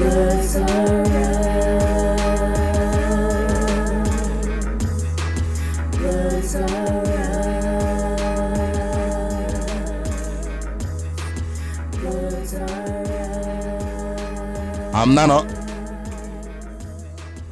I'm Nana.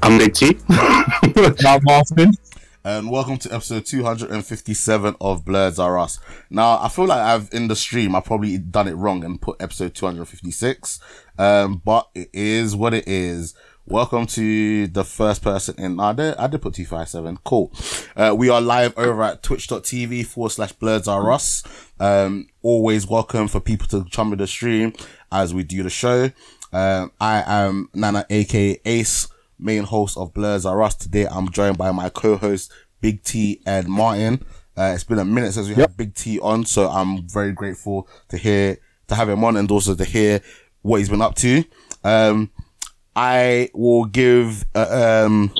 I'm Big T. I'm Martin. And welcome to episode 257 of Blurs Are Us. Now, I feel like I've, in the stream, I've probably done it wrong and put episode 256. Um, but it is what it is. Welcome to the first person in, I did, I did put 257. Cool. Uh, we are live over at twitch.tv forward slash Blurs Are Us. Um, always welcome for people to chum in the stream as we do the show. Um, I am Nana, aka Ace main host of Blurs Are Us. Today I'm joined by my co-host Big T and Martin. Uh, it's been a minute since we Yep. had Big T on, so I'm very grateful to hear, to have him on and also to hear what he's been up to. Um, I will give, uh, um,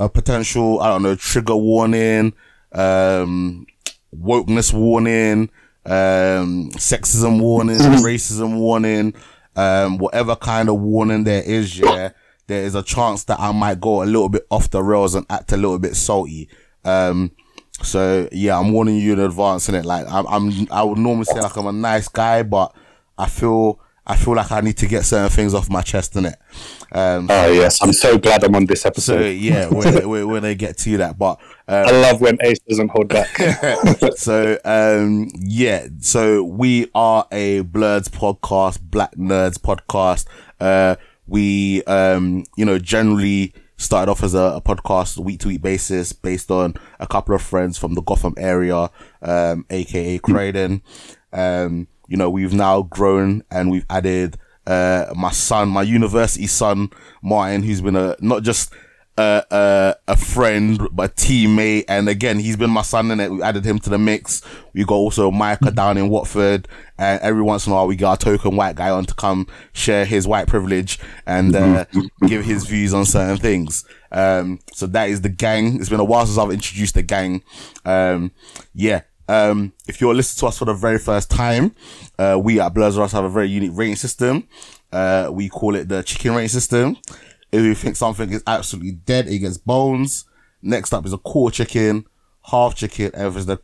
a potential, I don't know, trigger warning, um, wokeness warning, um, sexism warning, racism warning, um, whatever kind of warning there is, yeah, there is a chance that I might go a little bit off the rails and act a little bit salty. Um, so yeah, I'm warning you in advance, innit? Like I'm, I'm, I would normally say like I'm a nice guy, but I feel, I feel like I need to get certain things off my chest, innit? Um, Oh yes, I'm so glad I'm on this so episode. yeah, we're, we're, we're get to that, but, um, I love when Ace doesn't hold back. so um yeah so we are a blurds podcast black nerds podcast uh we um you know generally started off as a, a podcast week to week basis based on a couple of friends from the gotham area um aka Croydon. um you know we've now grown and we've added uh my son my university son martin who's been a not just uh, uh, a friend, but a teammate. And again, he's been my son in it. We added him to the mix. We got also Micah down in Watford. And every once in a while, we get a token white guy on to come share his white privilege and, uh, give his views on certain things. Um, so that is the gang. It's been a while since I've introduced the gang. Um, yeah. Um, if you're listening to us for the very first time, uh, we at Blurs have a very unique rating system. Uh, we call it the chicken rating system. If you think something is absolutely dead, it gets bones. Next up is a core chicken, half chicken, and if it's the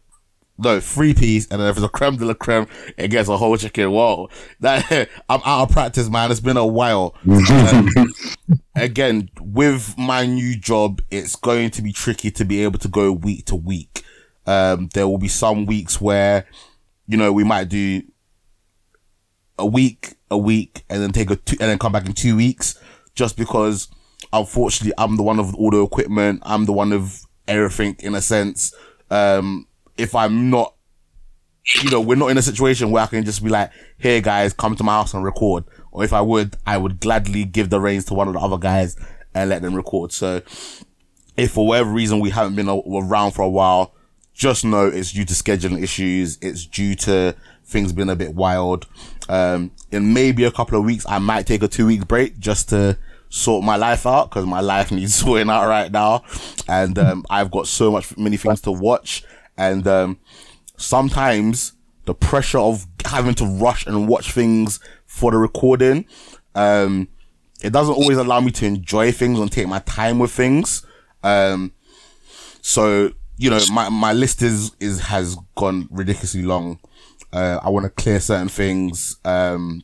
no three piece, and then if it's a creme de la creme, it gets a whole chicken. Whoa, that I'm out of practice, man. It's been a while. Um, again, with my new job, it's going to be tricky to be able to go week to week. Um, there will be some weeks where, you know, we might do a week, a week, and then take a two, and then come back in two weeks, just because unfortunately I'm the one of all the equipment, I'm the one of everything in a sense. Um, if I'm not, you know, we're not in a situation where I can just be like, "Here, guys, come to my house and record." Or if I would, I would gladly give the reins to one of the other guys and let them record. So, if for whatever reason we haven't been around for a while, just know it's due to scheduling issues. It's due to things been a bit wild. Um, in maybe a couple of weeks, I might take a two week break just to sort my life out because my life needs sorting out right now. And, um, I've got so much, many things to watch. And, um, sometimes the pressure of having to rush and watch things for the recording, um, it doesn't always allow me to enjoy things and take my time with things. Um, so, you know, my, my list is, is, has gone ridiculously long. Uh, I want to clear certain things. Um,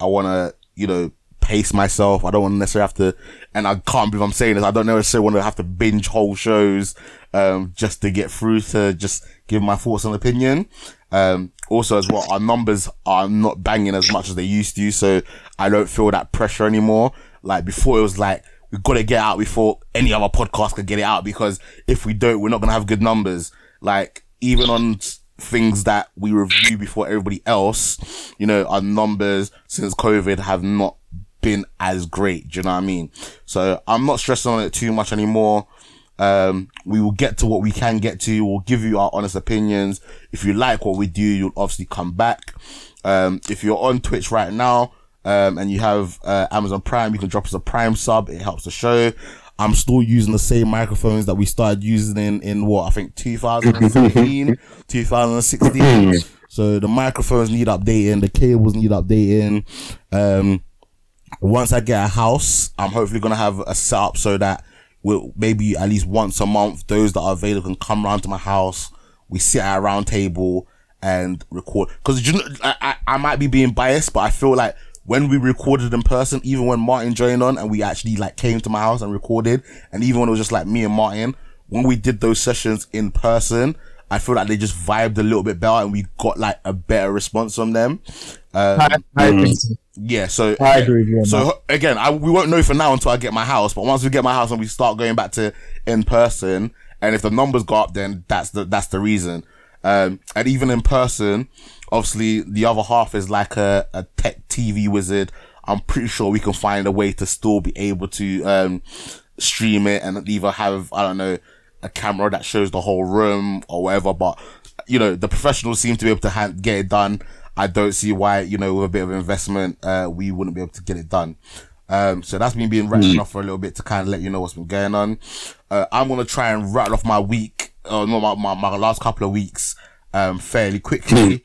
I want to, you know, pace myself. I don't want to necessarily have to, and I can't believe I'm saying this. I don't necessarily want to have to binge whole shows, um, just to get through to just give my thoughts and opinion. Um, also as well, our numbers are not banging as much as they used to, so I don't feel that pressure anymore. Like before it was like, we've got to get out before any other podcast could get it out because if we don't, we're not going to have good numbers. Like even on things that we review before everybody else, you know, our numbers since COVID have not been as great. Do you know what I mean? So I'm not stressing on it too much anymore. Um, we will get to what we can get to. We'll give you our honest opinions. If you like what we do, you'll obviously come back. Um, if you're on Twitch right now, um, and you have, uh, Amazon Prime, you can drop us a Prime sub. It helps the show. I'm still using the same microphones that we started using in, in what, I think 2017, 2016. So the microphones need updating, the cables need updating. Um, once I get a house, I'm hopefully gonna have a setup so that we'll maybe at least once a month, those that are available can come round to my house. We sit at a round table and record. Cause you know, I, I, I might be being biased, but I feel like when we recorded in person, even when Martin joined on and we actually like came to my house and recorded, and even when it was just like me and Martin, when we did those sessions in person, I feel like they just vibed a little bit better and we got like a better response from them. Um, I, I agree. yeah, so I agree with you on so again, I, we won't know for now until I get my house. But once we get my house and we start going back to in person, and if the numbers go up, then that's the that's the reason. Um, and even in person, obviously the other half is like a, a tech TV wizard. I'm pretty sure we can find a way to still be able to um, stream it and either have I don't know a camera that shows the whole room or whatever. But you know, the professionals seem to be able to hand, get it done. I don't see why, you know, with a bit of investment, uh, we wouldn't be able to get it done. Um, so that's been being rattled off for a little bit to kind of let you know what's been going on. Uh, I'm going to try and rattle off my week, or no, my, my, my last couple of weeks, um, fairly quickly,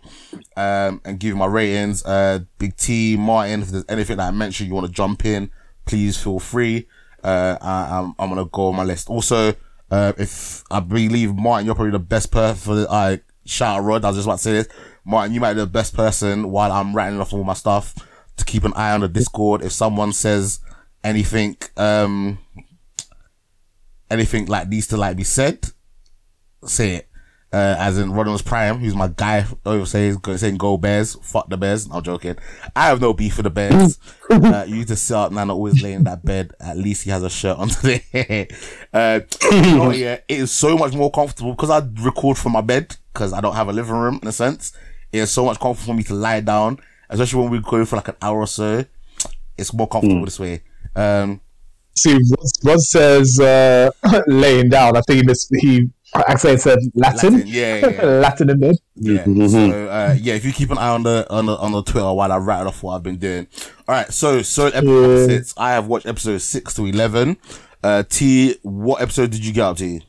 um, and give you my ratings. Uh, Big T, Martin, if there's anything that I mentioned you want to jump in, please feel free. Uh, I, I'm, I'm going to go on my list. Also, uh, if I believe Martin, you're probably the best person for the, I shout out Rod. I was just about to say this. Martin, you might be the best person while I'm rattling off all my stuff to keep an eye on the Discord. If someone says anything, um, anything like needs to like be said, say it. Uh, as in Ronald's Prime, who's my guy, over saying, saying go Bears, fuck the Bears. I'm joking. I have no beef with the Bears. uh, you to sit up, man, always laying in that bed. At least he has a shirt on today. uh, oh yeah, it is so much more comfortable because I record from my bed because I don't have a living room in a sense. It is so much comfortable for me to lie down, especially when we go for like an hour or so. It's more comfortable this way. Um, See, Rod, Rod says uh, laying down. I think he mis- he accidentally said Latin. Latin, yeah, yeah, yeah. Latin in bed. Yeah. So uh, yeah, if you keep an eye on the on the on the Twitter while I rattle off what I've been doing. All right. So so episode Yeah. six. I have watched episode six to eleven. Uh, T, what episode did you get up to?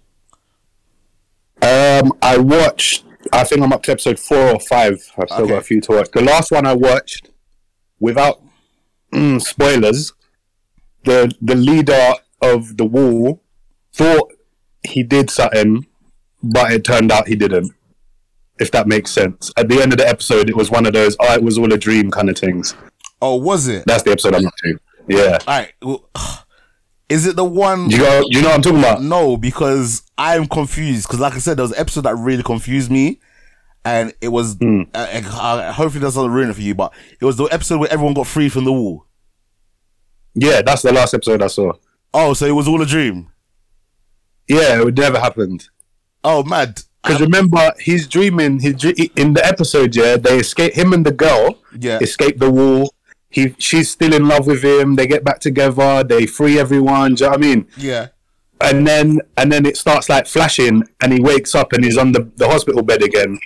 Um, I watched. I think I'm up to episode four or five. I've still Okay. got a few to watch. The last one I watched, without mm, spoilers, the the leader of the wall thought he did something, but it turned out he didn't. If that makes sense. At the end of the episode, it was one of those "oh, it was all a dream" kind of things. Oh, was it? That's the episode I'm up to. Yeah. All right. Well, is it the one? You know, you know what I'm talking about. No, because I'm confused. Because like I said, there was an episode that really confused me, and it was. Hmm. Uh, uh, hopefully, that's not ruin it for you, but it was the episode where everyone got free from the wall. Yeah, that's the last episode I saw. Oh, so it was all a dream. Yeah, it never happened. Oh, mad. Because um, remember, he's dreaming. He's in the episode. Yeah, they escape. Him and the girl Yeah. escape the wall. He, she's still in love with him. They get back together. They free everyone. Do you know what I mean? Yeah. And then, and then it starts like flashing, and he wakes up and he's on the, the hospital bed again.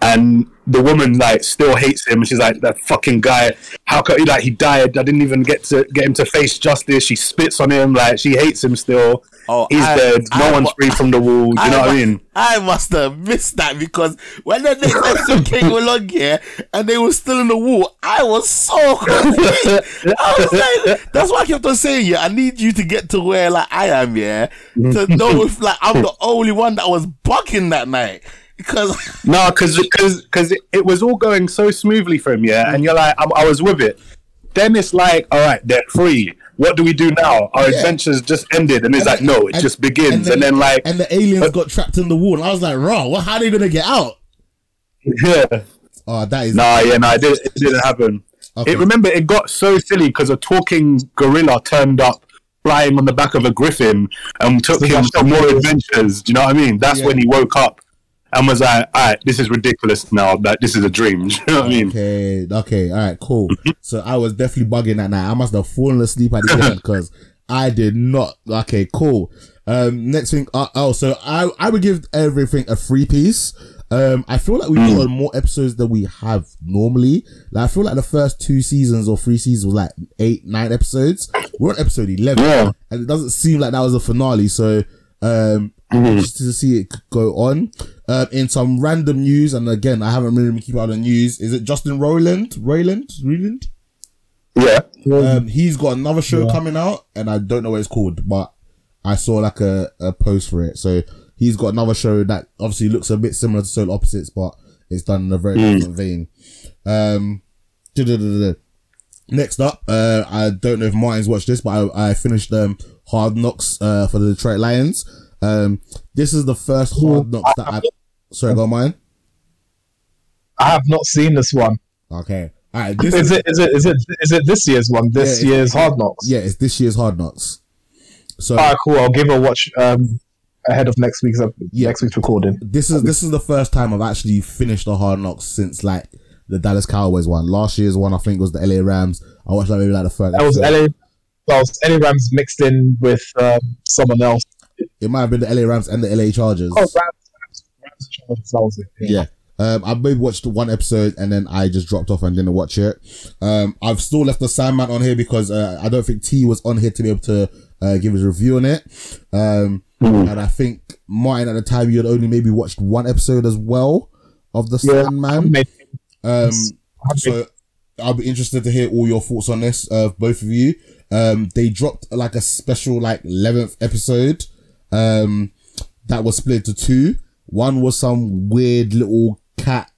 And the woman like still hates him. She's like that fucking guy. How could he like he died? I didn't even get to get him to face justice. She spits on him. Like she hates him still. Oh, he's I- dead. No I- one's free from the wall. Do you know what I mean? I must have missed that because when the next episode came along here and they were still in the wall, I was so confused. I was like, that's why I kept on saying, yeah, I need you to get to where like I am, yeah, to know if like I'm the only one that was bucking that night because No, because because it, it was all going so smoothly for him, yeah. And you're like, I, I was with it. Then it's like, all right, they're free. What do we do now? Our adventures just ended, and it's like, no, it and- just begins, and then, like, and the aliens got trapped in the wall, and I was like, "Raw, well, how are they gonna get out?" yeah, Oh, that is nah, yeah, no, it, did, it didn't happen. Okay. It remember it got so silly because a talking gorilla turned up flying on the back of a griffin and took him that's to more adventures. Do you know what I mean? That's Yeah. when he woke up and was like, "All right, this is ridiculous now. That this is a dream." Do you know what I mean? Okay, okay, all right, cool. so I was definitely bugging that night. I must have fallen asleep at the end because I did not. Okay, cool. Um, next thing. Uh, oh, so I I would give everything a free piece. Um, I feel like we've gotten more episodes than we have normally. Like, I feel like the first two seasons or three seasons was like eight, nine episodes. We're on episode 11 Yeah. and it doesn't seem like that was a finale. So, um, just to see it go on. Um, in some random news, and again, I haven't really been keeping up on the news. Is it Justin Roland? Roland? Roland? Yeah. Um, he's got another show coming out, and I don't know what it's called, but I saw like a, a post for it. So he's got another show that obviously looks a bit similar to Solar Opposites, but it's done in a very different vein. Um, next up, uh, I don't know if Martin's watched this, but I, I finished um Hard Knocks uh for the Detroit Lions. Um, this is the first Hard Knocks that I've. Sorry, go Martin. I have not seen this one. Okay, all right. This Is it? Is it? Is it? Is it this year's one? This Yeah, year's Hard Knocks. Yeah, it's this year's Hard Knocks. So Alright, cool. I'll give a watch um, ahead of next week's ep- Yeah. next week's recording. this is this is the first time I've actually finished the Hard Knocks since like the Dallas Cowboys one. Last year's one I think was the LA Rams. I watched like maybe like the first. That was. LA. That was LA Rams mixed in with um, someone else. It might have been the LA Rams and the LA Chargers. Oh, Rams, Rams, Rams Chargers, that was it. yeah. Um, I maybe watched one episode and then I just dropped off and didn't watch it. Um, I've still left the Sandman on here because uh, I don't think T was on here to be able to uh, give his review on it. Um, and I think Martin at the time you had only maybe watched one episode as well of the Yeah, Sandman. Made- Um, I've so I'll be interested to hear all your thoughts on this, uh, both of you. Um, they dropped like a special like 11th episode, um, that was split into two. One was some weird little cat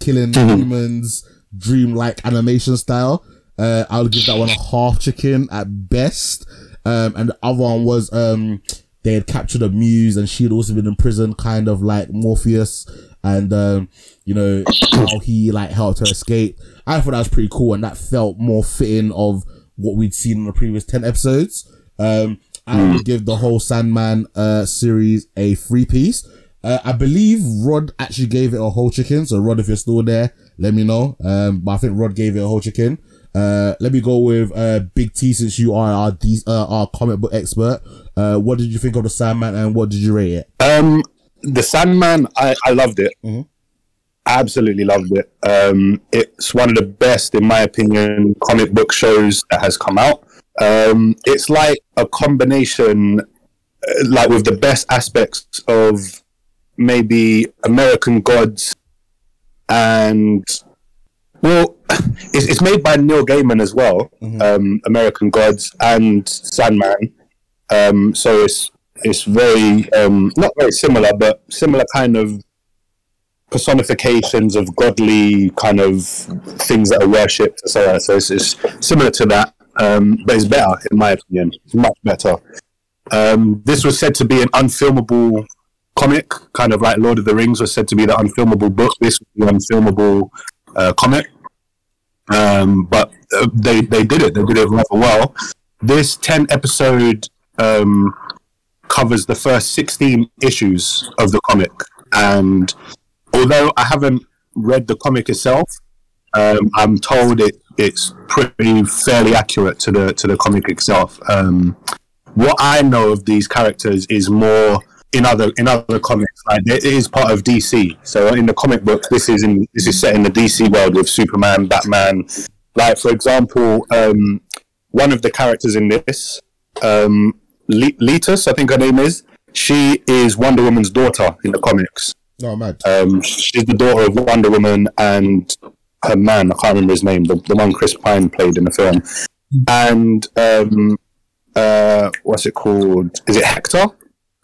killing humans, dreamlike animation style. Uh, I'll give that one a half chicken at best. Um, and the other one was, um, they had captured a muse and she had also been in prison, kind of like Morpheus. And, um, you know, how he like helped her escape. I thought that was pretty cool and that felt more fitting of what we'd seen in the previous 10 episodes. Um, I would give the whole Sandman, uh, series a free piece. Uh, I believe Rod actually gave it a whole chicken. So Rod, if you're still there, let me know. Um, but I think Rod gave it a whole chicken. Uh, let me go with, uh, Big T since you are our, D- uh, our comic book expert. Uh, what did you think of the Sandman and what did you rate it? Um, the Sandman, I, I loved it. Mhm. Absolutely loved it. Um, it's one of the best, in my opinion, comic book shows that has come out. Um, it's like a combination, uh, like with the best aspects of maybe American Gods and well, it's, it's made by Neil Gaiman as well. Um, American Gods and Sandman. Um, so it's it's very um, not very similar, but similar kind of personifications of godly kind of things that are worshipped. So, so it's, it's similar to that, um, but it's better in my opinion. It's much better. Um, this was said to be an unfilmable comic, kind of like Lord of the Rings was said to be the unfilmable book. This was the unfilmable uh, comic. Um, but uh, they they did it. They did it rather well. This ten episode um, covers the first sixteen issues of the comic, and although I haven't read the comic itself, um, I'm told it it's pretty fairly accurate to the to the comic itself. Um, what I know of these characters is more in other in other comics. Like it is part of DC. So in the comic books, this is in this is set in the DC world with Superman, Batman. Like for example, um, one of the characters in this, um, Le- Letus, I think her name is. She is Wonder Woman's daughter in the comics. Oh, mad. Um, she's the daughter of Wonder Woman and her man. I can't remember his name. The, the one Chris Pine played in the film. And um, uh, what's it called? Is it Hector?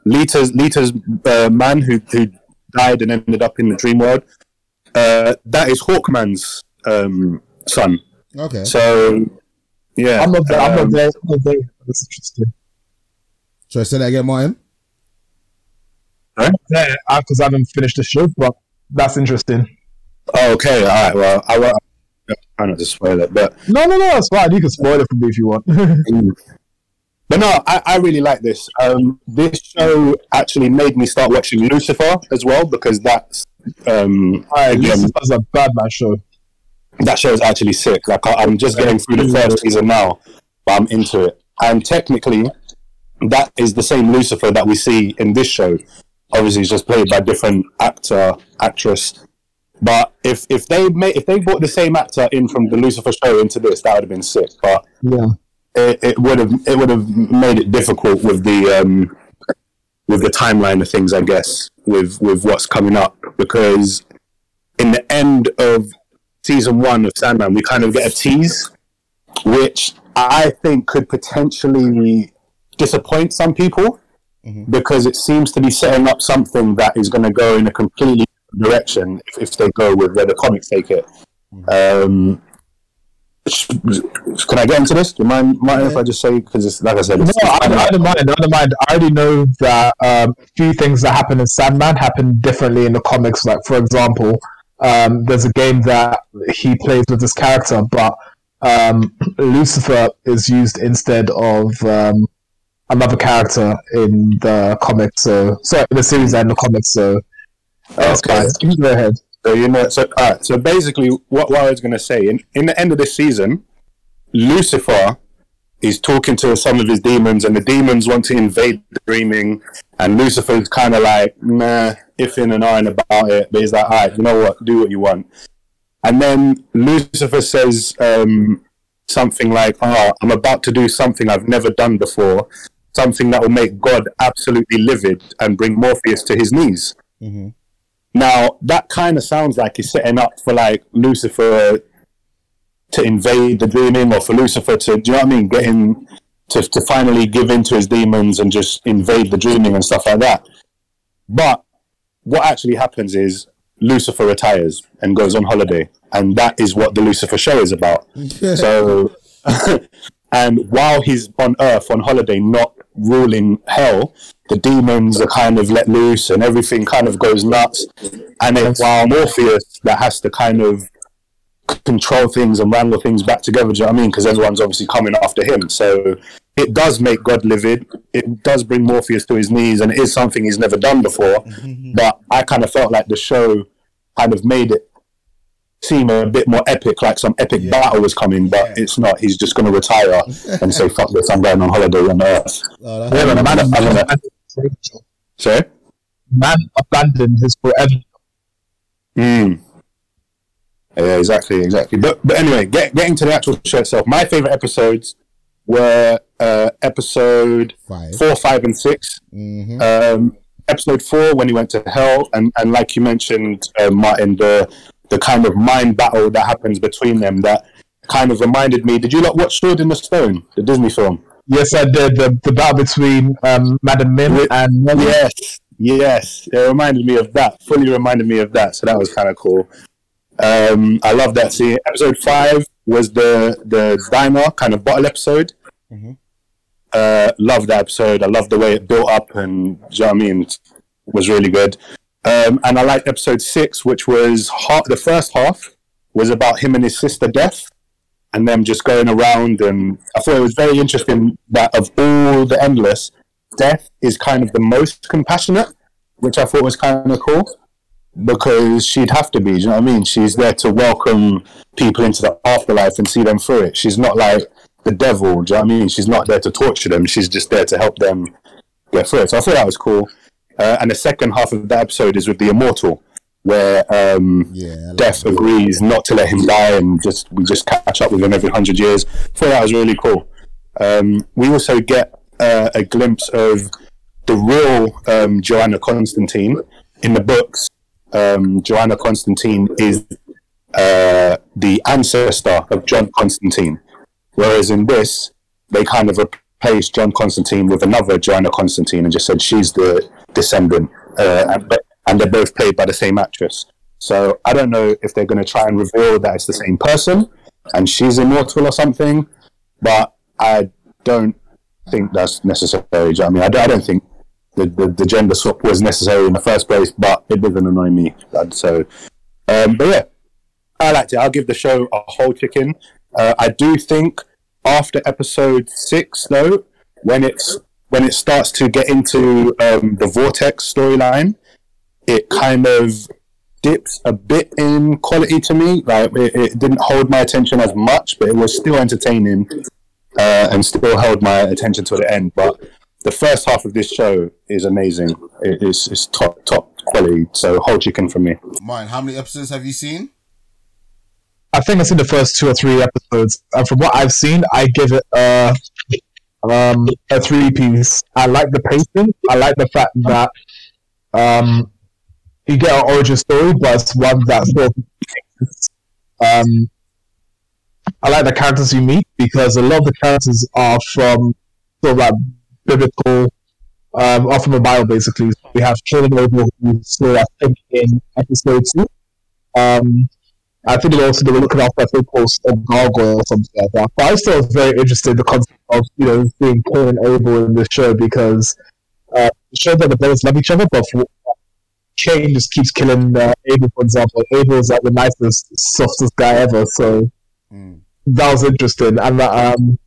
Lyta's Lyta's uh, man who who died and ended up in the dream world. Uh, that is Hawkman's um, son. Okay. So yeah, I'm not there. I'm um, not there. I'm not there. That's interesting. Should I say that again, Martin? Yeah, because I haven't finished the show, but that's interesting. Oh, okay, all right. Well, I won't. I'm trying not to spoil it, but No, no, no, that's fine. You can spoil it for me if you want. But no, I, I really like this. Um, this show actually made me start watching Lucifer as well because that's um, again, this was a bad man show. that show is actually sick. Like I- I'm just getting through the first season now, but I'm into it. And technically, that is the same Lucifer that we see in this show. Obviously, it's just played by different actor, actress. But if if they made if they brought the same actor in from the Lucifer show into this, that would have been sick. But Yeah. it, it would have it would have made it difficult with the um, with the timeline of things, I guess, with with what's coming up because in the end of season one of Sandman, we kind of get a tease, which I think could potentially disappoint some people because it seems to be setting up something that is going to go in a completely direction if, if they go with where the comics take it. Um, can I get into this? Do you mind, mind if I just say because it's like I said, No, it's, I, I don't mind. I don't mind. I already know that um, a few things that happen in Sandman happen differently in the comics. Like, for example, um, there's a game that he plays with this character, but um, Lucifer is used instead of um, another character in the comics. So, sorry, in the series and the comics. So, that's Okay. fine. Go ahead. So you know, so all right. So basically, what, what I was going to say in in the end of this season, Lucifer is talking to some of his demons, and the demons want to invade the dreaming, and Lucifer's kind of like, nah, in and ahhing about it, but he's like, all right, you know what, do what you want. And then Lucifer says um, something like, oh, I'm about to do something I've never done before, something that will make God absolutely livid and bring Morpheus to his knees. Now that kind of sounds like he's setting up for like Lucifer to invade the dreaming, or for Lucifer to, do you know what I mean, get in to to finally give in to his demons and just invade the dreaming and stuff like that. But what actually happens is Lucifer retires and goes on holiday, and that is what the Lucifer show is about. so, and while he's on Earth on holiday, not ruling hell, the demons are kind of let loose, and everything kind of goes nuts. And it's while Morpheus that has to kind of control things and wrangle things back together. Do you know what I mean? Because everyone's obviously coming after him. So it does make God livid. It does bring Morpheus to his knees, and it is something he's never done before. Mm-hmm. but I kind of felt like the show kind of made it seem a bit more epic, like some epic battle was coming. But it's not. He's just going to retire and say, "Fuck this! I'm going on holiday on Earth." Oh, Yeah, that's- but man, I don't abandoned, Sorry. man abandoned his forever. Mm. Yeah, exactly, exactly. But but anyway, get, getting to the actual show itself. My favorite episodes were uh, episode Five. four, five, and 6 Mhm. Um, episode four when he went to hell, and, and like you mentioned, uh, Martin, the the kind of mind battle that happens between them that kind of reminded me. Did you not watch Sword in the Stone, the Disney film? Yes, I did. The, the battle between um, Madam Mim Wi- and Molly. Yes, yes. It reminded me of that. Fully reminded me of that. So that was kind of cool. Um, I love that scene. Episode five was the the diner kind of bottle episode. Uh, love that episode. I love the way it built up, and do you know what I mean, it was really good. Um, and I liked episode six, which was the first half was about him and his sister Death, and them just going around. And I thought it was very interesting that of all the endless, Death is kind of the most compassionate, which I thought was kind of cool because she'd have to be. Do you know what I mean? She's there to welcome people into the afterlife and see them through it. She's not like the devil. Do you know what I mean? She's not there to torture them. She's just there to help them get through it. So I thought that was cool. Uh, and the second half of that episode is with the immortal, where um, Yeah. Death agrees not to let him die and just we just catch up with him every hundred years. I thought that was really cool. Um, we also get uh, a glimpse of the real um, Johanna Constantine in the books. Um, Johanna Constantine is uh, the ancestor of John Constantine, whereas in this they kind of replaced John Constantine with another Johanna Constantine and just said she's the descendant, uh, and, and they're both played by the same actress. So I don't know if they're going to try and reveal that it's the same person and she's immortal or something, but I don't think that's necessary. I mean, I don't, I don't think the, the, the gender swap was necessary in the first place, but it doesn't annoy me. So, um, but yeah, I liked it. I'll give the show a whole chicken. Uh, I do think after episode six, though, when it's when it starts to get into um, the vortex storyline, it kind of dips a bit in quality to me. Like it, it didn't hold my attention as much, but it was still entertaining uh, and still held my attention to the end. But the first half of this show is amazing. It is it's top top quality. So whole chicken for me. Mine, how many episodes have you seen? I think I've seen the first two or three episodes, and from what I've seen, I give it a um, a three piece. I like the pacing. I like the fact that um, you get an origin story, but it's one that sort of um, I like the characters you meet because a lot of the characters are from sort of like biblical, um, are from the Bible basically. We have Cain Abel who saw I think in episode two. Um, I think they also they were looking after I post a gargoyle or something like that. But I still was very interested in the concept of you know seeing Cain and Abel in the show because uh, it shows that the brothers love each other, but Cain just keeps killing uh, Abel, for example. Abel is like the nicest, softest guy ever, so Mm. that was interesting. And that um,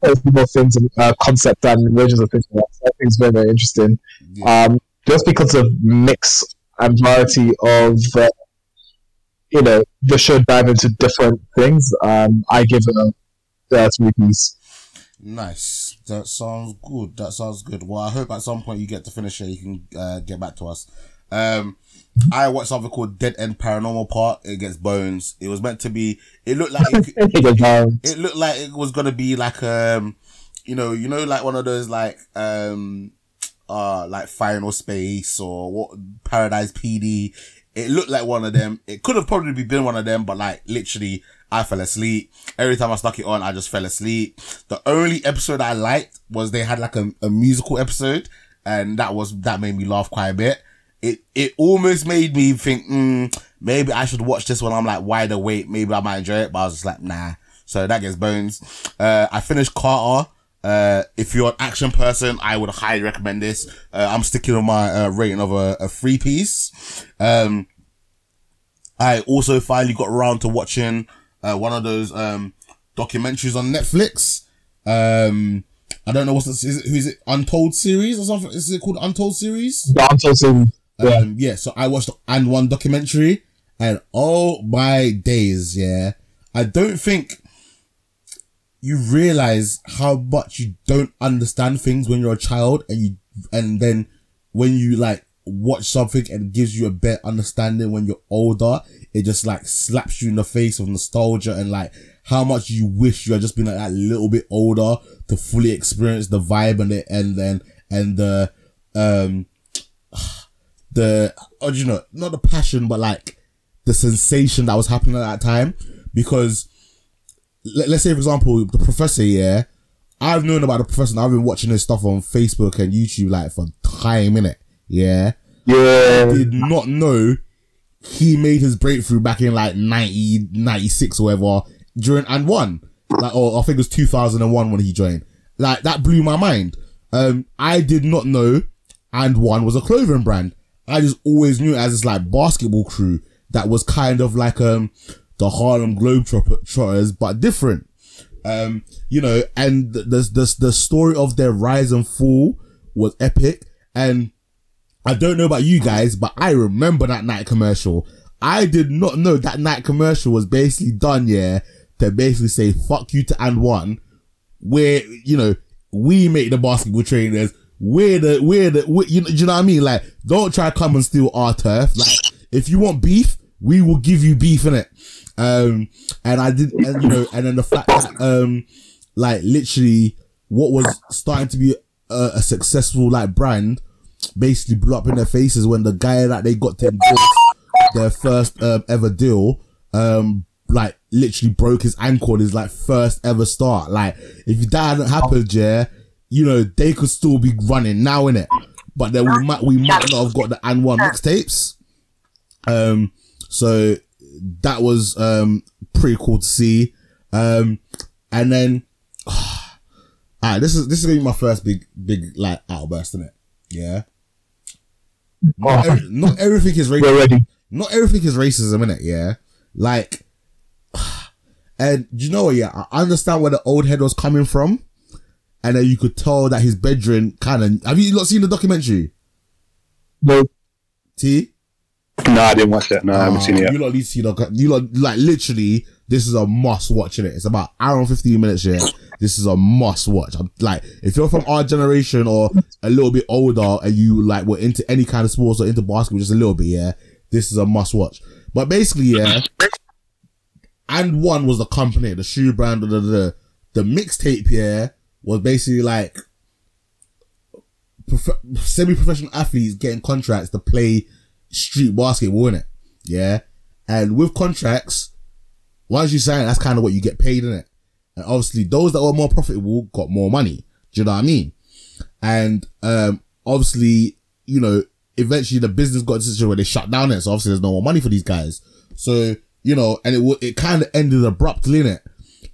there's more things, uh, concept and regions of things like that. So I think it's very, very interesting. Yeah. Um, just because of mix and variety of, uh, you know, the show dive into different things, um, I give it a uh, three piece. Nice. That sounds good. That sounds good. Well, I hope at some point you get to finish it. You can uh, get back to us. Um, I watched something called Dead End Paranormal Park. It gets bones. It was meant to be. It looked like it, it looked like it was gonna be like um, you know, you know, like one of those like um, uh, like Final Space or what Paradise PD. It looked like one of them. It could have probably been one of them, but like literally, I fell asleep. Every time I stuck it on, I just fell asleep. The only episode I liked was they had like a, a musical episode, and that was that made me laugh quite a bit. It it almost made me think, mm, maybe I should watch this when I'm like wide awake. Maybe I might enjoy it, but I was just like, nah. So that gets bones. Uh, I finished Carter. Uh, if you're an action person, I would highly recommend this. Uh, I'm sticking with my uh, rating of a, a three piece. Um, I also finally got around to watching uh, one of those um, documentaries on Netflix. Um, I don't know what's this. Is it, who is it? Untold series or something? Is it called Untold series? The answer to yeah. Um, yeah, so I watched AND1 documentary and oh my days, yeah. I don't think you realize how much you don't understand things when you're a child and you, and then when you like watch something and gives you a better understanding when you're older, it just like slaps you in the face of nostalgia and like how much you wish you had just been like that little bit older to fully experience the vibe and it and then and the um the oh, you know not the passion but like the sensation that was happening at that time. Because let, let's say for example the professor yeah I've known about the professor I've been watching his stuff on Facebook and YouTube like for time in it yeah Yeah, i did not know he made his breakthrough back in like 90, 96 or whatever during AND1. Like, or I think it was 2001 when he joined. Like, that blew my mind. Um, I did not know AND1 was a clothing brand. I just always knew it as this like basketball crew that was kind of like, um, the Harlem Globetrotters, but different. Um, you know, and the, the, the, story of their rise and fall was epic. And I don't know about you guys, but I remember that night commercial. I did not know that night commercial was basically done, yeah, to basically say fuck you to AND1, where, you know, we make the basketball trainers, we're the, we're the, we you, know, you know what I mean? Like, don't try to come and steal our turf. Like, if you want beef, we will give you beef in it. Um, and I did, and you know, and then the fact that, um, like literally what was starting to be a, a successful like brand basically blew up in their faces when the guy that they got to endorse their first um, ever deal, um, like literally broke his ankle on his like first ever start. Like if that hadn't happened, yeah, you know they could still be running now in it, but then we might we might not have got the AND1 mixtapes. Um, so that was um pretty cool to see. Um, and then, alright, this is this is gonna be my first big big like outburst in it. Yeah. Not, every- not everything is racism. ready. Not everything is racism in it. Yeah. Like, and you know what? Yeah, I understand where the old head was coming from, and then you could tell that his bedroom kind of. Have you not seen the documentary? No, T. No, I didn't watch that. No, I haven't seen it ah, yet. You lot need to see the. You lot like literally. This is a must watch in it. It's about hour and fifteen minutes. Yeah, this is a must watch. I'm like, if you're from our generation or a little bit older and you like were into any kind of sports or into basketball just a little bit, yeah, this is a must watch. But basically, yeah, AND1 was the company, the shoe brand, the the the mixtape. Yeah, was basically like prof- semi-professional athletes getting contracts to play street basketball in it. Yeah, and with contracts, once you sign, that's kind of what you get paid in it. And obviously, those that were more profitable got more money. Do you know what I mean? And um, obviously, you know, eventually the business got to a situation where they shut down it. So obviously, there's no more money for these guys. So you know, and it wa- it kind of ended abruptly in it.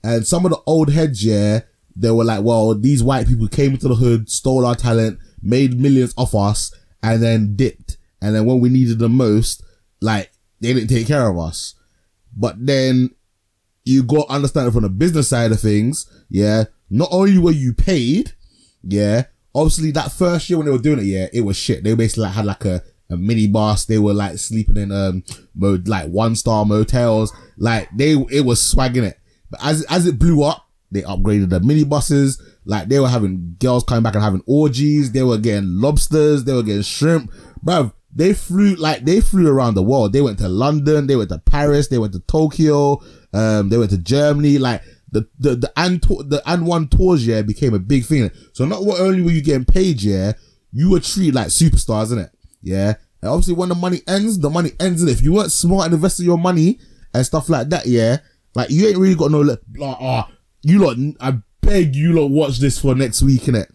And some of the old heads, yeah, they were like, well, these white people came into the hood, stole our talent, made millions off us, and then dipped. And then when we needed them most, like, they didn't take care of us. But then you got understand it from the business side of things. Yeah. Not only were you paid, yeah, obviously that first year when they were doing it, yeah, it was shit. They basically like, had like a, a mini bus. They were like sleeping in, um, mo- like one star motels. Like they, it was swagging it. But as, as it blew up, they upgraded the mini buses. Like they were having girls coming back and having orgies. They were getting lobsters. They were getting shrimp. Bruv, they flew, like they flew around the world. They went to London. They went to Paris. They went to Tokyo. Um, they went to Germany. Like the, the, the and the one tours, yeah, became a big thing. So not only were you getting paid, yeah, you were treated like superstars, isn't it? Yeah. And obviously when the money ends, the money ends. And if you weren't smart and invested your money and stuff like that, yeah, like you ain't really got no, like, ah, you lot, I beg you lot watch this for next week, innit?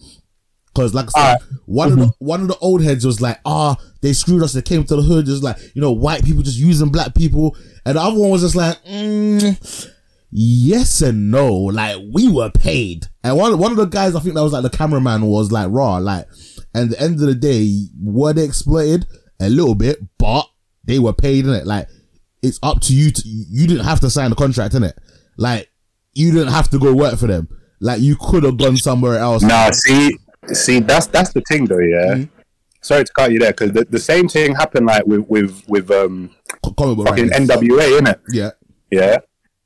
Cause like I said, one of the one of the old heads was like, ah, they screwed us. They came to the hood, just like you know, white people just using black people, and the other one was just like, mm, yes and no. Like we were paid, and one one of the guys, I think that was like the cameraman, was like raw, like. And at the end of the day, were they exploited a little bit, but they were paid in it. Like it's up to you to. You didn't have to sign the contract in it. Like you didn't have to go work for them. Like you could have gone somewhere else. Nah, see, see, that's that's the thing though. Yeah. Mhm. Sorry to cut you there, because the, the same thing happened like with with with um Co- comic book fucking writers. NWA, innit? Yeah. Yeah.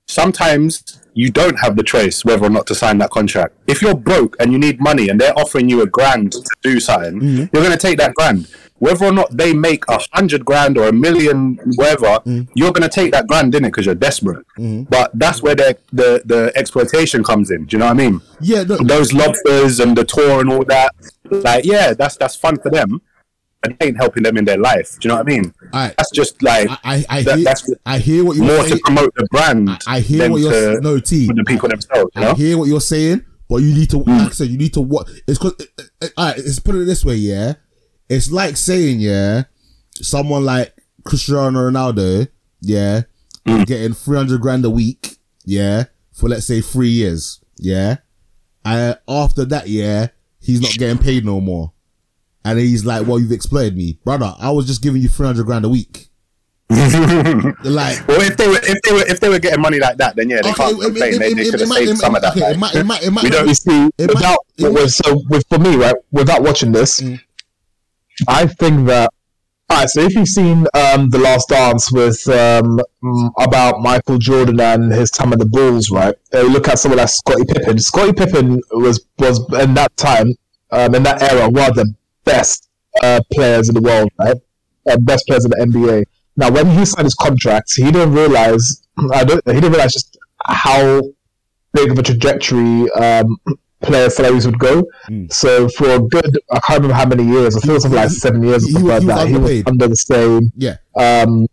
Sometimes you don't have the choice whether or not to sign that contract. If you're broke and you need money and they're offering you a grand to do something, Mm-hmm. you're going to take that grand. Whether or not they make a hundred grand or a million, whatever, Mm-hmm. you're going to take that grand in it because you're desperate. But that's where the, the the exploitation comes in. Do you know what I mean? Yeah. No, Those lobsters and the tour and all that, like yeah, that's that's fun for them, but it ain't helping them in their life. Do you know what I mean? I, That's just like I, I, I that- hear, that's I hear what you're saying. more to promote the brand. I, I hear what you're to, no T. the people themselves. You I know? hear what you're saying, but you need to, like I said, you need to what? It's cause, uh, uh, alright, let's put it this way, yeah. It's like saying, yeah, someone like Cristiano Ronaldo, yeah, is getting 300 grand a week, yeah, for let's say three years, yeah. And after that, yeah, he's not getting paid no more. And he's like, well, you've exploited me. Brother, I was just giving you 300 grand a week. like, Well, if they were if they were if they were getting money like that, then yeah, they Okay, can't it- complain. it- they, it- they should have saved some of that. okay, might- might- We don't- see, without, might- so with for me, right, without watching this, Mm. I think that. Alright, so if you've seen um, the Last Dance with um, about Michael Jordan and his time at the Bulls, right? You look at someone like Scottie Pippen. Scottie Pippen was was in that time, um, in that era, one of the best uh, players in the world, right? Uh, best players in the NBA. Now, when he signed his contract, he didn't realize. I don't. He didn't realize just how big of a trajectory um, player salaries would go. Mm. So for a good, I can't remember how many years. I think it was like seven years or something like that. He was under the same, yeah. um,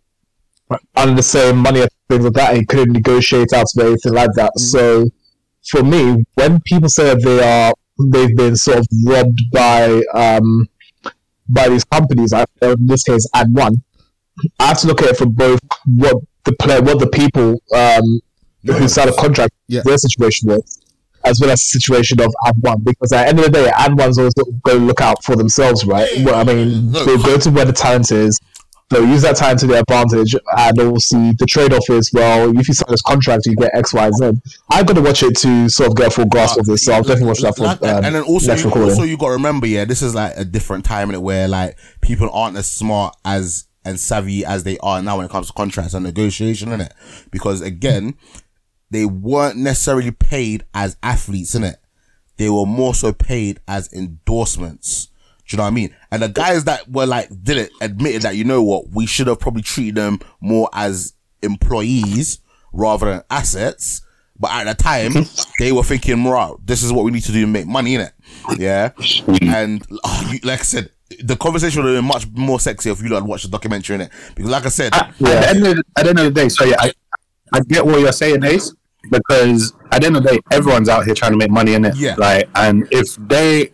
under the same money and things like that. He couldn't negotiate out of anything like that. Mm. So for me, when people say that they are, they've been sort of robbed by um, by these companies, I, in this case, AND1, I have to look at it from both what the player, what the people um, who signed a contract, Yeah. their situation was, as well as the situation of AND1. Because at the end of the day, AND1's always going to look out for themselves, right? Well, I mean, they'll go to where the talent is, they'll use that time to their advantage, and obviously the trade-off is well, if you sign this contract, you get X, Y, Z. I got to watch it to sort of get a full grasp of this, so I'll definitely watch that for Like, um, and then also, next you, recording. also you got to remember, yeah, this is like a different time in it where like people aren't as smart as and savvy as they are now when it comes to contracts and negotiation in it. Because again, they weren't necessarily paid as athletes in it. They were more so paid as endorsements. Do you know what I mean? And the guys that were like did it admitted that you know what we should have probably treated them more as employees rather than assets. But at the time, they were thinking, "Right, this is what we need to do to make money in it." Yeah, mm. and oh, you, like I said, the conversation would have been much more sexy if you had watched the documentary in it. Because, like I said, ah, at, the end of the, at the end of the day, so yeah, I, I get what you're saying, Ace, because at the end of the day, everyone's out here trying to make money in it. Yeah. Like, and if they,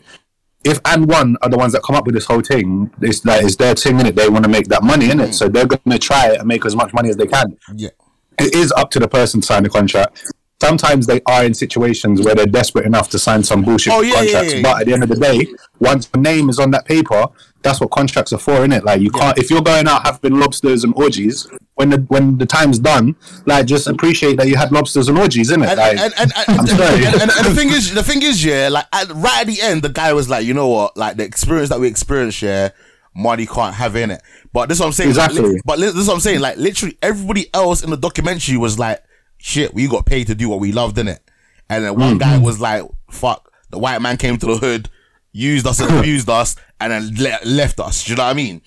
if AND1 are the ones that come up with this whole thing, it's like it's their thing in it. They want to make that money in it, mm. so they're going to try and make as much money as they can. yeah, It is up to the person to sign the contract. Sometimes they are in situations where they're desperate enough to sign some bullshit Oh, yeah, contracts, yeah, yeah. but at the end of the day, once your name is on that paper, that's what contracts are for, isn't it? Like you can't if you're going out having lobsters and orgies, when the when the time's done, like just appreciate that you had lobsters and orgies, innit? and, like, and, and, and, I'm sorry. and, the thing is, the thing is, yeah, like at, right at the end, the guy was like, you know what, like the experience that we experienced, yeah, money can't have in it. But this is what I'm saying. Exactly. Li- but this is what I'm saying. Like literally, everybody else in the documentary was like, shit, we got paid to do what we loved in it. And then one guy was like, fuck, the white man came to the hood, used us and abused us, and then le- left us. Do you know what I mean?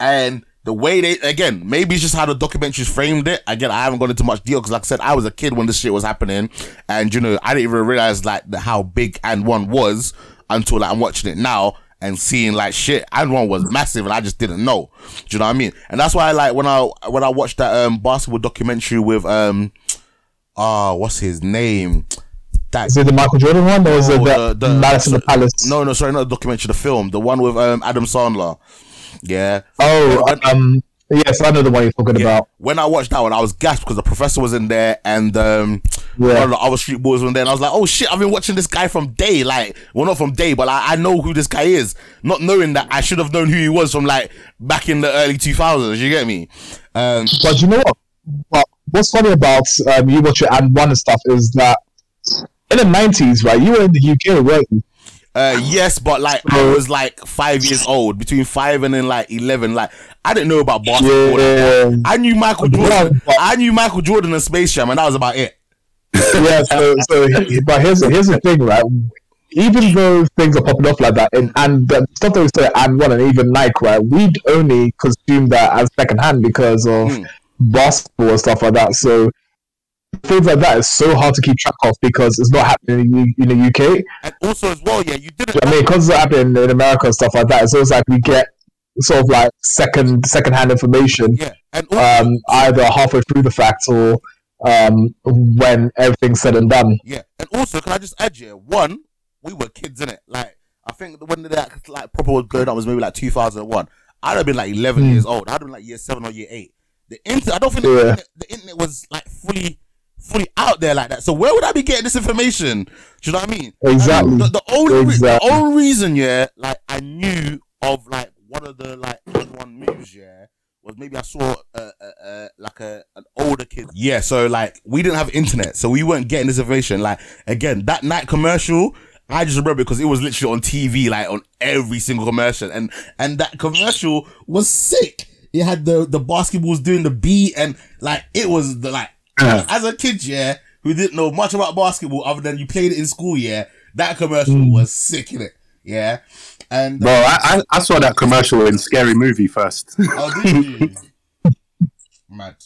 And the way they, again, maybe it's just how the documentaries framed it. Again, I haven't gone into much deal because, like I said, I was a kid when this shit was happening. And, you know, I didn't even realize, like, the, how big AND1 was until, like, I'm watching it now and seeing, like, shit, AND1 was massive and I just didn't know. Do you know what I mean? And that's why, like, when I, when I watched that, um, basketball documentary with, um, ah, what's his name? That Is it the Michael Jordan one, or is it Oh, the, Malice in the Palace? no, no, sorry, not the documentary, the film, the one with um, Adam Sandler. Yeah. Oh, um, yes, I know the one you're talking Yeah. about. When I watched that one, I was gasped because the professor was in there and um, Yeah. one of the other street boys was in there. And I was like, oh shit, I've been watching this guy from day. Like, well, not from day, but like, I know who this guy is. Not knowing that I should have known who he was from like back in the early 2000s. You get me? Um, But you know what? Well, what's funny about um, you watch it AND1 and stuff is that in the nineties, right? You were in the UK, weren't? Uh, yes, but like I was like five years old, between five and then like eleven. Like I didn't know about basketball. Yeah. I knew Michael Jordan. I knew Michael Jordan and Space Jam, and that was about it. yeah. So, so but here's here's the thing, right? Even though things are popping off like that, and and the stuff that we say AND1 and even Nike, right? We'd only consume that as secondhand because of Hmm. Basketball and stuff like that. So things like that is so hard to keep track of because it's not happening in, in the UK. And also as well, yeah, you didn't. I mean, because it's happening in America and stuff like that, it's always like we get sort of like second second hand information, yeah, and also, um, either halfway through the fact or um, when everything's said and done. yeah, and also, can I just add here? One, we were kids in it. Like I think when that like proper was going on was maybe like two thousand and one. I'd have been like eleven Hmm. years old. I'd have been like year seven or year eight. The internet, I don't think Yeah. the, internet, the internet was like fully. Fully out there like that. So where would I be getting this information? Do you know what I mean? Exactly. The, the only Exactly. the only reason, yeah, like I knew of like one of the like one moves, yeah, was maybe I saw uh, uh, uh, like a an older kid. Yeah, so like we didn't have internet, so we weren't getting this information. Like again, that Nike commercial. I just remember because it was literally on TV, like on every single commercial, and and that commercial was sick. It had the the basketballs doing the beat, and like it was the like as a kid, yeah, who didn't know much about basketball other than you played it in school, yeah. That commercial hmm. was sick in it, yeah. And Bro, um, I, I, I saw that commercial in Scary Movie first. Do oh, did you? Mad.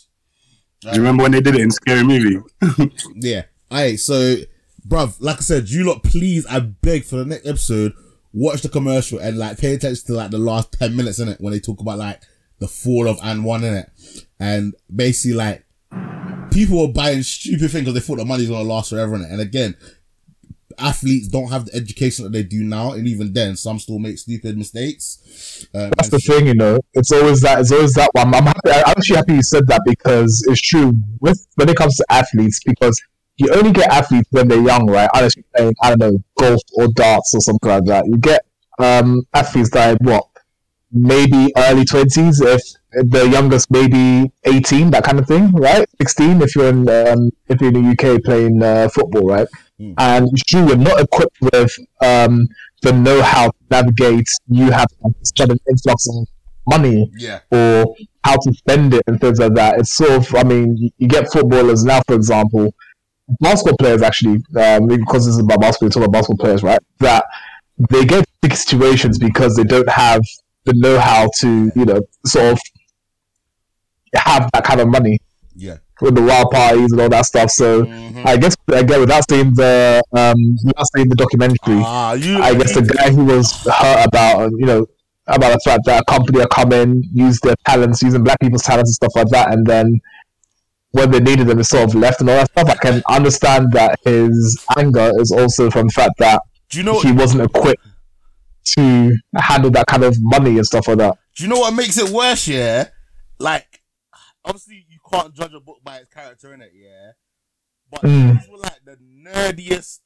you remember when they did it in Scary Movie? Yeah. Alright, so, bruv, like I said, you lot, please, I beg for the next episode, watch the commercial and like pay attention to like the last 10 minutes in it when they talk about like the fall of AND1 in it. And basically like people were buying stupid things because they thought the money's gonna last forever in it. And again, athletes don't have the education that they do now, and even then, some still make stupid mistakes. Um, That's the thing, you know. It's always that. It's always that one. I'm happy. I'm actually happy you said that because it's true with when it comes to athletes because you only get athletes when they're young, right? Unless you're playing, I don't know, golf or darts or something like that. You get um, athletes that are what maybe early twenties, if the youngest maybe 18, that kind of thing, right? 16 if you're in um, if you're in the UK playing uh, football, right? Mm. And you're not equipped with um, the know-how to navigate. You have a sudden influx of money Yeah. or how to spend it and things like that. It's sort of, I mean, you, you get footballers now, for example, basketball players actually, um, because this is about basketball, we talk about basketball players, right? That they get situations because they don't have the know-how to, you know, sort of have that kind of money Yeah. with the wild parties and all that stuff. So Mm-hmm. I guess again, without seeing the um, without seeing the documentary, Ah, you. I guess the guy who was hurt about, uh, you know, about the fact that a company are come in, use their talents, using black people's talents and stuff like that, and then when they needed them, it's sort of left and all that stuff. I can understand that his anger is also from the fact that Do you know? he wasn't equipped to handle that kind of money and stuff like that. Do you know what makes it worse? Yeah, like obviously you can't judge a book by its character in it. Yeah, but Mm. these were like the nerdiest,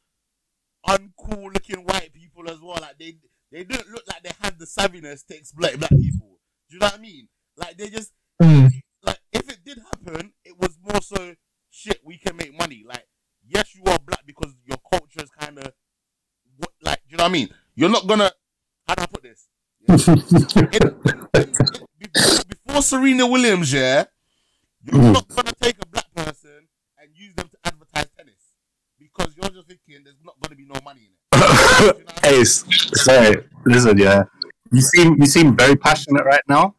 uncool looking white people as well. Like they they didn't look like they had the savviness to exploit black people. Do you know what I mean? Like they just Mm. like if it did happen, it was more so shit. We can make money. Like yes, you are black because your culture is kind of what like. Do you know what I mean? You're not gonna. How do I put this? Before, before Serena Williams, yeah, you're mm. not gonna take a black person and use them to advertise tennis because you're just thinking there's not gonna be no money in it. You know what I mean? Sorry, listen, yeah. You seem you seem very passionate right now,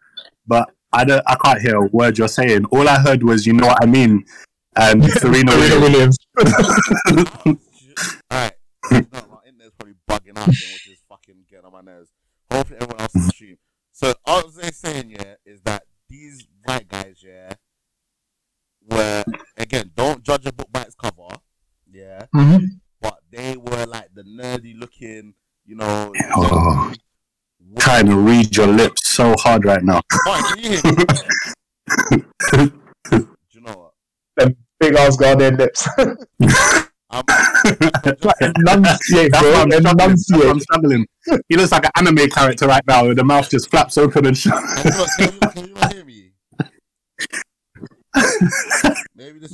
but I don't I can't hear a word you're saying. All I heard was you know what I mean um, and Serena Williams. Williams. Oh, Alright. No, my internet's probably bugging out again, which is fucking getting on my nerves. Hopefully everyone else is stream. So all they're saying, yeah, is that these white guys, yeah, were again, don't judge a book by its cover, yeah, Mhm. but they were like the nerdy looking, you know. Oh. Trying to read your lips so hard right now. Martin, can you hear me? Do you know what? Big ass Ghanaian lips. I'm, like, enunciate, bro. why I'm struggling. That's I'm struggling. He looks like an anime character right now, with the mouth just flaps open and shut. can, you, can, you, can you hear me?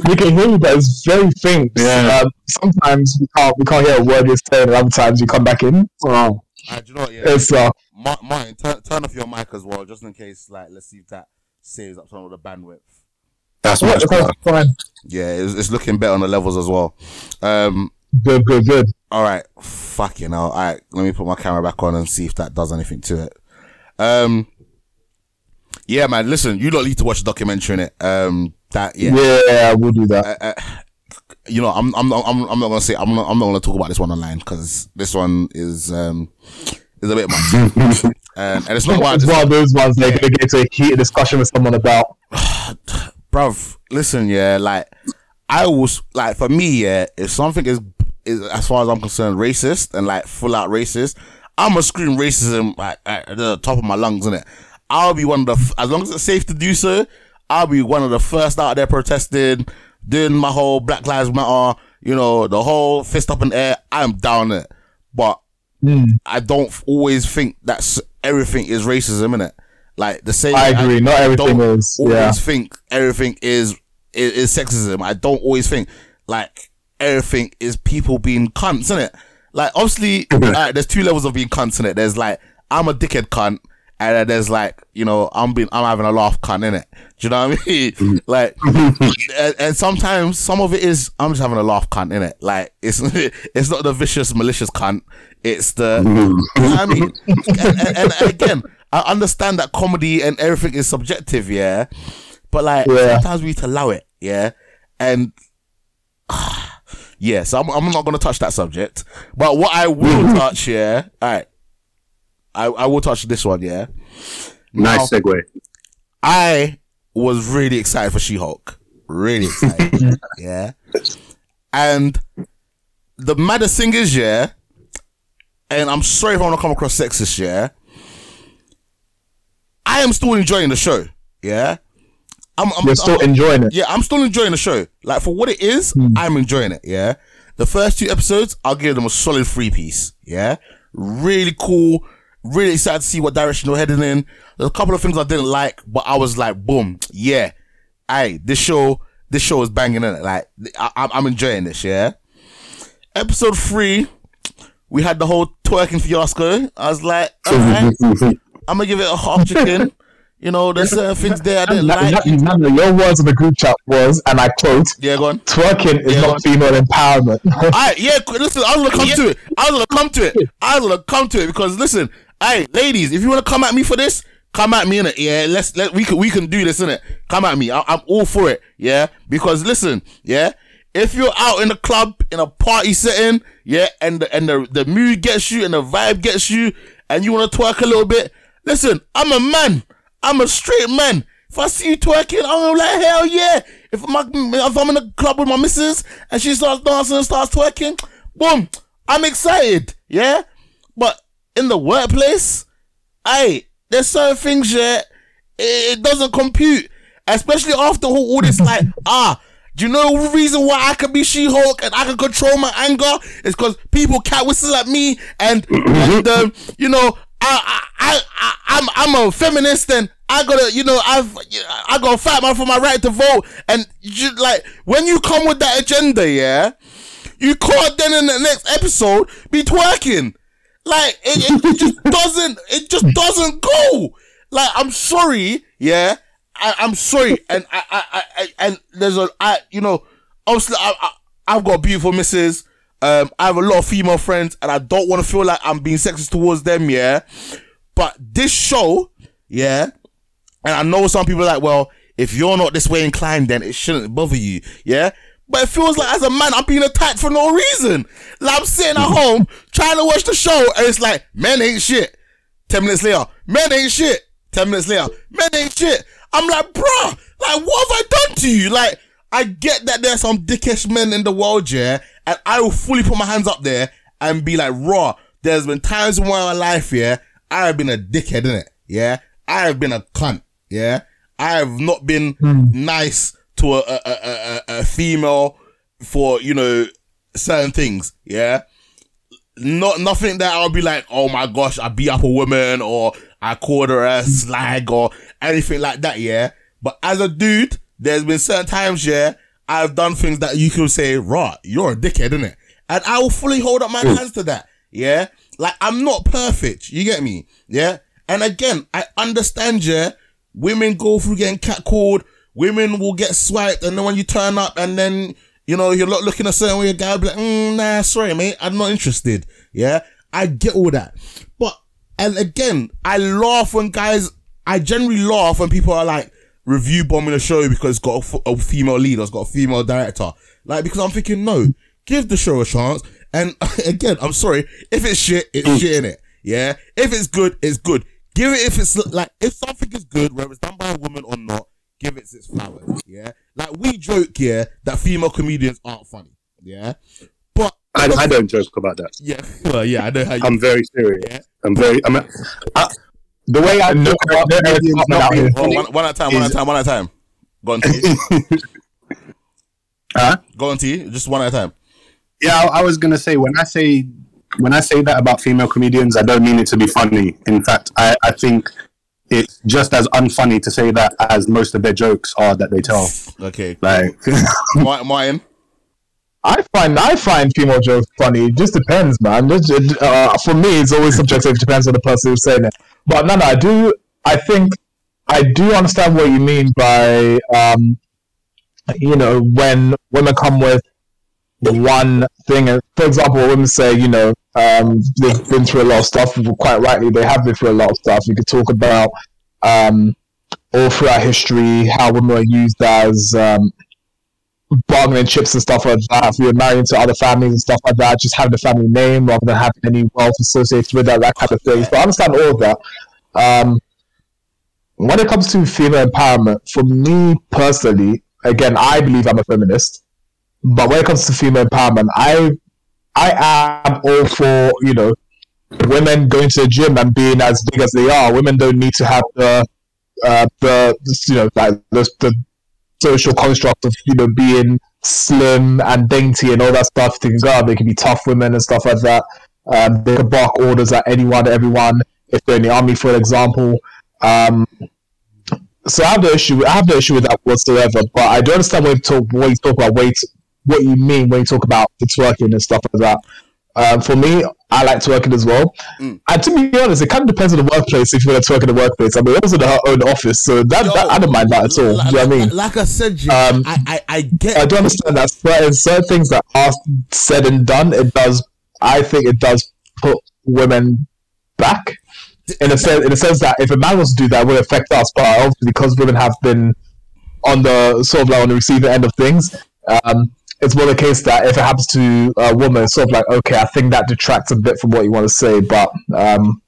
We can hear you, but it's very faint. Yeah. Um, sometimes we can't we can't hear a word you're saying, and other times you come back in. Oh, Uh, do you know what? Yeah. it's uh, Ma- Martin, turn, turn off your mic as well, just in case. Like, let's see if that saves up some of the bandwidth. That's what. much it's better. fine. Yeah, it's, it's looking better on the levels as well. Um, Good, good, good. all right, fucking hell. All right, let me put my camera back on and see if that does anything to it. Um, yeah, man. Listen, you don't need to watch the documentary in it. Um, that yeah. Yeah, we'll do that. Uh, uh, you know, I'm, I'm, I'm, I'm not gonna say, I'm not, I'm not gonna talk about this one online because this one is, um, is a bit much. um, and it's not it's one of those ones they're gonna get into a heated discussion with someone about. bruv, listen, yeah, like I was like for me, yeah, if something is is as far as I'm concerned racist and like full out racist, I'm gonna scream racism like, at the top of my lungs, innit? I'll be one of the as long as it's safe to do so, I'll be one of the first out there protesting, doing my whole Black Lives Matter, you know, the whole fist up in the air. I'm down it, but hmm. I don't always think that's everything is racism, innit? Like the same. I agree, not everything don't is, Always yeah. think everything is, is is sexism. I don't always think like everything is people being cunts, innit? Like obviously, there's two levels of being cunts, innit? There's like I'm a dickhead cunt, and then there's like you know I'm being I'm having a laugh cunt, innit? Do you know what I mean? Mm-hmm. like, and, and sometimes some of it is I'm just having a laugh cunt, in it. Like it's it's not the vicious malicious cunt. It's the mm-hmm. you know I mean. And, and- and again, I understand that comedy and everything is subjective, yeah. But like Yeah. sometimes we need to allow it, yeah. And yeah, so I'm, I'm not gonna touch that subject. But what I will mm-hmm. touch, yeah, all right. I, I will touch this one, yeah. Nice Now, segue. I was really excited for She Hulk. Really excited. yeah. And the maddest thing is, yeah, and I'm sorry if I want to come across sexist, yeah. I am still enjoying the show. Yeah. I'm, I'm You're still I'm- enjoying it. yeah, I'm still enjoying the show. Like for what it is, hmm. I'm enjoying it. Yeah. The first two episodes, I'll give them a solid three piece. Yeah. Really cool. Really excited to see what direction they're heading in. There's a couple of things I didn't like, but I was like, boom, yeah. Hey, this show, this show is banging in it. Like, I, I'm- enjoying this, yeah. Episode three, we had the whole twerking fiasco. I was like, alright, I'm gonna give it a half chicken. You know, there's certain things there I didn't like. Your words in the group chat was, and I quote, Yeah, go on. twerking is Yeah, not female empowerment. I yeah, listen, I was gonna come to it. I was gonna come to it. I was gonna come to it because listen, hey, ladies, if you wanna come at me for this, come at me in it. Yeah, let's let we can we can do this in it. Come at me. I, I'm all for it. Yeah, because listen, yeah, if you're out in the club in a party setting, yeah, and the and the the mood gets you and the vibe gets you, and you wanna twerk a little bit, listen, I'm a man. I'm a straight man. If I see you twerking, I'm like, hell yeah. If, my, if I'm in a club with my missus and she starts dancing and starts twerking, boom, I'm excited. Yeah? In the workplace, hey, there's certain things, that it, it doesn't compute. Especially after all, all this, like, ah, do you know the reason why I can be She-Hulk and I can control my anger? Is because people cat whistle at me and, and um, you know, I, I, I, I'm, I'm a feminist and I gotta, you know, I've, I gotta fight man for my right to vote. And you, like, when you come with that agenda, yeah, you can't then in the next episode be twerking. Like, it, it, just doesn't, it just doesn't go. Like, I'm sorry, yeah, I, I'm sorry, and I, I, I, and there's a, I, you know, obviously, I, I, I've got beautiful misses. Um, I have a lot of female friends, and I don't want to feel like I'm being sexist towards them. Yeah, but this show, yeah, and I know some people are like, well, if you're not this way inclined, then it shouldn't bother you. Yeah. But it feels like as a man, I'm being attacked for no reason. Like I'm sitting at home trying to watch the show and it's like, men ain't shit. 10 minutes later, men ain't shit. 10 minutes later, men ain't shit. I'm like, bruh, like, what have I done to you? Like, I get that there's some dickish men in the world, yeah, and I will fully put my hands up there and be like, raw, there's been times in my life, yeah, I have been a dickhead, innit? Yeah? I have been a cunt, yeah? I have not been hmm. nice to a, a, a, a, a female for, you know, certain things, yeah? not nothing that I'll be like, oh my gosh, I beat up a woman or I called her a slag or anything like that, yeah. But as a dude, there's been certain times, yeah, I've done things that you could say, right, you're a dickhead, innit? And I will fully hold up my mm. hands to that, yeah. Like I'm not perfect, you get me, yeah. And again, I understand, yeah. Women go through getting catcalled. Women will get swiped, and then when you turn up, and then you know, you're not looking a certain way, a guy will be like, mm, nah, sorry, mate, I'm not interested. Yeah. I get all that. But, and again, I laugh when guys, I generally laugh when people are like, review bombing a show because it's got a, f- a female lead or it's got a female director. Like, because I'm thinking, no, give the show a chance. And again, I'm sorry, if it's shit, it's shit in it. Yeah. If it's good, it's good. Give it if it's like, if something is good, whether it's done by a woman or not, give it its flowers. Yeah. Like we joke here that female comedians aren't funny. Yeah. But I, I don't joke about that. yeah, well, yeah, I know how you. I'm very serious. Yeah. I'm very. I'm. I, the way I No, joke about no, no, comedians not being Hold on, funny. one, one at a time, one at a time, one at a time. Go on, T. Huh? Go on, T. Just one at a time. Yeah, I, I was gonna say when I say when I say that about female comedians, I don't mean it to be funny. In fact, I, I think it's just as unfunny to say that as most of their jokes are that they tell. Okay. Like, Martin, Martin. I find I find female jokes funny. It just depends, man. It- it- uh, for me, it's always subjective. It depends on the person who's saying it. But no, no, I do. I think I do understand what you mean by, um, you know, when women come with the one thing. For example, women say, you know, um, they've been through a lot of stuff. Quite rightly, they have been through a lot of stuff. You could talk about um, all throughout history how women were used as um, bargaining chips and stuff like that. If you're married into other families and stuff like that, just having the family name rather than having any wealth associated with that, that kind of thing. So I understand all of that. Um, when it comes to female empowerment, for me personally, again, I believe I'm a feminist. But when it comes to female empowerment, I I am all for you know women going to the gym and being as big as they are. Women don't need to have the uh, the you know like the, the social construct of you know being slim and dainty and all that stuff. Go out, they can be tough women and stuff like that. Um, they can bark orders at anyone, everyone. if they're in the army, for example. Um, so I have no issue. I have no issue with that whatsoever. But I do understand when you talk talk about weight, what you mean when you talk about the twerking and stuff like that. Um, for me, I like twerking as well. Mm. And to be honest, it kind of depends on the workplace. If you want to twerk in the workplace, I mean, it was in her own office, so that, Yo, that I don't mind that at all. like, you know what I mean? Like I said, yeah, Um, I, I, I get I do understand that certain, certain things that are said and done, it does. I think it does put women back in a sense. In a sense that if a man was to do that, it would affect us. But obviously, because women have been on the sort of like on the receiving end of things, um, it's more the case that if it happens to a woman, it's sort of like okay, I think that detracts a bit from what you want to say, but. Um,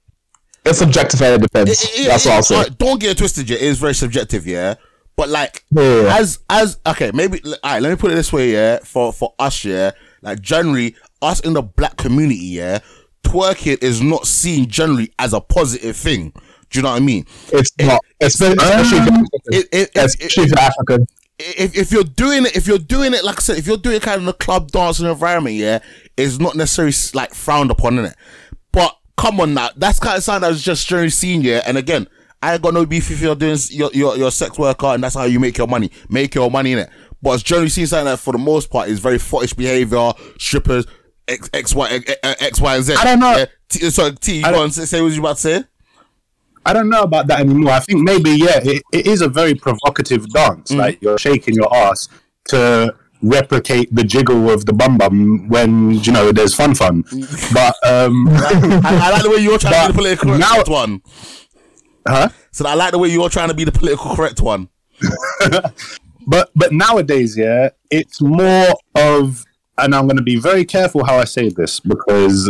it's subjective and it depends. It- it- That's it- what I'll say. alright, don't get it twisted, yeah. It is very subjective, yeah. But like, Yeah. as as okay, maybe all right. Let me put it this way, yeah. For for us, yeah. Like generally, us in the black community, yeah. Twerking is not seen generally as a positive thing. Do you know what I mean? It's not, especially, especially, if, you're It, it, especially you're African. If, if you're doing it, if you're doing it, like I said, if you're doing it kind of in a club dancing environment, yeah, it's not necessarily like frowned upon in it. But come on now, that's kind of something that's just generally seen, yeah. And again, I ain't got no beef if you're doing your your, your sex worker and that's how you make your money, make your money in it. But it's generally seen something that for the most part is very foppish behavior, strippers, X, X, Y, X, X, Y, and Z. I don't know. Yeah, T, sorry, T, you go don't- say, say what you about to say. I don't know about that anymore. I think maybe yeah, it, it is a very provocative dance. Like you're shaking your ass to replicate the jiggle of the bum bum when you know there's fun fun. But um, I, I like the way you're trying to be the political now- correct one. huh? So I like the way you're trying to be the political correct one. But but nowadays, yeah, it's more of, and I'm going to be very careful how I say this because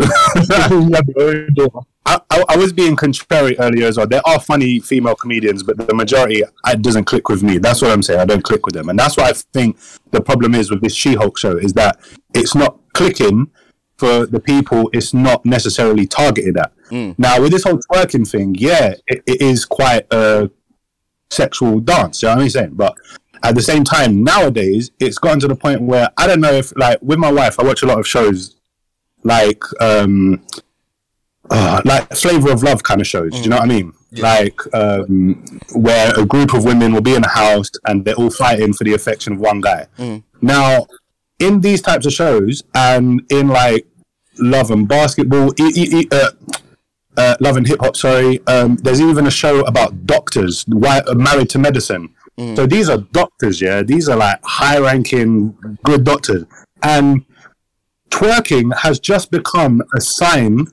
I, I, I was being contrary earlier as well. There are funny female comedians, but the majority it doesn't click with me. That's what I'm saying. I don't click with them, and that's what I think the problem is with this She-Hulk show is that it's not clicking for the people. It's not necessarily targeted at. Now with this whole twerking thing, yeah, it, it is quite a sexual dance. You know what I'm saying? But at the same time, nowadays it's gotten to the point where I don't know if like with my wife, I watch a lot of shows like um uh, like flavor of love kind of shows. Do you know what I mean? Like um, where a group of women will be in a house and they're all fighting for the affection of one guy. Now, in these types of shows and in like love and basketball, e- e- e- uh, uh, love and hip hop. Sorry, um, there's even a show about doctors why, uh, married to medicine. So these are doctors, yeah. These are like high-ranking, good doctors, and twerking has just become a sign.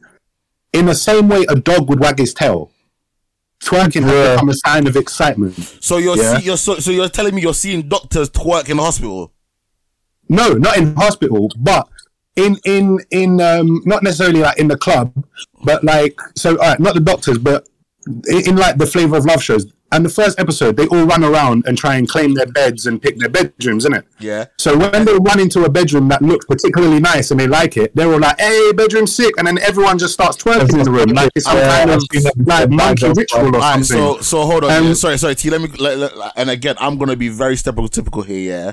In the same way a dog would wag his tail, twerking has become a sign of excitement. So you're Yeah. see, you're so, so you're telling me you're seeing doctors twerk in the hospital. No, not in hospital, but in in in um not necessarily like in the club, but like so all right, not the doctors, but in, in like the flavor of love shows. And the first episode, they all run around and try and claim their beds and pick their bedrooms, innit? Yeah. So when they run into a bedroom that looks particularly nice and they like it, they're all like, "Hey, bedroom sick," and then everyone just starts twerking in the room like it's some Yeah, kind of I've seen that before. like monkey ritual or something. so so hold on. Um, yeah, sorry, sorry, T. Let me. Let, let- and again, I'm gonna be very stereotypical here, yeah.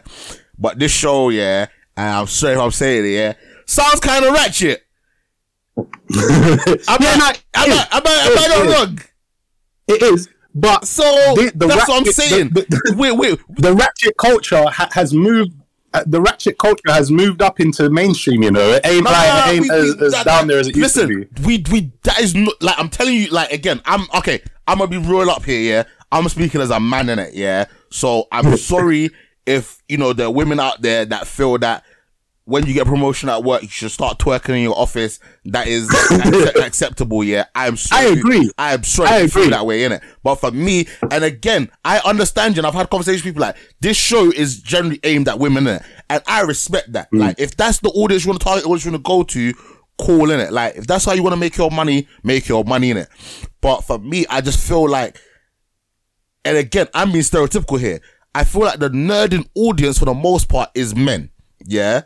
But this show, yeah, and I'm sorry if I'm saying it, yeah, sounds kind of ratchet. Am Yeah, I'm, it I, is. am I, am I not wrong? it is, but So The- the that's what I'm ratchet- saying. the- wait, wait. the ratchet culture ha- has moved. Uh, the ratchet culture has moved up into mainstream. You know, it ain't No, like it ain't we- as, we- as that- down there as it listen, used to be. we we that is not like I'm telling you. Like again, I'm okay. I'm gonna be real up here. Yeah, I'm speaking as a man in it. Yeah, so I'm sorry if you know there are women out there that feel that when you get promotion at work, you should start twerking in your office. That is accept- acceptable. Yeah, I'm sorry. I agree. I am sorry I agree. that way in it. But for me, and again, I understand you. And I've had conversations with people like this show is generally aimed at women in it, and I respect that. Mm. Like if that's the audience you want to target, audience you want to go to, cool in it. Like if that's how you want to make your money, make your money in it. But for me, I just feel like, and again, I'm being stereotypical here. I feel like the nerding audience for the most part is men. Yeah.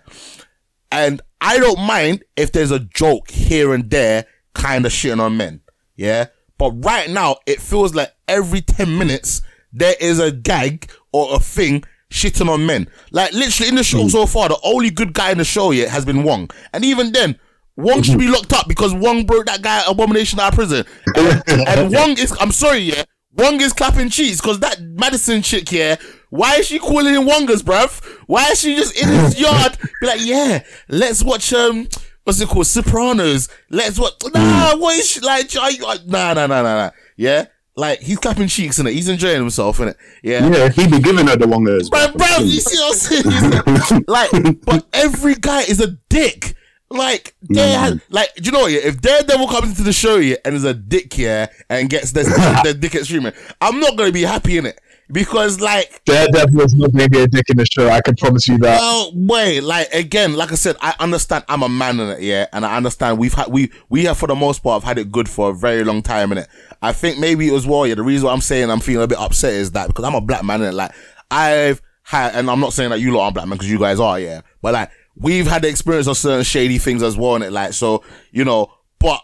And I don't mind if there's a joke here and there kind of shitting on men. Yeah. But right now, it feels like every 10 minutes, there is a gag or a thing shitting on men. Like literally in the show hmm. so far, the only good guy in the show yet has been Wong. And even then, Wong should be hmm. locked up because Wong broke that guy abomination out of prison. And, and Wong is, I'm sorry, yeah, Wong is clapping cheeks because that Madison chick, yeah, why is she calling him Wongas, bruv? Why is she just in his yard? Be like, yeah, let's watch, um, what's it called? Sopranos. Let's watch, nah, what is she, like, I, I, nah, nah, nah, nah, nah, yeah? Like, he's clapping cheeks in it. He's enjoying himself in it. Yeah. Yeah, he be giving her the wongers. Bro, bro, you see what I'm saying? like, but every guy is a dick. Like, they had, like, do you know what? Yeah? If Daredevil comes into the show yeah, and is a dick here and gets their, their dick extreme, I'm not gonna be happy in it because, like, Daredevil is not going to be a dick in the show. I can promise you that. well, wait, like again, like I said, I understand I'm a man in it, yeah, and I understand we've had we we have for the most part have had it good for a very long time in it. I think maybe as well, yeah. The reason why I'm saying I'm feeling a bit upset is that because I'm a black man in it, like I've had, and I'm not saying that you lot are black man because you guys are, yeah, but like we've had the experience of certain shady things as well in it, like so, you know, but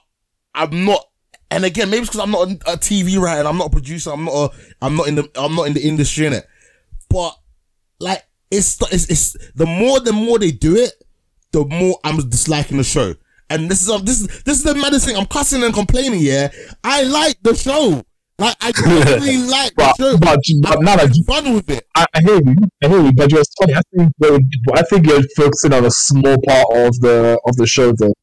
I'm not. And again, maybe it's because I'm not a, TV writer, and I'm not a producer, I'm not a, I'm not in the, I'm not in the industry in it. But like it's, it's it's the more the more they do it, the more I'm disliking the show. And this is um, this is this is the maddest thing. I'm cussing and complaining. Yeah, I like the show. Like I really like the But, show. but, but now that fun with it. I, I hear you, I hear you, but you're sorry. I think you're- I think you're focusing on a small part of the of the show though,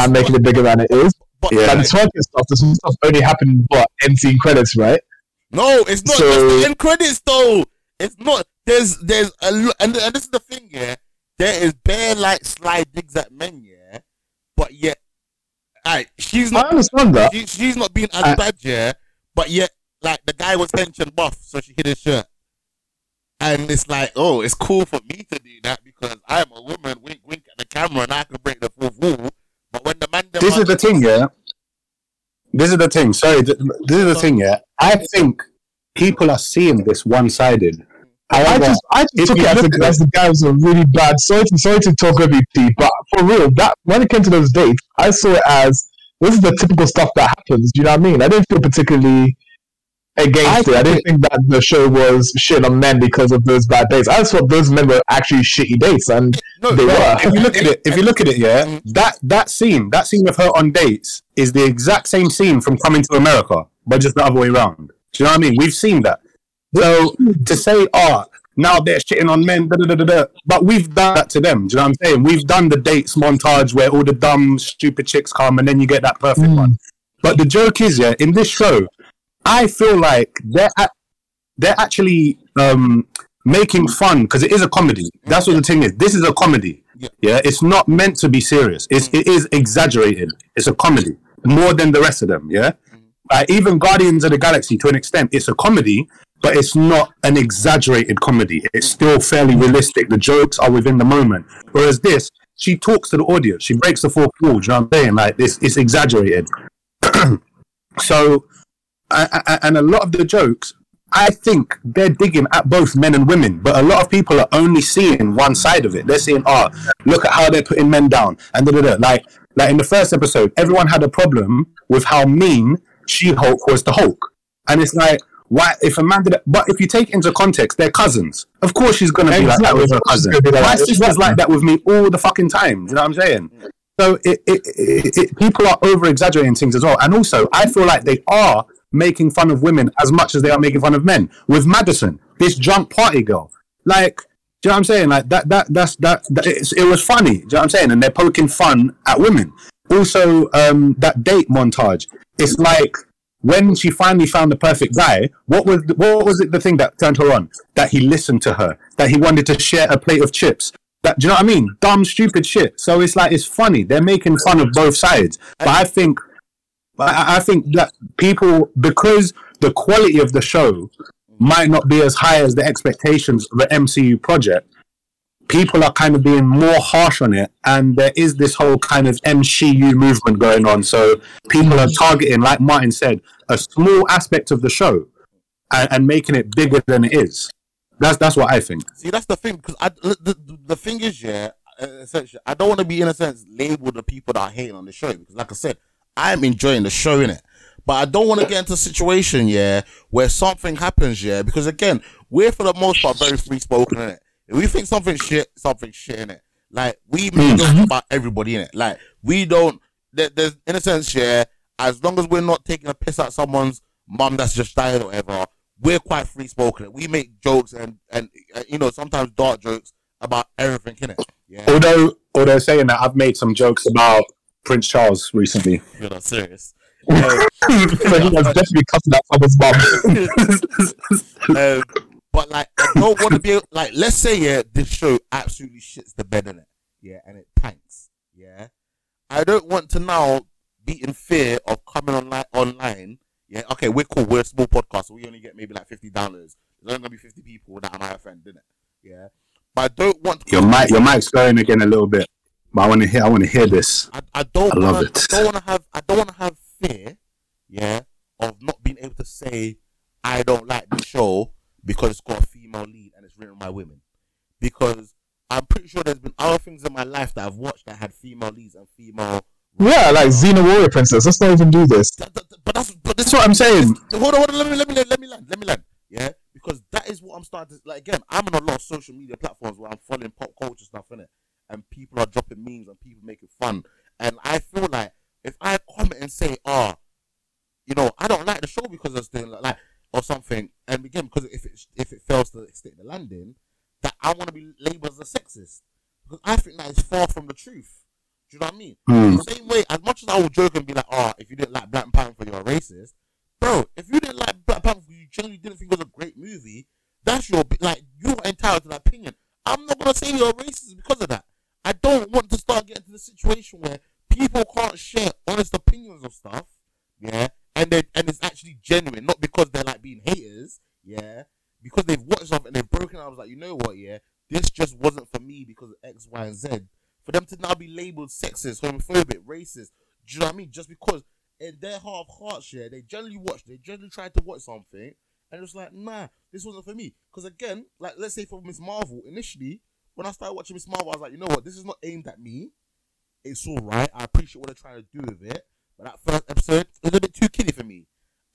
and making it bigger than it is. But, Yeah. Like the twerking stuff, this stuff only happened what end scene credits, right? no, it's not So- just the end credits though. It's not. There's there's a and and this is the thing. Yeah, there is bare like slide digs at men. Yeah, but yet, alright, she's I not. understand that. She, she's not being as I- bad, yeah. But yet, like the guy was hench buff, so she hid his shirt. And it's like, oh, it's cool for me to do that because I'm a woman. Wink, wink at the camera, and I can break the fourth wall. But when the man, This is the thing, yeah. This is the thing. Sorry, th- this is the thing, yeah. I think people are seeing this one-sided. I just, I just took it as, a, at as the guy was a really bad. Sorry to, sorry to talk over you, but for real, that when it came to those dates, I saw it as this is the typical stuff that happens. Do you know what I mean? I didn't feel particularly against I it. I didn't think think that the show was shit on men because of those bad dates. I just thought those men were actually shitty dates, and no, they no, were. if you look at it, if you look at it, yeah, that that scene, that scene of her on dates, is the exact same scene from Coming to America, but just the other way around. Do you know what I mean? We've seen that. So to say, oh, now they're shitting on men, da, da, da, da, da, but we've done that to them. Do you know what I'm saying? We've done the dates montage where all the dumb, stupid chicks come, and then you get that perfect Mm. one. But the joke is, yeah, in this show, I feel like they're at, they're actually um, making fun because it is a comedy. That's what the thing is. This is a comedy. Yeah. Yeah, it's not meant to be serious. It's it is exaggerated. It's a comedy more than the rest of them. Yeah, uh, even Guardians of the Galaxy to an extent, it's a comedy, but it's not an exaggerated comedy. It's still fairly realistic. The jokes are within the moment. Whereas this, she talks to the audience. She breaks the fourth wall. You know what I'm saying? Like this, it's exaggerated. so, I, I, and a lot of the jokes, I think they're digging at both men and women, but a lot of people are only seeing one side of it. They're saying, "Oh, ah, look at how they're putting men down," and da, da, da. like, like in the first episode, everyone had a problem with how mean She-Hulk was to Hulk, and it's like, why? If a man did it, but if you take into context, they're cousins. Of course, she's gonna be like that with her cousin. Like My that. sister's like that with me all the fucking time. You know what I'm saying? So it, it, it, it, people are over exaggerating things as well, and also I feel like they are making fun of women as much as they are making fun of men. With Madison, this drunk party girl, like, do you know what I'm saying? Like that, that, that's that. that it was funny. Do you know what I'm saying? And they're poking fun at women. Also, um, that date montage. It's like when she finally found the perfect guy. What was what was it? The thing that turned her on? That he listened to her. That he wanted to share a plate of chips. That, do you know what I mean? Dumb, stupid shit. So it's like it's funny. They're making fun of both sides. But I think, I, I think that people because the quality of the show might not be as high as the expectations of the MCU project. People are kind of being more harsh on it, and there is this whole kind of MCU movement going on. So people are targeting, like Martin said, a small aspect of the show and, and making it bigger than it is. That's that's what I think. See, that's the thing because the, the thing is, yeah, uh, essentially, I don't want to be in a sense labeled the people that are hating on the show because, like I said, I'm enjoying the show in it. But I don't want to get into a situation, yeah, where something happens, yeah, because again, we're for the most part very free spoken in it. If we think something shit, something shit in it. Like we make jokes about everybody in it. Like we don't. There, there's in a sense, yeah. As long as we're not taking a piss at someone's mum that's just died or whatever, we're quite free spoken. We make jokes and and uh, you know sometimes dark jokes about everything in it. Yeah, Although, although saying that, I've made some jokes about Prince Charles recently. you're not serious. so he was definitely cutting that from his mum. um, but like, I don't want to be like, let's say yeah, this show absolutely shits the bed in it, yeah, and it tanks, yeah. I don't want to now be in fear of coming online. Online, yeah. Okay, we're cool. We're a small podcast, so we only get maybe like fifty dollars. There's only gonna be fifty people that I might offend, it? Yeah. But I don't want to. Your mic, your mic's going again a little bit, but I want to hear. I want to hear this. I, I don't I love wanna, it. I don't want to have I don't want to have fear, yeah, of not being able to say I don't like the show because it's got a female lead and it's written by women. Because I'm pretty sure there's been other things in my life that I've watched that had female leads and female. Yeah, like Xena Warrior Princess. Let's not even do this. That- that- that- but that's but this That's what I'm saying. hold on, hold on, let me let me let me land, let me land. Yeah, because that is what I'm starting to like. Again, I'm on a lot of social media platforms where I'm following pop culture stuff in it, and people are dropping memes and people making fun. And I feel like if I comment and say, "Ah, you know, I don't like the show because of thing like, like or something," and again, because if it if it fails to stick the landing, that I want to be labeled as a sexist because I think that is far from the truth. Do you know what I mean? The same way, as much as I will joke and be like, "Oh, if you didn't like Black Panther, you're a racist." bro, if you didn't like Black Panther, you generally didn't think it was a great movie. That's your like you're entitled to that opinion. I'm not gonna say you're a racist because of that. I don't want to start getting to the situation where people can't share honest opinions of stuff, yeah, and they and it's actually genuine, not because they're like being haters, yeah, because they've watched something and they've broken. I was like, you know what, yeah, this just wasn't for me because of X, Y, and Z. For them to now be labeled sexist, homophobic, racist, do you know what I mean? Just because in their heart of hearts, yeah, they generally watch, they generally try to watch something, and it's like, nah, this wasn't for me. Because again, like let's say for Miss Marvel, initially when I started watching Miss Marvel, I was like, you know what, this is not aimed at me. It's all right. I appreciate what they're trying to do with it, but that first episode was a bit too kiddie for me.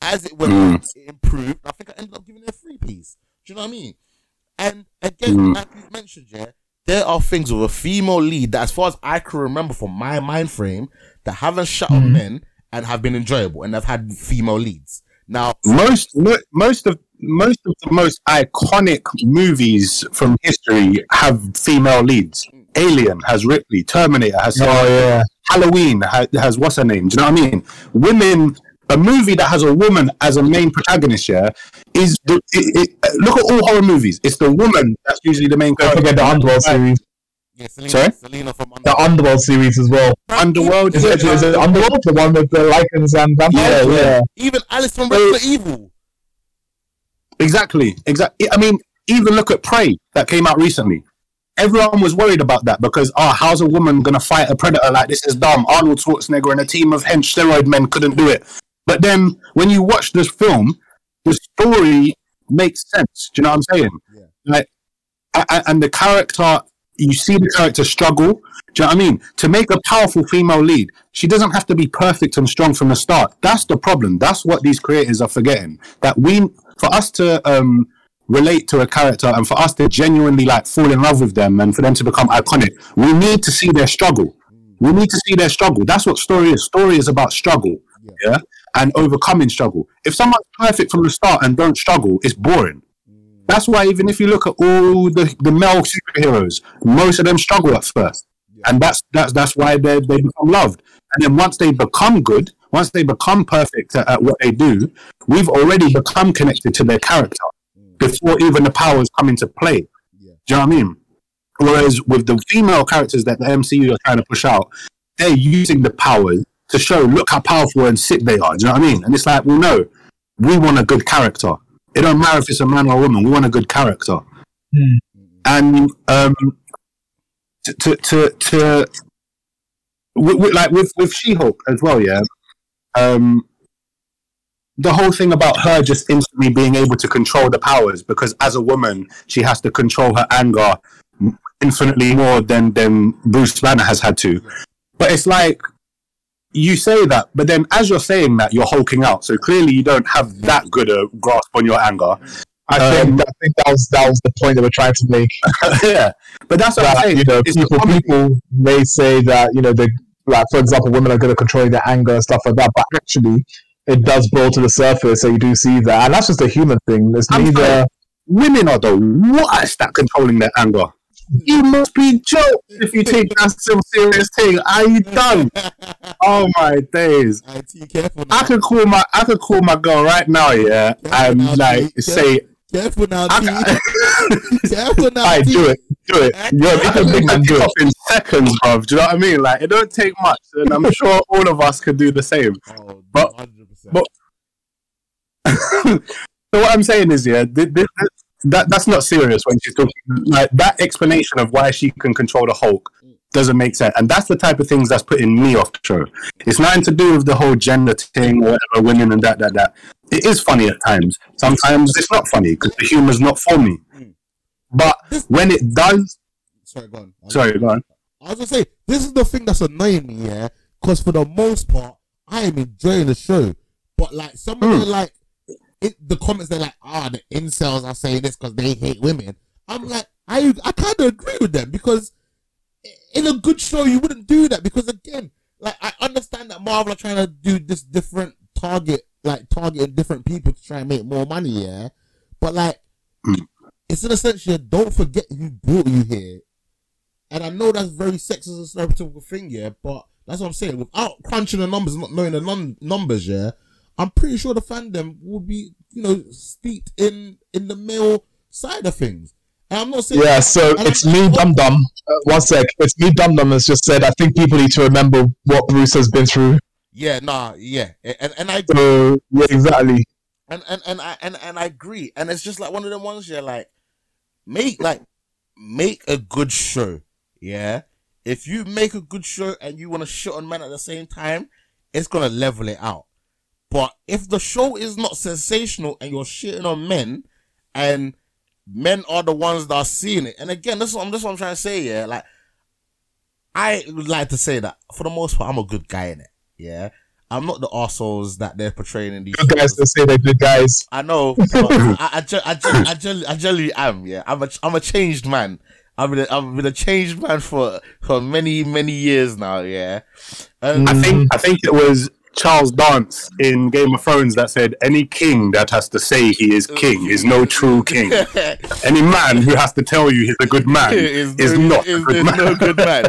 As it went on, it improved. I think I ended up giving it a free piece. Do you know what I mean? And again, Mm. like you mentioned, yeah, there are things with a female lead that, as far as I can remember from my mind frame, that haven't shut on men and have been enjoyable and have had female leads. Now, most mo- most of most of the most iconic movies from history have female leads. Alien has Ripley, Terminator has Oh yeah. Halloween has, has what's her name? Do you know what I mean? Women. A movie that has a woman as a main protagonist, yeah, is the, it, it, look at all horror movies. It's the woman that's usually the main Don't character. forget the Underworld series. yeah, Selena, Sorry? Selena from The Underworld series as well. Underworld. Is it, is it Underworld? The one with the Lycans and vampires? Yeah, yeah. Even Alice from Resident Evil. Exactly, exactly. I mean, even look at Prey that came out recently. Everyone was worried about that because, oh, how's a woman gonna fight a predator like this? Is dumb. Arnold Schwarzenegger and a team of hench steroid men couldn't do it. But then when you watch this film, the story makes sense. Do you know what I'm saying? Yeah. Like, a- a- and the character, you see the character struggle. Do you know what I mean? To make a powerful female lead, she doesn't have to be perfect and strong from the start. That's the problem. That's what these creators are forgetting. That we, for us to um, relate to a character and for us to genuinely like fall in love with them and for them to become iconic, we need to see their struggle. We need to see their struggle. That's what story is. Story is about struggle, yeah, and overcoming struggle. If someone's perfect from the start and don't struggle, it's boring. That's why even if you look at all the, the male superheroes, most of them struggle at first, and that's that's that's why they they become loved. And then once they become good, once they become perfect at, at what they do, we've already become connected to their character before even the powers come into play. Do you know what I mean? Whereas with the female characters that the MCU are trying to push out, they're using the powers to show, look how powerful and sick they are. Do you know what I mean? And it's like, well, no, we want a good character. It don't matter if it's a man or a woman. We want a good character. Hmm. And um, to to to, to with, with, like with with She-Hulk as well, yeah. Um, the whole thing about her just instantly being able to control the powers because as a woman she has to control her anger infinitely more than than Bruce Banner has had to. But it's like you say that, but then as you're saying that, you're hulking out. So clearly you don't have that good a grasp on your anger. I Um, think I think that was that was the point they were trying to make. yeah, but that's what I'm saying. you know, people people may say that you know they like for example, women are good at controlling their anger and stuff like that, but actually, it does boil to the surface, so you do see that, and that's just a human thing. It's I'm neither. sorry. Women are the worst at controlling their anger. You must be joking if you take that some serious thing. Are you done? Oh my days! IT. I could call my I could call my girl right now, yeah, and now, like T. say, Careful now, I, T. Careful now, I T. do it, do it. You're I can big pick man do it. up in seconds, bro. Do you know what I mean? Like it don't take much, and I'm sure all of us could do the same. Oh, But- 100%. but- so what I'm saying is, yeah, th- th- th- that that's not serious when she's talking. Like that explanation of why she can control the Hulk doesn't make sense, and that's the type of things that's putting me off the show. It's nothing to do with the whole gender thing, or whatever, women and that, that, that. It is funny at times. Sometimes it's not funny because the humor's not for me. But when it does, Sorry, go on. sorry, go on. I was gonna say this is the thing that's annoying me, yeah. Because for the most part, I am enjoying the show, but like some of the like, it, the comments they're like, ah, the incels are saying this because they hate women. I'm like, I I kind of agree with them because in a good show you wouldn't do that because again, like I understand that Marvel are trying to do this different target, like targeting different people to try and make more money, yeah. But like, it's in a sense, you don't forget who brought you here. And I know that's very sexist and stereotypical thing, yeah, but that's what I'm saying. Without crunching the numbers, not knowing the num- numbers, yeah, I'm pretty sure the fandom would be, you know, steeped in in the male side of things. And I'm not saying Yeah, so it's me, Dum Dum. Uh, one sec. It's me, Dum Dum, has just said, I think people need to remember what Bruce has been through. Yeah, nah, yeah, and and I So, yeah, exactly. and and and I and, and I agree. And it's just like one of them ones, yeah, like make like make a good show. Yeah. If you make a good show and you want to shit on men at the same time, it's gonna level it out. But if the show is not sensational and you're shitting on men, and men are the ones that are seeing it, and again, this is what I'm, this is what I'm trying to say. Yeah, like I would like to say that for the most part, I'm a good guy in it. Yeah, I'm not the assholes that they're portraying in these. Good guys that say they're good guys. I know. I, I, I, I, I generally am. Yeah, I'm a, I'm a changed man. I've been, a, I've been a changed man for, for many, many years now. Yeah. Um, I think I think it was Charles Dance in Game of Thrones that said, "Any king that has to say he is king is no true king. Any man who has to tell you he's a good man is, no- not is- a good is man." no good man.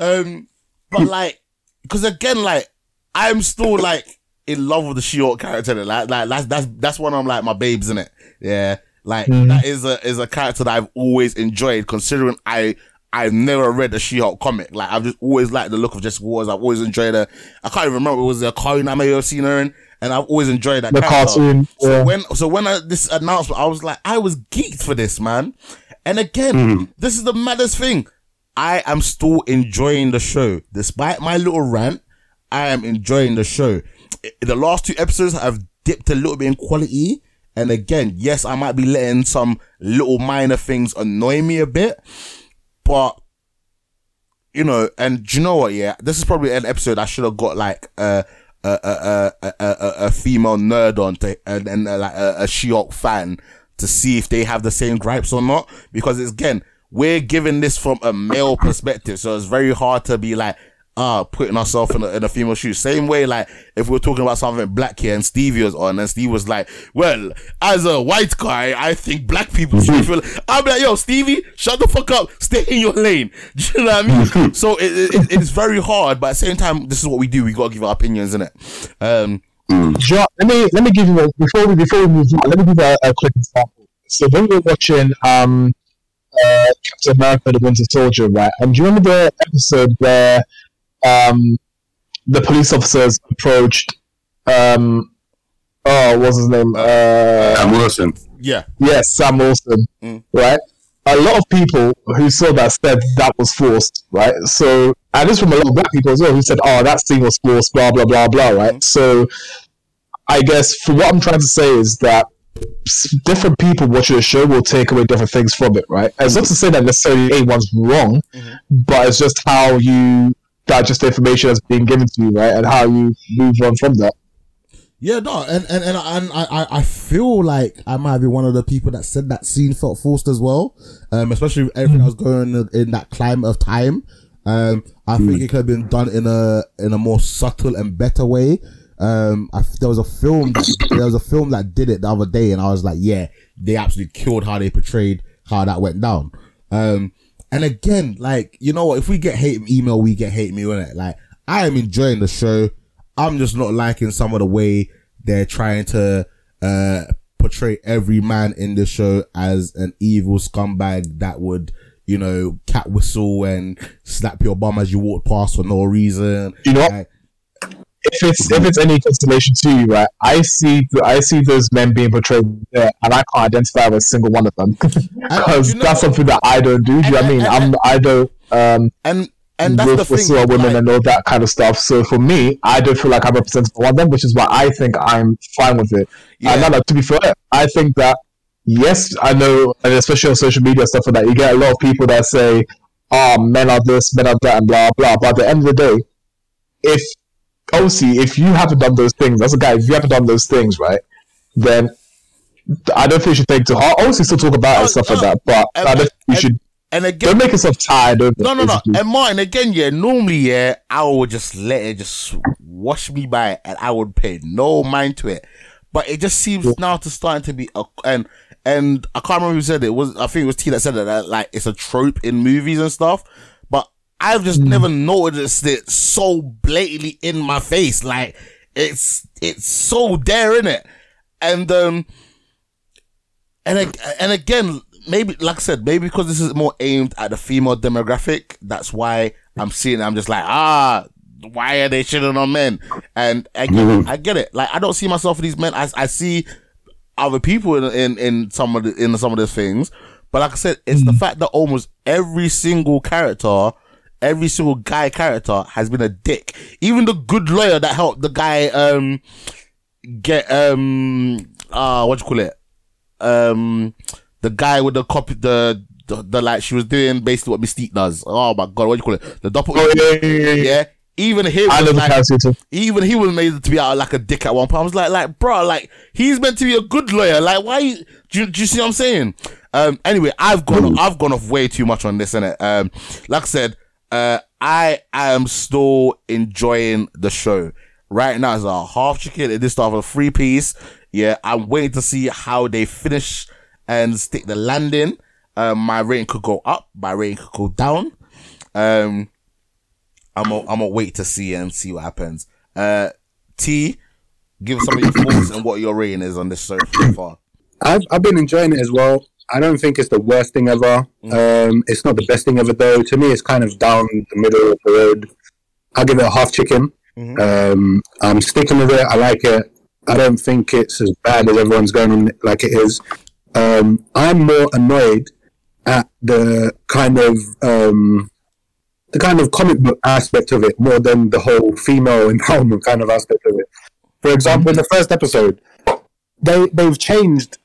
Um, but like, because again, like, I'm still like in love with the She-Hulk character. Like, like that's that's that's one of like my babes in it. Yeah, like mm-hmm. that is a is a character that I've always enjoyed. Considering I. I've never read a She-Hulk comic. Like I've just always liked the look of Jessica Wars. I've always enjoyed her. I can't even remember it was a cartoon I may have seen her in, and I've always enjoyed that The character. cartoon, So yeah. when so when I, this announcement, I was like, I was geeked for this man. And again, mm-hmm. this is the maddest thing. I am still enjoying the show, despite my little rant. I am enjoying the show. The last two episodes have dipped a little bit in quality, and again, yes, I might be letting some little minor things annoy me a bit, but you know, and do you know what? Yeah, this is probably an episode I should have got like a a a a a, a, a female nerd on to and, and uh, like a, a She-Hulk fan to see if they have the same gripes or not. Because it's again, we're giving this from a male perspective, so it's very hard to be like. Ah, putting ourselves in a, in a female shoe. Same way, like, if we're talking about something black here and Stevie was on and Steve was like, well, as a white guy, I think black people should feel, I'm like, yo, Stevie, shut the fuck up. Stay in your lane. Do you know what I mean? so it, it, it's very hard, but at the same time, this is what we do. We gotta give our opinions, in it. Um, Jo- let me let me give you a, before we before we move on. Let me give you a, a quick example. So when we were watching um, uh, Captain America: The Winter Soldier, right? And do you remember the episode where um, the police officers approached um, oh, what's his name? Uh, Sam Wilson. yeah. Yes, Sam Wilson, Mm. right? A lot of people who saw that said that was forced, right? So, and this from a lot of black people as well, who said, "Oh, that scene was forced," blah blah blah blah, right? So, I guess for what I'm trying to say is that different people watching the show will take away different things from it, right? And it's not to say that necessarily anyone's wrong, but it's just how you digest the information that's being given to you, right, and how you move on from that. Yeah, no, and and and, and I, I feel like I might be one of the people that said that scene felt forced as well, um, especially with everything that was going in, in that climate of time. Um, I think it could have been done in a in a more subtle and better way. Um, I, there was a film that there was a film that did it the other day, and I was like, yeah, they absolutely killed how they portrayed how that went down. Um, and again, like you know what, if we get hate email, we get hate mail, innit? Like I am enjoying the show. I'm just not liking some of the way they're trying to uh portray every man in the show as an evil scumbag that would, you know, cat whistle and slap your bum as you walk past for no reason. You know? Like, if it's if it's any consolation to you, right? I see I see those men being portrayed there, and I can't identify with a single one of them because you know that's something that I don't do. Do you know what I mean? I'm I don't um And and that's with, the with thing. sort women like- and all that kind of stuff. So for me, I don't feel like I'm represented for one of them, which is why I think I'm fine with it. Yeah. And no, no, to be fair, I think that yes, I know, and especially on social media stuff like that, you get a lot of people that say, "Oh, men are this, men are that," and blah blah. But at the end of the day, if obviously if you haven't done those things, as a guy, if you haven't done those things, right, then I don't think you should take to heart. Obviously, still talk about it and stuff like that, but And- I don't think you and- should. and again, Don't make yourself tired over it, No, no, no. basically. And Martin, again, yeah, normally, yeah, I would just let it just wash me by and I would pay no mind to it. But it just seems now to starting to be a, and, and I can't remember who said it. It was, I think it was T that said it, that like it's a trope in movies and stuff. I've just never noticed it so blatantly in my face. Like it's, it's so there, in it. And, um, and and again, maybe like I said, maybe because this is more aimed at the female demographic, that's why I'm seeing. it, I'm just like, ah, why are they shitting on men? And I get, it, I get it. Like I don't see myself in these men. I I see other people in in, in some of the in some of the things. But like I said, it's the fact that almost every single character, every single guy character has been a dick. Even the good lawyer that helped the guy um get um uh what do you call it? um the guy with the copy the the, the like she was doing basically what Mystique does. Oh my god, what do you call it? The doppel Oh, yeah, yeah, yeah, yeah. Even him I was like, even he was made to be out like a dick at one point. I was like, like, bro, like he's meant to be a good lawyer. Like, why? You, do, you, do you see what I'm saying? Um. Anyway, I've gone, I've gone off way too much on this, innit? Um. Like I said, uh, I am still enjoying the show right now. It's a half chicken. It is start with a free piece. Yeah, I'm waiting to see how they finish and stick the landing. Um, my rating could go up, my rating could go down. Um. I'm gonna I'm gonna wait to see and see what happens. Uh, T, give some of your thoughts and what your rating is on this show so far. I've, I've been enjoying it as well. I don't think it's the worst thing ever. Um, it's not the best thing ever, though. To me, it's kind of down the middle of the road. I'll give it a half chicken. Um, I'm sticking with it. I like it. I don't think it's as bad as everyone's going on like it is. Um, I'm more annoyed at the kind of um, the kind of comic book aspect of it more than the whole female empowerment kind of aspect of it. For example, in the first episode, they they've changed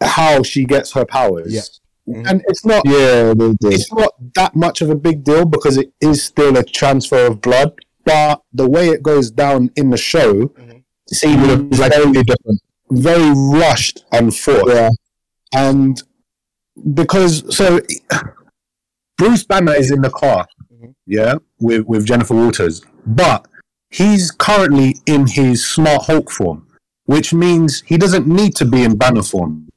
how she gets her powers. Yeah. Mm-hmm. And it's not yeah, it's not that much of a big deal because it is still a transfer of blood. But the way it goes down in the show mm-hmm. seems Like very, different. very rushed and forced. Yeah. And because so Bruce Banner is in the car, mm-hmm. yeah, with with Jennifer Walters, but he's currently in his Smart Hulk form, which means he doesn't need to be in Banner form.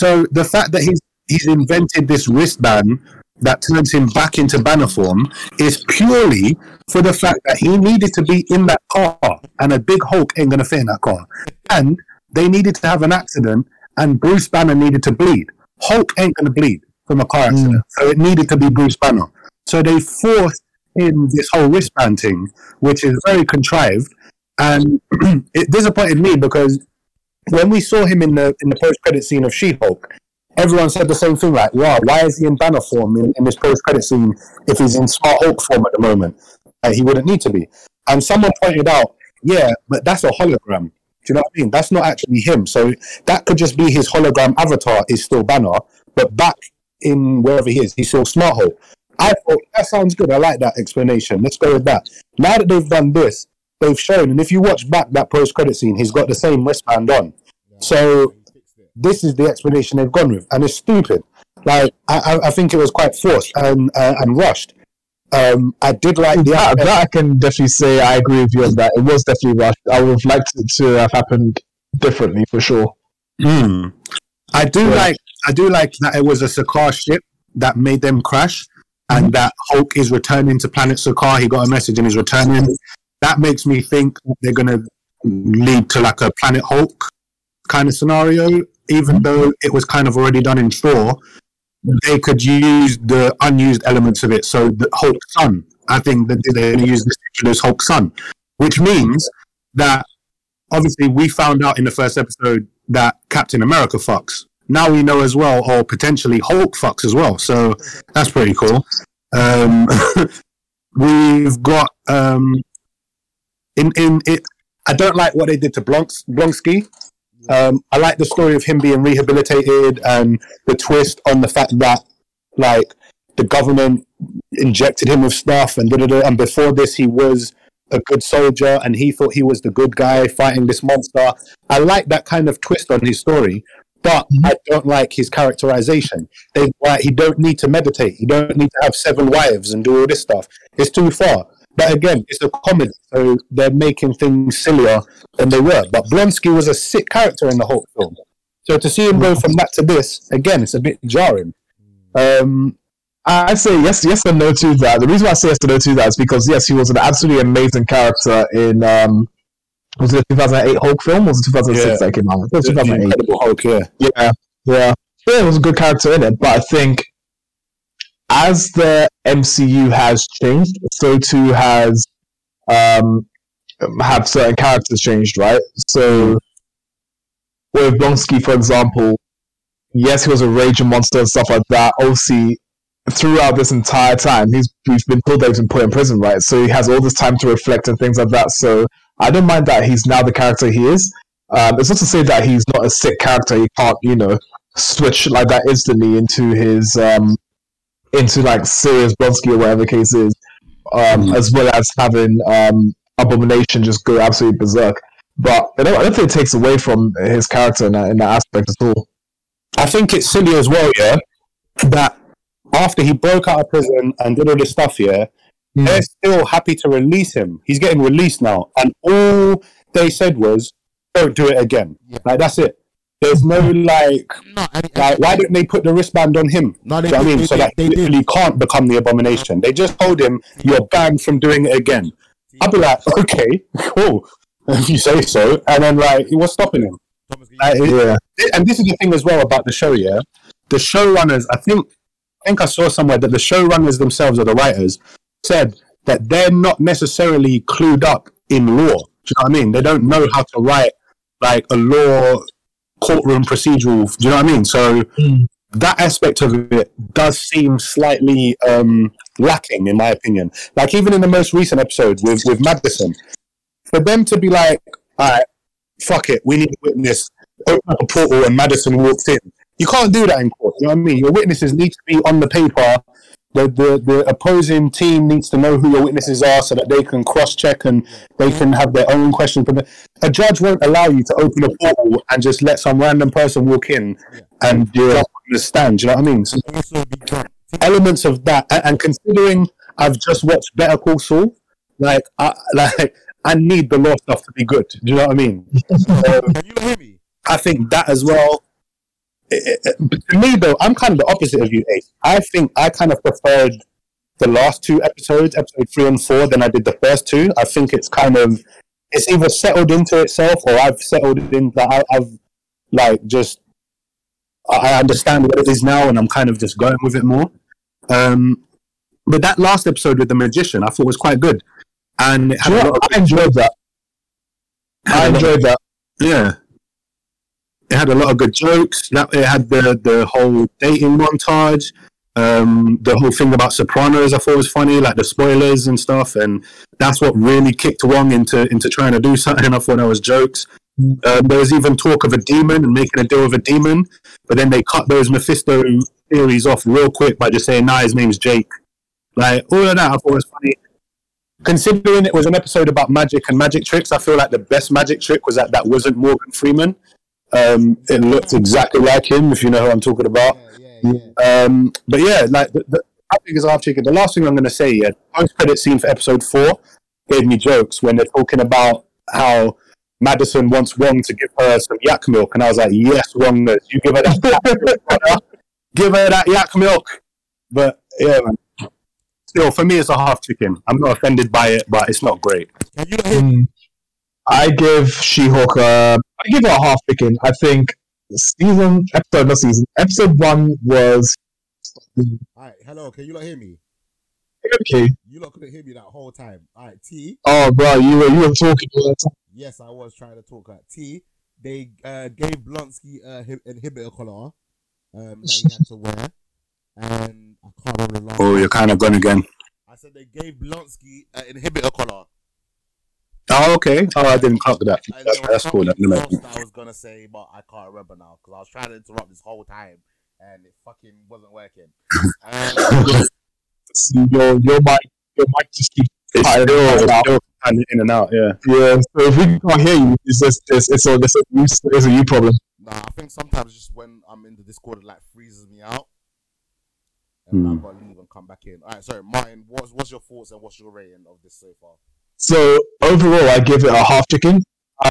So the fact that he's he's invented this wristband that turns him back into Banner form is purely for the fact that he needed to be in that car, and a big Hulk ain't gonna fit in that car, and they needed to have an accident, and Bruce Banner needed to bleed. Hulk ain't gonna bleed from a car accident, mm. so it needed to be Bruce Banner. So they forced in this whole wristband thing, which is very contrived, and it disappointed me because when we saw him in the in the post credit scene of She Hulk, everyone said the same thing, like, "Wow, why is he in Banner form in, in this post credit scene if he's in Smart Hulk form at the moment? He wouldn't need to be." And someone pointed out, "Yeah, but that's a hologram." Do you know what I mean? That's not actually him. So that could just be his hologram avatar is still Banner, but back in wherever he is, he's still Smart Hulk. I thought that sounds good. I like that explanation. Let's go with that. Now that they've done this, they've shown, and if you watch back that post credit scene, he's got the same wristband on. So this is the explanation they've gone with, and it's stupid. Like I, I- I think it was quite forced and uh, and rushed. Um, I did like the that, that I can definitely say I agree with you on that. It was definitely rushed. I would have liked it to have happened differently for sure. Hmm. I do Yeah. like I do like that it was a Sakaar ship that made them crash, and that Hulk is returning to planet Sakaar. He got a message and he's returning. That makes me think they're gonna lead to like a Planet Hulk kind of scenario. Even though it was kind of already done in Thor, they could use the unused elements of it. So the Hulk Son, I think that they're going to use this to introduce Hulk Son, which means that obviously we found out in the first episode that Captain America fucks. Now we know as well, or potentially Hulk fucks as well. So that's pretty cool. Um, we've got um, in in it. I don't like what they did to Blonks, Blonsky. Um, I like the story of him being rehabilitated and the twist on the fact that like the government injected him with stuff and da, da, da, and before this he was a good soldier and he thought he was the good guy fighting this monster. I like that kind of twist on his story, but I don't like his characterization. They, like, he don't need to meditate. He don't need to have seven wives and do all this stuff. It's too far. But again, it's a comedy, so they're making things sillier than they were. But Blonsky was a sick character in the whole film. So to see him go from that to this, again, it's a bit jarring. Um, I I say yes, yes and no to that. The reason I say yes and no to that is because yes, he was an absolutely amazing character in um, was it 2008 Hulk film? Or was it 2006 Yeah. that came out? It was 2008. Incredible Hulk, yeah. Yeah, yeah. Yeah, it was a good character in it, but I think as the MCU has changed, so too has um have certain characters changed, right? So with Blonsky, for example, yes, he was a raging monster and stuff like that. Obviously, throughout this entire time, he's we've been told that he's been put in prison, right? So he has all this time to reflect and things like that. So I don't mind that he's now the character he is. Um, it's not to say that he's not a sick character. He can't, you know, switch like that instantly into his um, into like serious Blonsky or whatever the case is, um, as well as having um, Abomination just go absolutely berserk. But I don't, I don't think it takes away from his character in that, in that aspect at all. I think it's silly as well, yeah, that after he broke out of prison and did all this stuff, yeah, Mm. they're still happy to release him. He's getting released now, and all they said was, "Don't do it again." Like that's it. There's no like, No, and, like why didn't they put the wristband on him? No, they you know what I did, mean, they so that they he literally can't become the abomination. They just told him you're banned from doing it again. I'll be like, okay, cool, if you say so. And then like, what's stopping him? Like, it- Yeah. and this is the thing as well about the show, yeah. The showrunners, I think, I think I saw somewhere that the showrunners themselves or the writers said that they're not necessarily clued up in law. Do you know what I mean? They don't know how to write like a law courtroom procedural. Do you know what I mean? So Mm. that aspect of it does seem slightly um, lacking, in my opinion. Like even in the most recent episode with with Madison, for them to be like, "All right, fuck it, we need a witness." Open up a portal and Madison walks in. You can't do that in court. You know what I mean? Your witnesses need to be on the paper. The, the the opposing team needs to know who your witnesses are so that they can cross check and they can have their own questions. But a judge won't allow you to open a portal and just let some random person walk in and jump on the stand. Do you know what I mean? So also be drunk. elements of that, and, and considering I've just watched Better Call Saul, like I like I need the law stuff to be good. Do you know what I mean? Um, Can you hear me? I think that as well. It- it- to me, though, I'm kind of the opposite of you, Ace. I think I kind of preferred the last two episodes, episode three and four, than I did the first two. I think it's kind of it's either settled into itself or I've settled in that I, I've like just I understand what it is now and I'm kind of just going with it more. Um, but that last episode with the magician, I thought was quite good, and it had Do you a lot of, I enjoyed that. I had a lot of- enjoyed that. yeah. It had a lot of good jokes. It had the the whole dating montage. Um, the whole thing about Sopranos I thought was funny, like the spoilers and stuff, and that's what really kicked Wong into into trying to do something. I thought that was jokes. Um, there was even talk of a demon and making a deal with a demon, but then they cut those Mephisto theories off real quick by just saying, "Nah, his name's Jake." Like all of that, I thought was funny. considering it was an episode about magic and magic tricks, I feel like the best magic trick was that that wasn't Morgan Freeman. Um, it looked exactly like him, if you know who I'm talking about. Yeah, yeah, yeah. Um, but yeah, like the, the, I think is half chicken. The last thing I'm going to say, yeah, post credit scene for episode four gave me jokes when they're talking about how Madison wants Wong to give her some yak milk, and I was like, yes, Wong, you give her that, yak milk, brother. give her that yak milk. But yeah, man. Still, for me, it's a half chicken. I'm not offended by it, but it's not great. Can you not hear Hmm. I give She-Hulk. Uh, I give it a half chicken. I think season episode, not season. Episode one was Alright, hello, can you not hear me? okay. You lot couldn't hear me that whole time. Alright, T. Oh, bro, you were you were talking all the time. Yes, I was trying to talk at T. They uh, gave Blonsky a hi- inhibitor collar um, that he had to wear, and I can't remember. Oh, you're kind of gone again. I said they gave Blonsky an inhibitor collar. Oh, okay. Oh, I didn't clock that. That's, there that's cool. That, something that I was gonna say, but I can't remember now because I was trying to interrupt this whole time and it fucking wasn't working. Um, Your your mic your mic just keeps cutting still, in and out. still kind of in and out. Yeah. Yeah, so if we can't hear you, it's just it's it's a it's a you, it's a you problem. nah, I think sometimes just when I'm in the Discord, it like freezes me out, and Hmm. I've got to leave and come back in. All right, sorry, Martin. What's what's your thoughts and what's your rating of this so far? So overall, I give it a half chicken.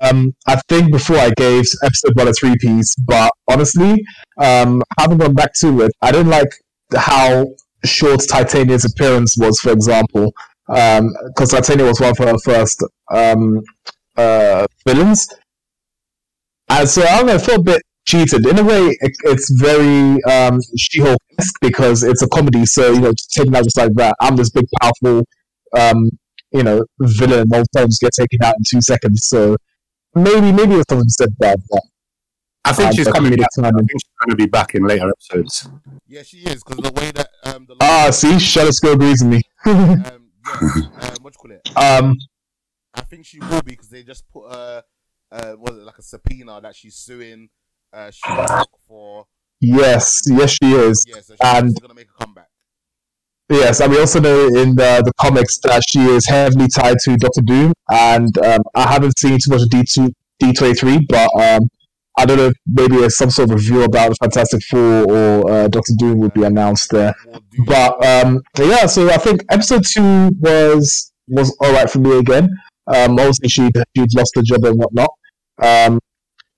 Um, I think before I gave episode one a three piece, but honestly, um, having gone back to it, I didn't like how short Titania's appearance was, for example, because Titania was one of her first um, uh, villains. And so I don't know, I felt a bit cheated. In a way, it, it's very um, She-Hulk esque because it's a comedy. So you know, taking out just like that, I'm this big, powerful, um, you know, villain. All times get taken out in two seconds. So maybe, maybe it's something said about that. I think Um, she's but coming comedic back. I think she's going to be back in later episodes. Yeah, she is because the way that um the Ah, see, Shadowsco agrees with me. um yeah, um, what do you call it? um, I think she will be because they just put uh uh was it like a subpoena that she's suing uh She-Hulk for yes, yes, she is. yeah, so she's And- gonna make a comeback. Yes, and we also know in the, the comics that she is heavily tied to Doctor Doom, and um, I haven't seen too much of D two D twenty three, but um, I don't know maybe there's some sort of review about the Fantastic Four or uh, Doctor Doom will be announced there. But um, yeah, so I think episode two was was all right for me again. Um, obviously she she'd lost the job and whatnot. Um,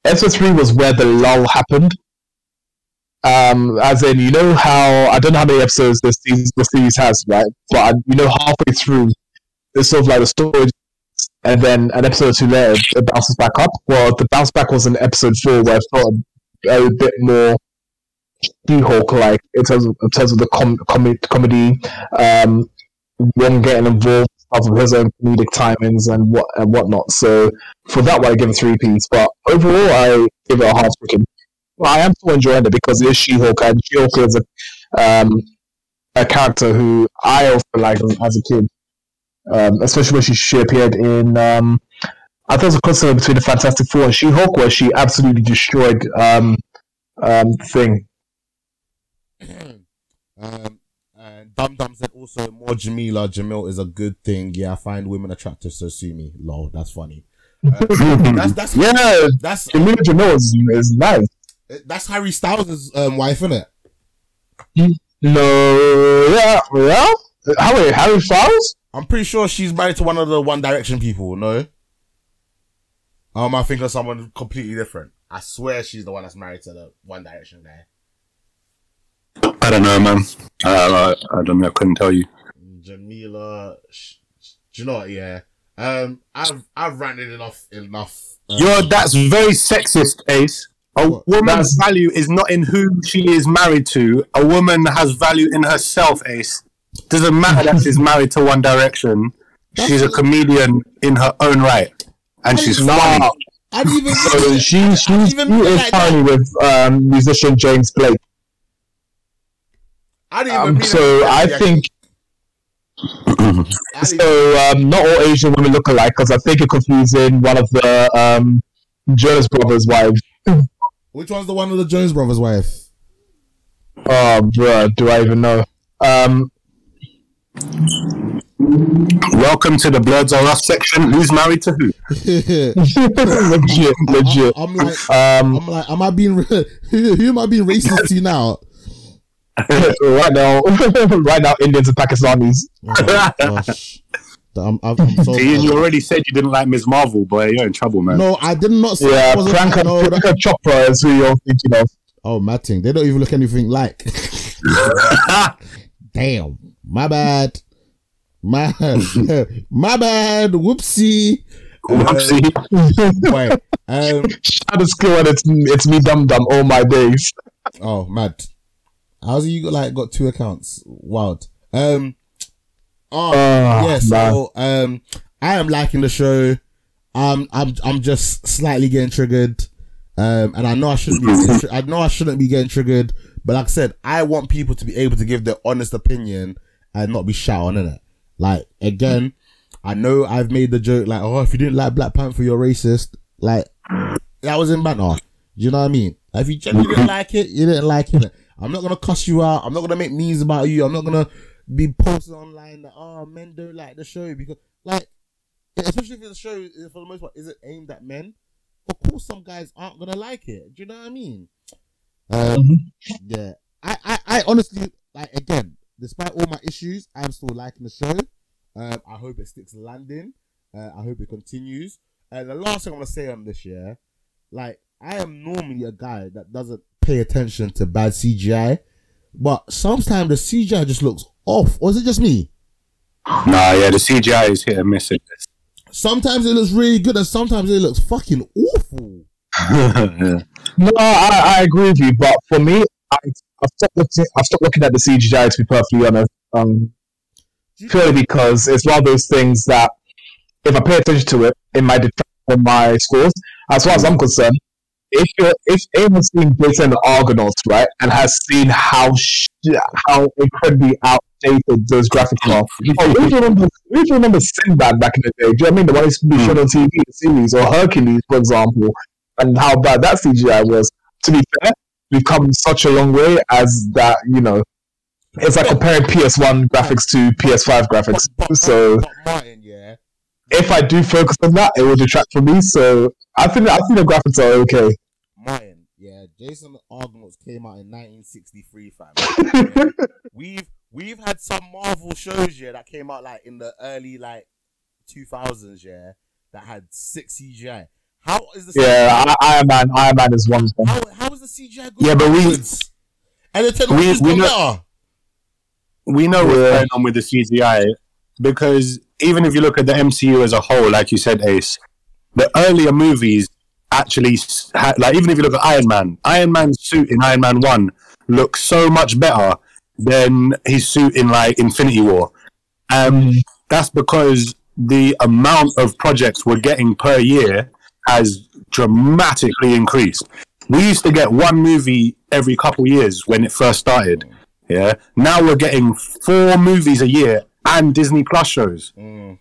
episode three was where the lull happened. Um, as in, you know how I don't know how many episodes this season, the series has, right? But you know, halfway through, it's sort of like the story, and then an episode or two later, it bounces back up. Well, the bounce back was in episode four, where I felt a, a bit more She-Hulk like in terms of in terms of the com- com- comedy, um, one getting involved of his own comedic timings and what and whatnot. So for that one, I give it three piece. But overall, I give it a half chicken. Well, I am still enjoying it because it is She-Hulk, and She-Hulk is a um, a character who I also liked as a kid, um, especially when she, she appeared in. Um, I thought there was a crossover between the Fantastic Four and She-Hulk, where she absolutely destroyed um, um, Thing. um, and Dum Dum said also more Jameela. Jamil is a good thing. Yeah, I find women attractive, so sue me. Lol, that's funny. Uh, that's that's Yeah, that's Jameela Jamil is, is nice. That's Harry Styles' um, wife, isn't it? No, yeah, yeah. How many Harry Styles? I'm pretty sure she's married to one of the One Direction people. No, um, I think of someone completely different. I swear she's the one that's married to the One Direction guy. I don't know, man. Uh, I, I don't know. I couldn't tell you. Jameela, sh- sh- do you know what? Yeah, um, I've I've ranted enough enough. um, Yo, that's very sexist, Ace. A What? woman's value is not in who she is married to. A woman has value in herself, Ace. Doesn't matter that she's married to One Direction. She's a comedian in her own right, and she's funny. I didn't even. So she, she, she is like with um, musician James Blake. I didn't even. Um, so. I think so. Um, not all Asian women look alike because I think you're confusing one of the um, Jonas Brothers' wives. Which one's the one with the Jonas brothers' wife? Oh, bruh, do I even know? Um, Welcome to the Bloods Are Us section. Who's married to who? legit, legit. I'm like, Um, I'm like, am I being who, who am I being racist to now? right now, right now, Indians and Pakistanis. Oh, gosh. I'm, I'm, I'm so Ian, you already said you didn't like Ms. Marvel, boy. You're in trouble, man. no, I did not say Yeah, I wasn't- Priyanka, no, that- Chopra is who you're thinking of. Oh, Matting. They don't even look anything like. Damn. My bad. My my bad. Whoopsie. Whoopsie. Boy. Um, Shadow skill and it's it's me dum dum all my days. oh, mad. How's you got like got two accounts? Wild. Um. Oh Ah, yeah. man. So um, I am liking the show. Um, I'm I'm just slightly getting triggered. Um, and I know I shouldn't be. getting I know I shouldn't be getting triggered. But like I said, I want people to be able to give their honest opinion and not be shot on it. Like again, I know I've made the joke like, oh, if you didn't like Black Panther, you're racist. Like that was in banter. Do you know what I mean? Like, if you genuinely didn't like it, you didn't like it. I'm not gonna cuss you out. I'm not gonna make memes about you. I'm not gonna be posted online that oh men don't like the show because like especially if the show is for the most part is it aimed at men. Of course, some guys aren't gonna like it. Do you know what I mean? Um, yeah. I, I, I honestly like again, despite all my issues, I'm still liking the show. Um, I hope it sticks landing. Uh, I hope it continues. And the last thing I'm gonna say on this year, like I am normally a guy that doesn't pay attention to bad CGI, but sometimes the CGI just looks off. Or is it just me? Nah, yeah, the CGI is hit and miss. it. Sometimes it looks really good, and sometimes it looks fucking awful. No, I, I agree with you, but for me, I, I've stopped looking. I've stopped looking at the CGI to be perfectly honest. Um, purely because it's one of those things that if I pay attention to it, it might detract from my scores. As far as I'm concerned, if you're, if anyone's seen the Argonauts, right, and has seen how sh- how incredibly outdated those graphics are, oh, we remember we remember Sinbad back in the day. Do you know what I mean? The one used to be hmm. shown on TV, the series, or Hercules, for example, and how bad that CGI was. To be fair, we've come such a long way as that. You know, it's like comparing PS1 graphics to PS5 graphics. But, but, So yeah, if I do focus on that, it will detract from me. So I think I think the graphics are okay. Martin, yeah. Jason Argonauts came out in 1963, fam. we've we've had some Marvel shows, yeah, that came out like in the early like 2000s, yeah, that had six CGI. How is the Yeah, I- Iron Man. Iron Man is one of them. How, how is the CGI going Yeah, but we- backwards? and the technology's we know- better. we know what's Yeah. going on with the CGI because even if you look at the MCU as a whole, like you said, Ace, the earlier movies actually s- had, like even if you look at Iron Man, Iron Man's suit in Iron Man One looks so much better than his suit in like Infinity War. Um, that's because the amount of projects we're getting per year has dramatically increased. We used to get one movie every couple years when it first started. Yeah. Now we're getting four movies a year and Disney Plus shows. Mm.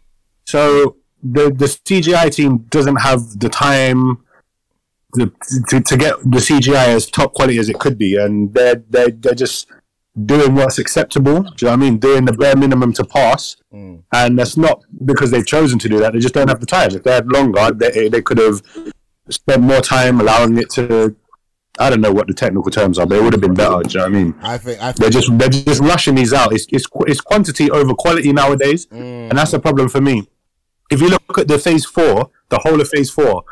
So the the CGI team doesn't have the time to, to, to get the CGI as top quality as it could be, and they're they're, they're just doing what's acceptable. Do you know what I mean? Doing the bare minimum to pass, Mm. and that's not because they've chosen to do that. They just don't have the time. If they had longer, they they could have spent more time allowing it to. I don't know what the technical terms are, but it would have been better. Do you know what I mean? I think I They're just they're just rushing these out. It's it's it's quantity over quality nowadays, Mm. and that's a problem for me. If you look at the Phase Four, the whole of Phase Four,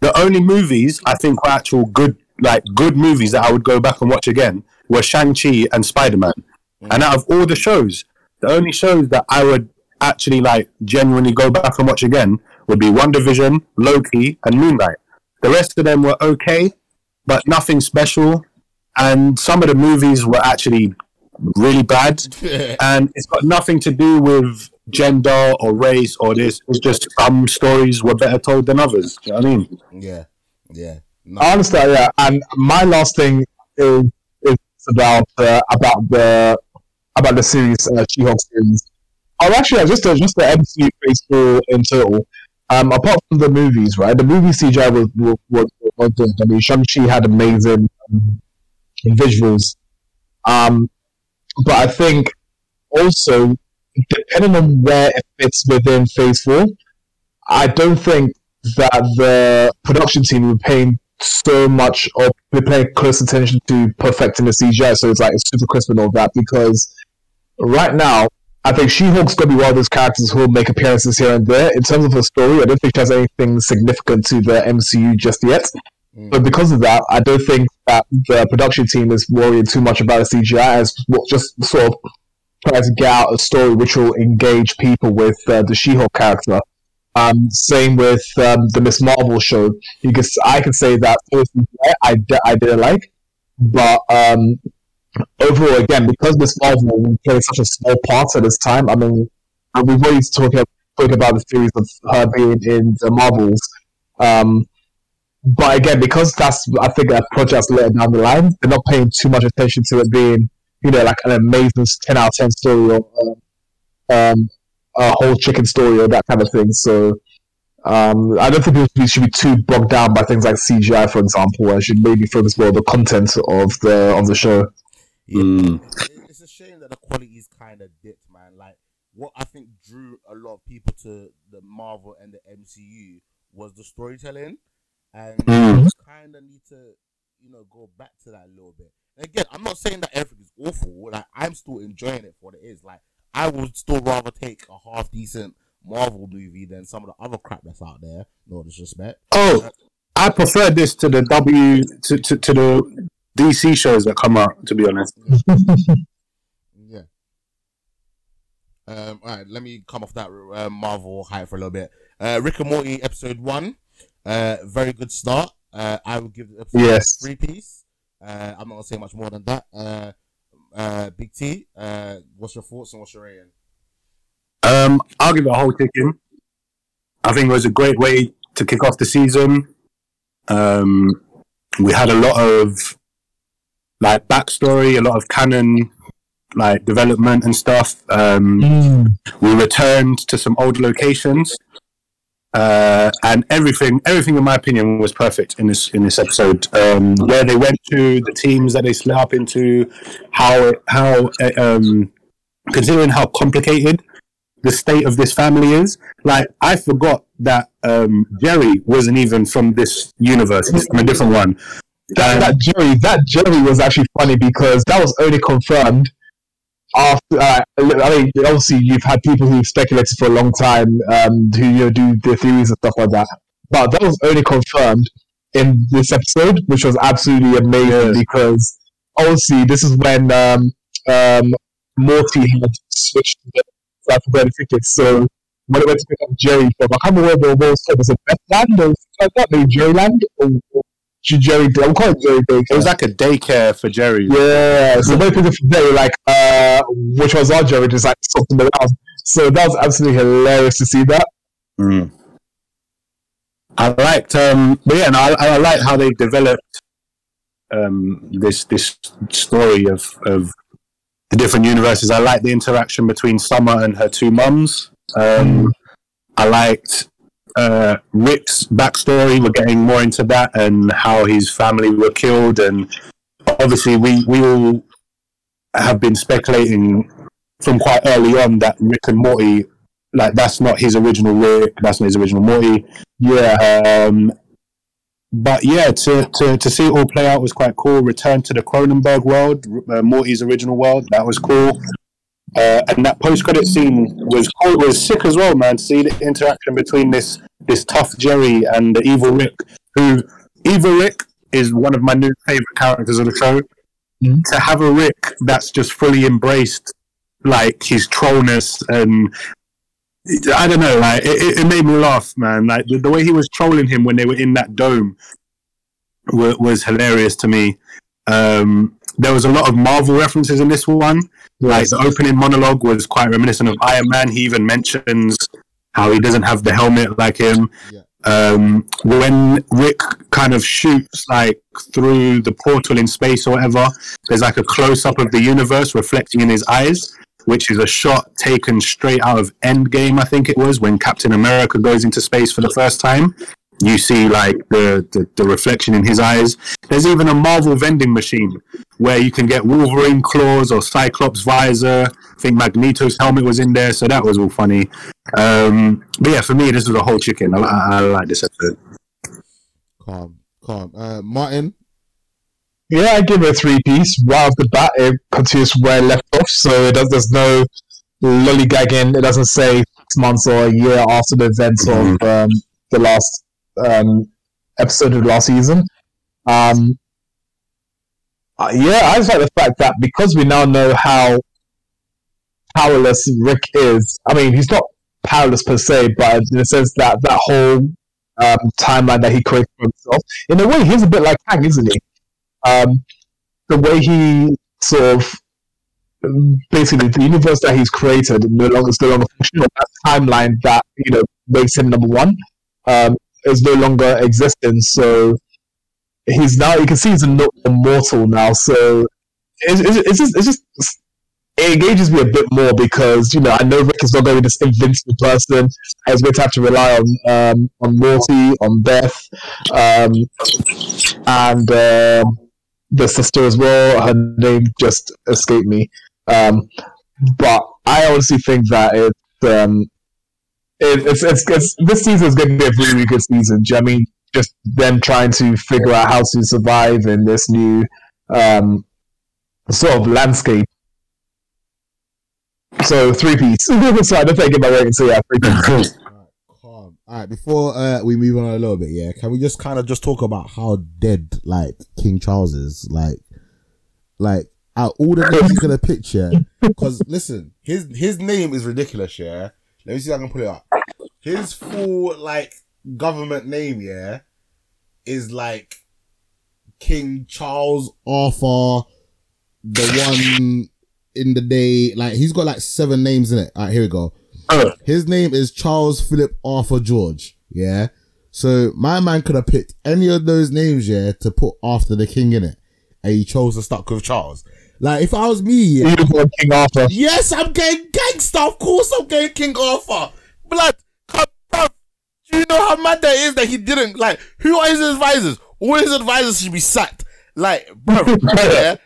the only movies I think were actual good like good movies that I would go back and watch again were Shang Chi and Spider Man. And out of all the shows, the only shows that I would actually like genuinely go back and watch again would be WandaVision, Loki, and Moon Knight. The rest of them were okay, but nothing special. And some of the movies were actually really bad. And it's got nothing to do with gender or race or this. It's just some stories were better told than others. Do you know what I mean? yeah, yeah. No. I understand, yeah. And my last thing is is about uh, about the about the series, uh, She-Hulk series. Oh, actually, just the, just the MCU phase four in total. Um, apart from the movies, right? The movie CGI was was, was, was good. I mean, Shang Chi had amazing um, visuals. Um, but I think also depending on where it fits within Phase Four, I don't think that the production team would paying so much or be paying close attention to perfecting the CGI, so it's like it's super crisp and all that. Because right now, I think She-Hulk's gonna be one of those characters who will make appearances here and there. In terms of her story, I don't think she has anything significant to the MCU just yet. But because of that, I don't think that the production team is worrying too much about the CGI as well, just sort of trying to get out a story which will engage people with uh, the She-Hulk character. Um, same with um, the Miss Marvel show. Can, I can say that I, didn't like, but um, overall, again, because Miss Marvel played such a small part at this time, I mean, and we've already talked talk about the theories of her being in the Marvels. Um, but again, because that's I think a project later down the line, they're not paying too much attention to it being, you know, like an amazing ten out of ten story or um, a whole chicken story or that kind of thing. So um, I don't think people should be too bogged down by things like CGI, for example. I should maybe focus more on the content of the of the show. Yeah. Mm. It's a shame that the quality is kind of dipped, man. Like what I think drew a lot of people to the Marvel and the MCU was the storytelling, and Mm. kind of need to, you know, go back to that a little bit. And again, I'm not saying that everything is awful. Like I'm still enjoying it for what it is. Like I would still rather take a half decent Marvel movie than some of the other crap that's out there. No disrespect. Oh, I prefer this to the W to, to, to the DC shows that come out. To be honest, Yeah. Um, all right, let me come off that uh, Marvel hype for a little bit. Uh, Rick and Morty episode one, uh, very good start. Uh, I would give the episode Yes. three piece. Uh, I'm not gonna say much more than that. Uh, uh, Big T, uh, what's your thoughts and what's your rating? um, I'll give it a whole chicken. I think it was a great way to kick off the season. Um, we had a lot of like backstory, a lot of canon like development and stuff. Um, we returned to some old locations uh, and everything everything in my opinion was perfect in this in this episode. Um, where they went to the teams that they split up into how how uh, um, considering how complicated the state of this family is like i forgot that um, jerry wasn't even from this universe he's from a different one. That, Um, that Jerry, that Jerry was actually funny because that was only confirmed after. Uh, I mean, obviously, you've had people who've speculated for a long time, um, who you know, do their theories and stuff like that. But that was only confirmed in this episode, which was absolutely amazing because obviously this is when um, um, Morty had switched to the South tickets. So when it went to pick up Jerry from, I can't remember where the was called. Was it Bethland or something like that? Maybe Jerryland or Jerry. I'm calling it Jerry Baker. it was like a daycare for jerry Yeah, so many people from were like, uh, which was our Jerry, just like something around. So that was absolutely hilarious to see that. Mm. I liked, um, but yeah, no, I, I liked how they developed um, this this story of of the different universes. I liked the interaction between Summer and her two mums. Um, I liked uh, Rick's backstory. We're getting more into that and how his family were killed, and obviously we we all have been speculating from quite early on that Rick and Morty like that's not his original Rick, that's not his original Morty. Yeah. Um, but yeah, to, to, to see it all play out was quite cool. Return to the Cronenberg world, uh, Morty's original world, that was cool. Uh, and that post credit scene was cool. Was sick as well, man. To see the interaction between this this tough Jerry and the evil Rick, who evil Rick is one of my new favorite characters of the show. Mhm. To have a Rick that's just fully embraced like his trollness and I don't know, like it, it- it made me laugh, man. Like the, the way he was trolling him when they were in that dome was, was hilarious to me. Um, there was a lot of Marvel references in this one. Like the opening monologue was quite reminiscent of Iron Man. He even mentions how he doesn't have the helmet like him. Yeah. Um, when Rick kind of shoots like through the portal in space or whatever, there's like a close up of the universe reflecting in his eyes which is a shot taken straight out of Endgame, I think it was, when Captain America goes into space for the first time. You see like the, the, the reflection in his eyes. There's even a Marvel vending machine where you can get Wolverine claws or Cyclops visor. I think Magneto's helmet was in there, so that was all funny. Um, but yeah, for me, this was a whole chicken. I, I, I like this episode. Calm, calm. Uh, Martin. Yeah, I give it a three piece. Right off the bat, it continues where it left off, so it does, there's no lollygagging. It doesn't say six months or a year after the events of um, the last um, episode of last season. Um, uh, yeah, I just like the fact that because we now know how powerless Rick is. I mean, he's not powerless per se, but in a sense that that whole um, timeline that he created for himself, in a way, he's a bit like Kang, isn't he? Um, the way he sort of basically the universe that he's created no longer is no longer functional. That timeline that you know makes him number one um, is no longer existing. So he's now you can see he's no- immortal now. So it's, it's, it's just it's just it engages me a bit more because you know I know Rick is not going to be this invincible person. He's going to have to rely on um, on Morty, on Beth, um, and um the sister as well. Her name just escaped me. Um, but I honestly think that it's um, it, it's, it's it's this season is going to be a really, good season. I mean? Just them trying to figure out how to survive in this new um, sort of landscape. So three piece. so I don't think my rating. So yeah, three piece. All right. Before uh, we move on a little bit, yeah, can we just kind of just talk about how dead like King Charles is? Like, like out all the names have picked, yeah. Because listen, his his name is ridiculous, yeah. Let me see if I can pull it up. His full like government name, yeah, is like King Charles Arthur, the one in the day. Like he's got like seven names in it. All right, here we go. Uh. His name is Charles Philip Arthur George. Yeah. So my man could have picked any of those names, yeah, to put after the king in it. And he chose to stuck with Charles. Like if I was me, yeah, King Arthur. yes, I'm getting gangster. Of course I'm getting King Arthur. Blood, come bruv. Do you know how mad that is that he didn't like who are his advisors? All his advisors should be sacked. Like, bro, yeah.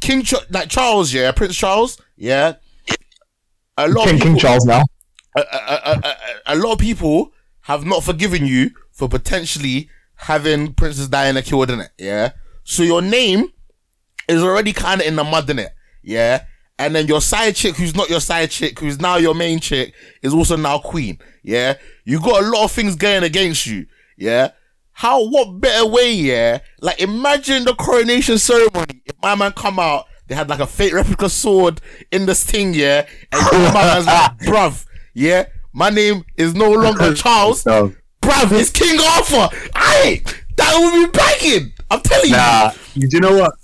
King Ch- like Charles, yeah, Prince Charles, yeah. A lot King of King people, Charles now. a, a, a, a, a lot of people have not forgiven you for potentially having Princess Diana killed in it. Yeah. So your name is already kind of in the mud in it. Yeah. And then your side chick, who's not your side chick, who's now your main chick, is also now queen. Yeah. You got a lot of things going against you. Yeah. How, what better way, yeah? Like, imagine the coronation ceremony. If my man come out, they had like a fake replica sword in this thing, yeah? And my man's like, bruv, yeah? My name is no longer Charles. No. Bruv, it's King Arthur. Aye, that would be banging. I'm telling Nah, you, do you know what?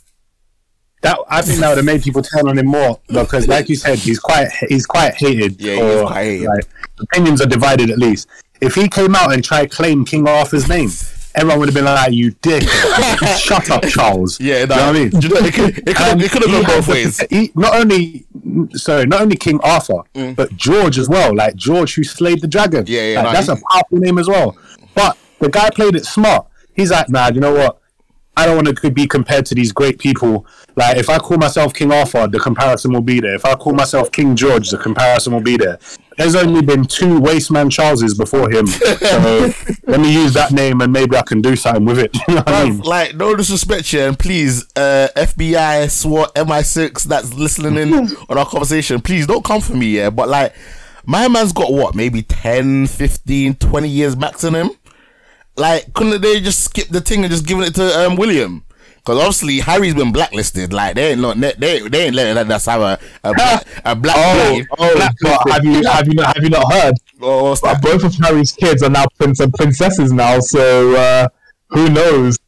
That I think that would have made people turn on him more because, like you said, he's quite he's quite hated. Yeah, he is quite hated. Like, opinions are divided at least. If he came out and tried to claim King Arthur's name, everyone would have been like, "You dick! Shut up, Charles." Yeah, you know what I mean. You know, it could, it could, it could have gone both the- ways. He, not only, sorry, not only King Arthur, Mm. but George as well. Like George, who slayed the dragon. Yeah, yeah, Like, no, that's he- a powerful name as well. But the guy played it smart. He's like, nah, you know what? I don't want to be compared to these great people. Like, if I call myself King Arthur, the comparison will be there. If I call myself King George, the comparison will be there. There's only been two Wasteman Charleses before him. So let me use that name and maybe I can do something with it. You know I mean? Like, no disrespect here, and please, uh, FBI, SWAT, MI6 that's listening in on our conversation, please don't come for me, yeah. But, like, my man's got what, maybe 10, 15, 20 years max in him? Like, couldn't they just skip the thing and just giving it to um, William? Because obviously Harry's been blacklisted. Like they ain't not they they ain't letting us have a a black, a black Oh, oh, but have you have you not have you not heard? Uh, both of Harry's kids are now prince and princesses now, so uh, who knows?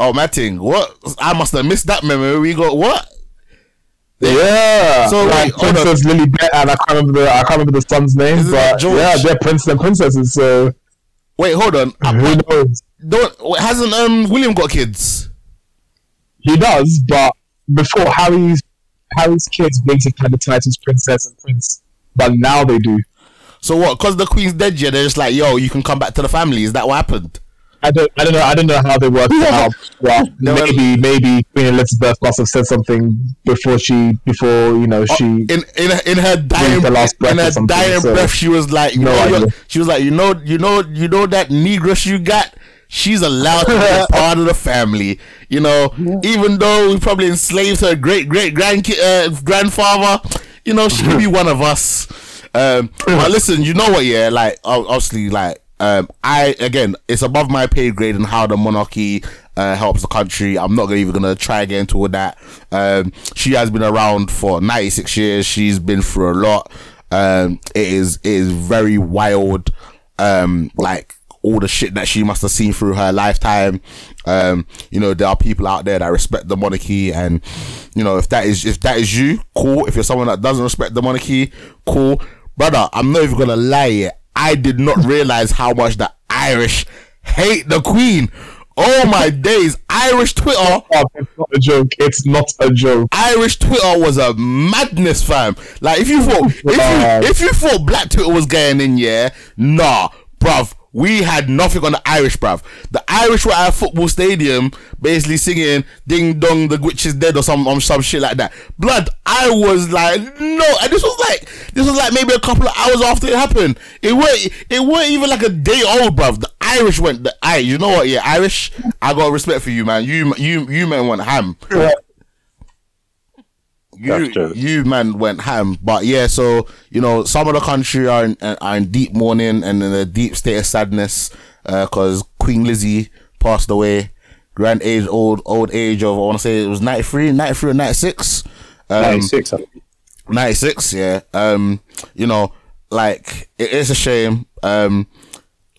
Oh, Martin, what? I must have missed that memory. We got what? Yeah. So, like wait, Princess Lilibet and I can't remember the I can't remember the son's name, Isn't but yeah, they're princes and princesses. So Wait, hold on. who knows? Don't hasn't um William got kids? He does, but before Harry's Harry's kids waited for the titles princess and prince, but now they do. So what? Because the queen's dead, yeah, they're just like, yo, you can come back to the family. Is that what happened? I don't, I don't know, I don't know how they worked it out. Well, No, maybe, um, maybe Queen Elizabeth must have said something before she, before you know, oh, she. in in in her dying the last breath in her dying so- breath, she was like, you No know, she was like, you know, you know, you know that negress you got. She's allowed to be part of the family, you know. Even though we probably enslaved her great great grand uh, grandfather, you know, she could be one of us. Um, but listen, you know what? Yeah, like obviously, like um, I again, it's above my pay grade and how the monarchy uh, helps the country. I'm not even gonna try and get into all that. Um, she has been around for 96 years. She's been through a lot. Um, it is it is very wild. Um, like all the shit that she must have seen through her lifetime. Um, you know, there are people out there that respect the monarchy, and you know, if that is if that is you, cool. If you're someone that doesn't respect the monarchy, cool, brother. I'm not even gonna lie. I did not realize how much the Irish hate the Queen. Oh my days, Irish Twitter. Oh, it's not a joke. It's not a joke. Irish Twitter was a madness, fam. Like if you thought if you if you thought Black Twitter was getting in, yeah, nah, bruv. We had nothing on the Irish, bruv. The Irish were at a football stadium, basically singing "Ding Dong, the witch is dead" or some um, some shit like that. Blood. I was like, no, and this was like this was like maybe a couple of hours after it happened. It weren't it weren't even like a day old, bruv. The Irish went the I. You know what? Yeah, Irish. I got respect for you, man. You you you man went ham. That's you, you man went ham, but yeah. So you know, some of the country are in, are in deep mourning and in a deep state of sadness because Queen Lizzie passed away, grand age, old old age of I want to say it was 93, 93 or ninety six. Um, 96. I think. 96 yeah um you know like it is a shame um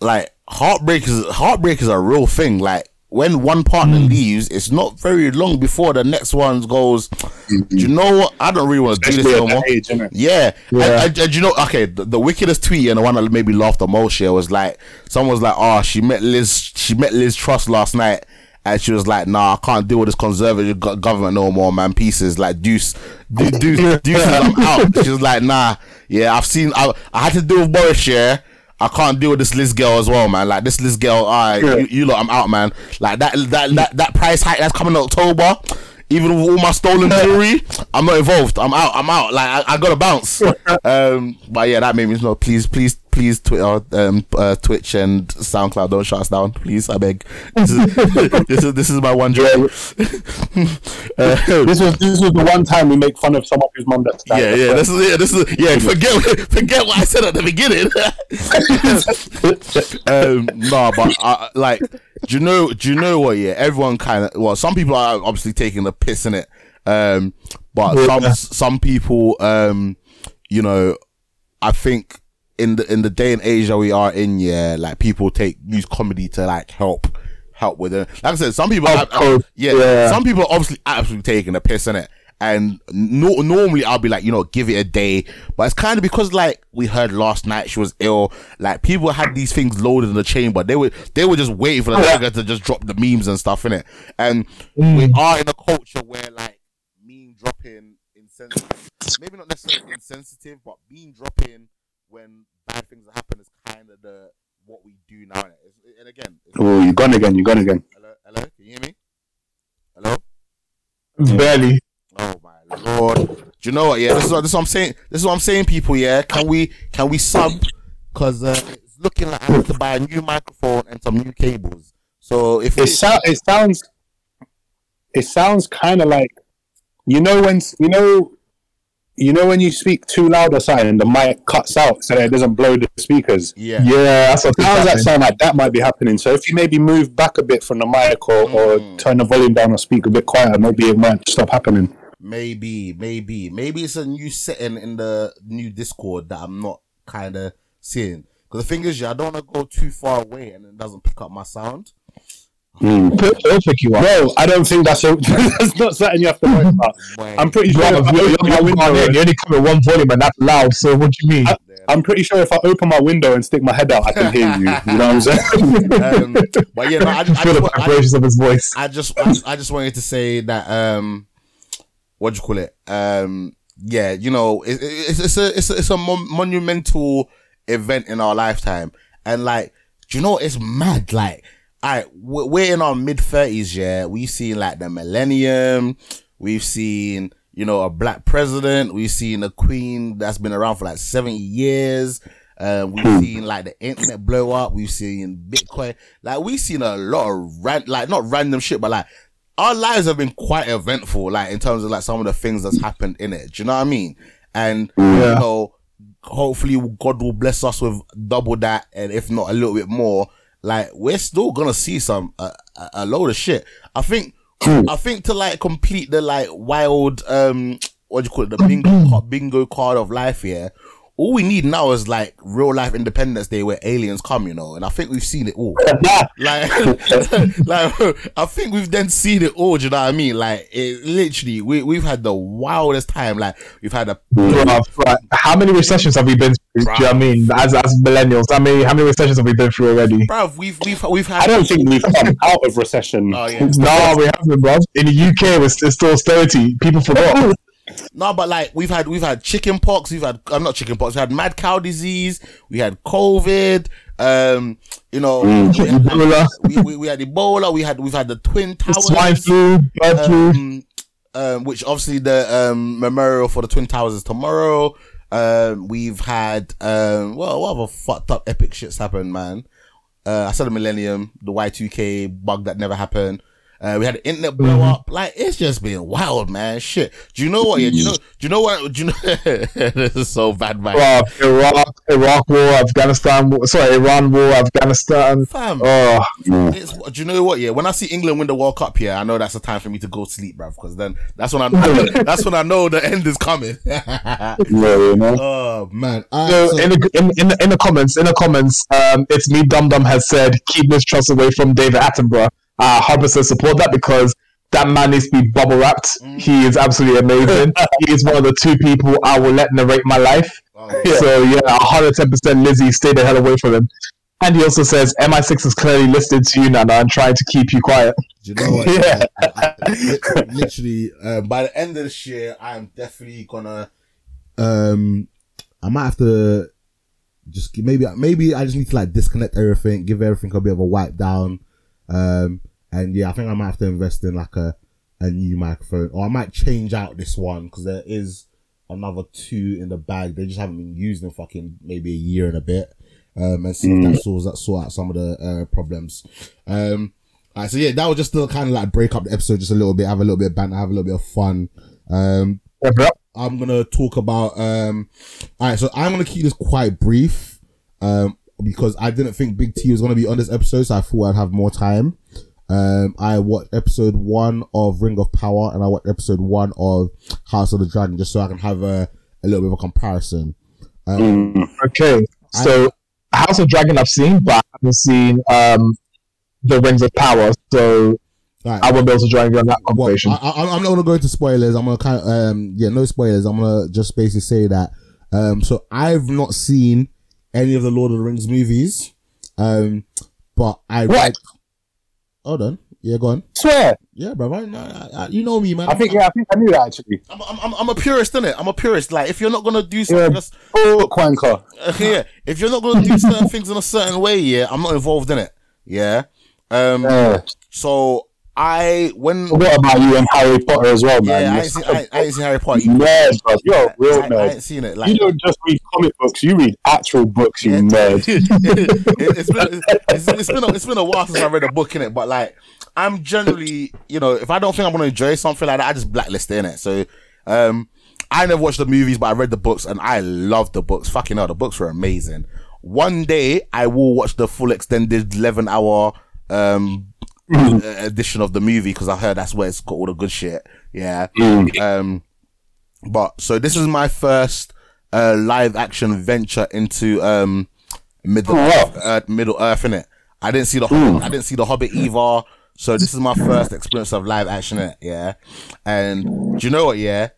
like heartbreak is heartbreak is a real thing like when one partner hmm. leaves it's not very long before the next one goes do you know what i don't really want to do this Especially no more age, yeah, Yeah. And, and, and you know, okay, the, the wickedest tweet and the one that made me laugh the most here was like, someone was like, "Oh, she met Liz, she met Liz Truss last night." And she was like, "Nah, I can't deal with this conservative government no more, man. Pieces like deuce, deuce, deuce, deuces, I'm out." She was like, "Nah, yeah, I've seen. I, I had to deal with Boris. Yeah, I can't deal with this Liz girl as well, man. Like this Liz girl, alright, you, you lot, I'm out, man. Like that, that, that, that price hike that's coming in October." Even with all my stolen jewelry, I'm not involved. I'm out. I'm out. Like I, I gotta bounce. Um, but yeah, that made me know. Please, please, please, Twitter, um, uh, Twitch, and SoundCloud, don't shut us down, please. I beg. This is this is, this is my one job. uh, This was this was the one time we make fun of someone whose mum that's yeah, yeah. This is yeah. This is yeah. Forget forget what I said at the beginning. um, no, but uh, like, do you know? Do you know what? Yeah, everyone kind of. Well, some people are obviously taking the piss in it. Um, but some some people, um, you know, I think in the in the day and age that we are in, yeah, like people take use comedy to like help help with it. Like I said, some people, are, yeah, yeah. some people obviously absolutely taking a piss in it. And no, normally I'll be like, you know, give it a day, but it's kind of because like we heard last night she was ill. Like people had these things loaded in the chamber. They were they were just waiting for the nigga to just drop the memes and stuff in it. And mm. we are in a culture where like meme dropping insensitive, maybe not necessarily insensitive, but meme dropping when bad things happen is kind of the what we do now. innit? And again, Oh, you're gone again. You're gone again. hello, hello, can you hear me? Hello. Barely. Oh my lord! Do you know what? Yeah, this is what, this is what I'm saying. This is what I'm saying, people. Yeah, can we can we sub? Cause uh, it's looking like I have to buy a new microphone and some new cables. So if It, we, sou- it sounds it sounds kind of like you know when you know you know when you speak too loud or something the mic cuts out so that it doesn't blow the speakers. yeah, Yeah, that's what How does that sound like that might be happening? So if you maybe move back a bit from the mic or, or hmm. turn the volume down or speak a bit quieter, maybe it might stop happening. maybe, maybe, maybe it's a new setting in the new Discord that I'm not kind of seeing. Because the thing is, yeah, I don't want to go too far away and it doesn't pick up my sound. It'll pick you up. No, I don't think that's a, that's not something you have to worry about. Boy, I'm pretty sure Brother, if I you're, open you're, my you're, window, you only come at one volume and that's loud, so what do you mean? I'm pretty sure if I open my window and stick my head out, I can hear you. You know what I'm saying? um, but yeah, no, I, just- I, feel the just, I, vibrations of his voice. I just, I just, I just wanted to say that, um, what do you call it? Um, yeah, you know, it, it- it's, it's a, it's a, it's a mon- monumental event in our lifetime. And like, do you know? It's mad. Like, I we're in our mid thirties. Yeah, we've seen like the millennium. We've seen you know a black president. We've seen a queen that's been around for like seventy years. Uh, we've seen like the internet blow up. We've seen Bitcoin. Like we've seen a lot of ran- like not random shit, but like our lives have been quite eventful. Like in terms of like some of the things that's happened in it. Do you know what I mean? And you know, hopefully God will bless us with double that, and if not a little bit more. Like we're still gonna see some uh, a, load of shit. I think. I think to like complete the like wild um what do you call it the bingo card, bingo card of life here. All we need now is like real life Independence Day where aliens come, you know, and I think we've seen it all. like, like I think we've then seen it all. Do you know what I mean? Like, it literally, we we've had the wildest time. Like, we've had a How many recessions have we been? Do you know what I mean? As as millennials, how many how many recessions have we been through already? bruv, we've we've we've had. I don't think we've come out of recession. Oh yeah. No, we haven't, bro. In the UK, it's, it's still austerity. People forgot. No, but like we've had we've had chicken pox, we've had I'm not chicken pox, we had mad cow disease, we had COVID, um, you know, we, had, Ebola. we, we, we had Ebola, we had we've had the twin towers, Swine flu, bird flu. um, um, which obviously the um memorial for the twin towers is tomorrow. Um, we've had um, well, what other fucked up epic shits happened, man. Uh, I said the millennium, the Y2K bug that never happened. Uh, we had the internet blow Mm-hmm. up. Like, it's just been wild, man. Shit. Do you know what? Yeah, do you know, do you know what? Do you know, this is so bad, man. Bruv, Iraq, Iraq war, Afghanistan war, sorry, Iran war, Afghanistan. Fam, Oh, do you know what? Yeah, when I see England win the World Cup, yeah, I know that's the time for me to go sleep, bruv. Because then that's when I that's when I know the end is coming. Yeah, you know. oh Man, I, so so- in the in, in, the, in the comments, in the comments, um, it's me, Dum Dum has said, keep Miss Truss away from David Attenborough. Uh, Harper says support that because that man needs to be bubble wrapped. He is absolutely amazing. he is one of the two people I will let narrate my life. Oh, So yeah, 110% Lizzie, stay the hell away from him. And he also says MI6 is clearly listed to you, Nana, and trying to keep you quiet. do you know what? Yeah. I, I, li- literally, um, by the end of this year, I am definitely gonna. Um, I might have to just maybe maybe I just need to like disconnect everything, give everything a bit of a wipe down. Um, and yeah, I think I might have to invest in like a a new microphone, or I might change out this one because there is another two in the bag. They just haven't been used in fucking maybe a year and a bit. Um, and see if that sorts that sort out some of the uh, problems. Um, alright, so yeah, that was just to kind of like break up the episode just a little bit, have a little bit of banter, have a little bit of fun. Um. I'm gonna talk about. Um, all right, so I'm gonna keep this quite brief, um, because I didn't think Big T was gonna be on this episode, so I thought I'd have more time. Um, I watched episode one of Ring of Power, and I watched episode one of House of the Dragon, just so I can have a, a little bit of a comparison. Um, Okay, so House of Dragon I've seen, but I haven't seen um, the Rings of Power, so right. I won't be able to join you on that Well, conversation. I, I, I'm not gonna go into spoilers. I'm gonna kind of, um, yeah, no spoilers. I'm gonna just basically say that. Um, so I've not seen any of the Lord of the Rings movies. Um, but I What? read. Hold on. Yeah, go on. Swear. Yeah, bro. I, I, I, you know me, man. I think yeah, I think I knew that actually. I'm, I'm, I'm- I'm a purist, innit? I'm a purist. Like, if you're not gonna do Yeah. something, that's, Oh, Quanker. uh, yeah, if you're not gonna do certain things in a certain way, yeah, I'm not involved in it. Yeah. Um. Yeah. So I when What about you and Harry Potter as well, man? yeah, I ain't, seen, I, I ain't seen Harry Potter. nerd, bro. You're a real I, I ain't seen it. Like, You don't just read comic books; you read actual books. You Yeah. nerd. it, has been it's, it's been a, it's been a while since I read a book in it, but like I'm generally you know if I don't think I'm gonna enjoy something like that, I just blacklist it in it. So um, I never watched the movies, but I read the books and I loved the books. Fucking hell, the books were amazing. One day I will watch the full extended 11 hour um uh, edition of the movie because I heard that's where it's got all the good shit. Yeah. Um, but so this is my first uh live action venture into um Middle Oh, wow. Earth, uh, Middle Earth in it. I didn't see the Hobbit, I didn't see the Hobbit either. So this is my first experience of live action in it. Yeah. And do you know what? Yeah.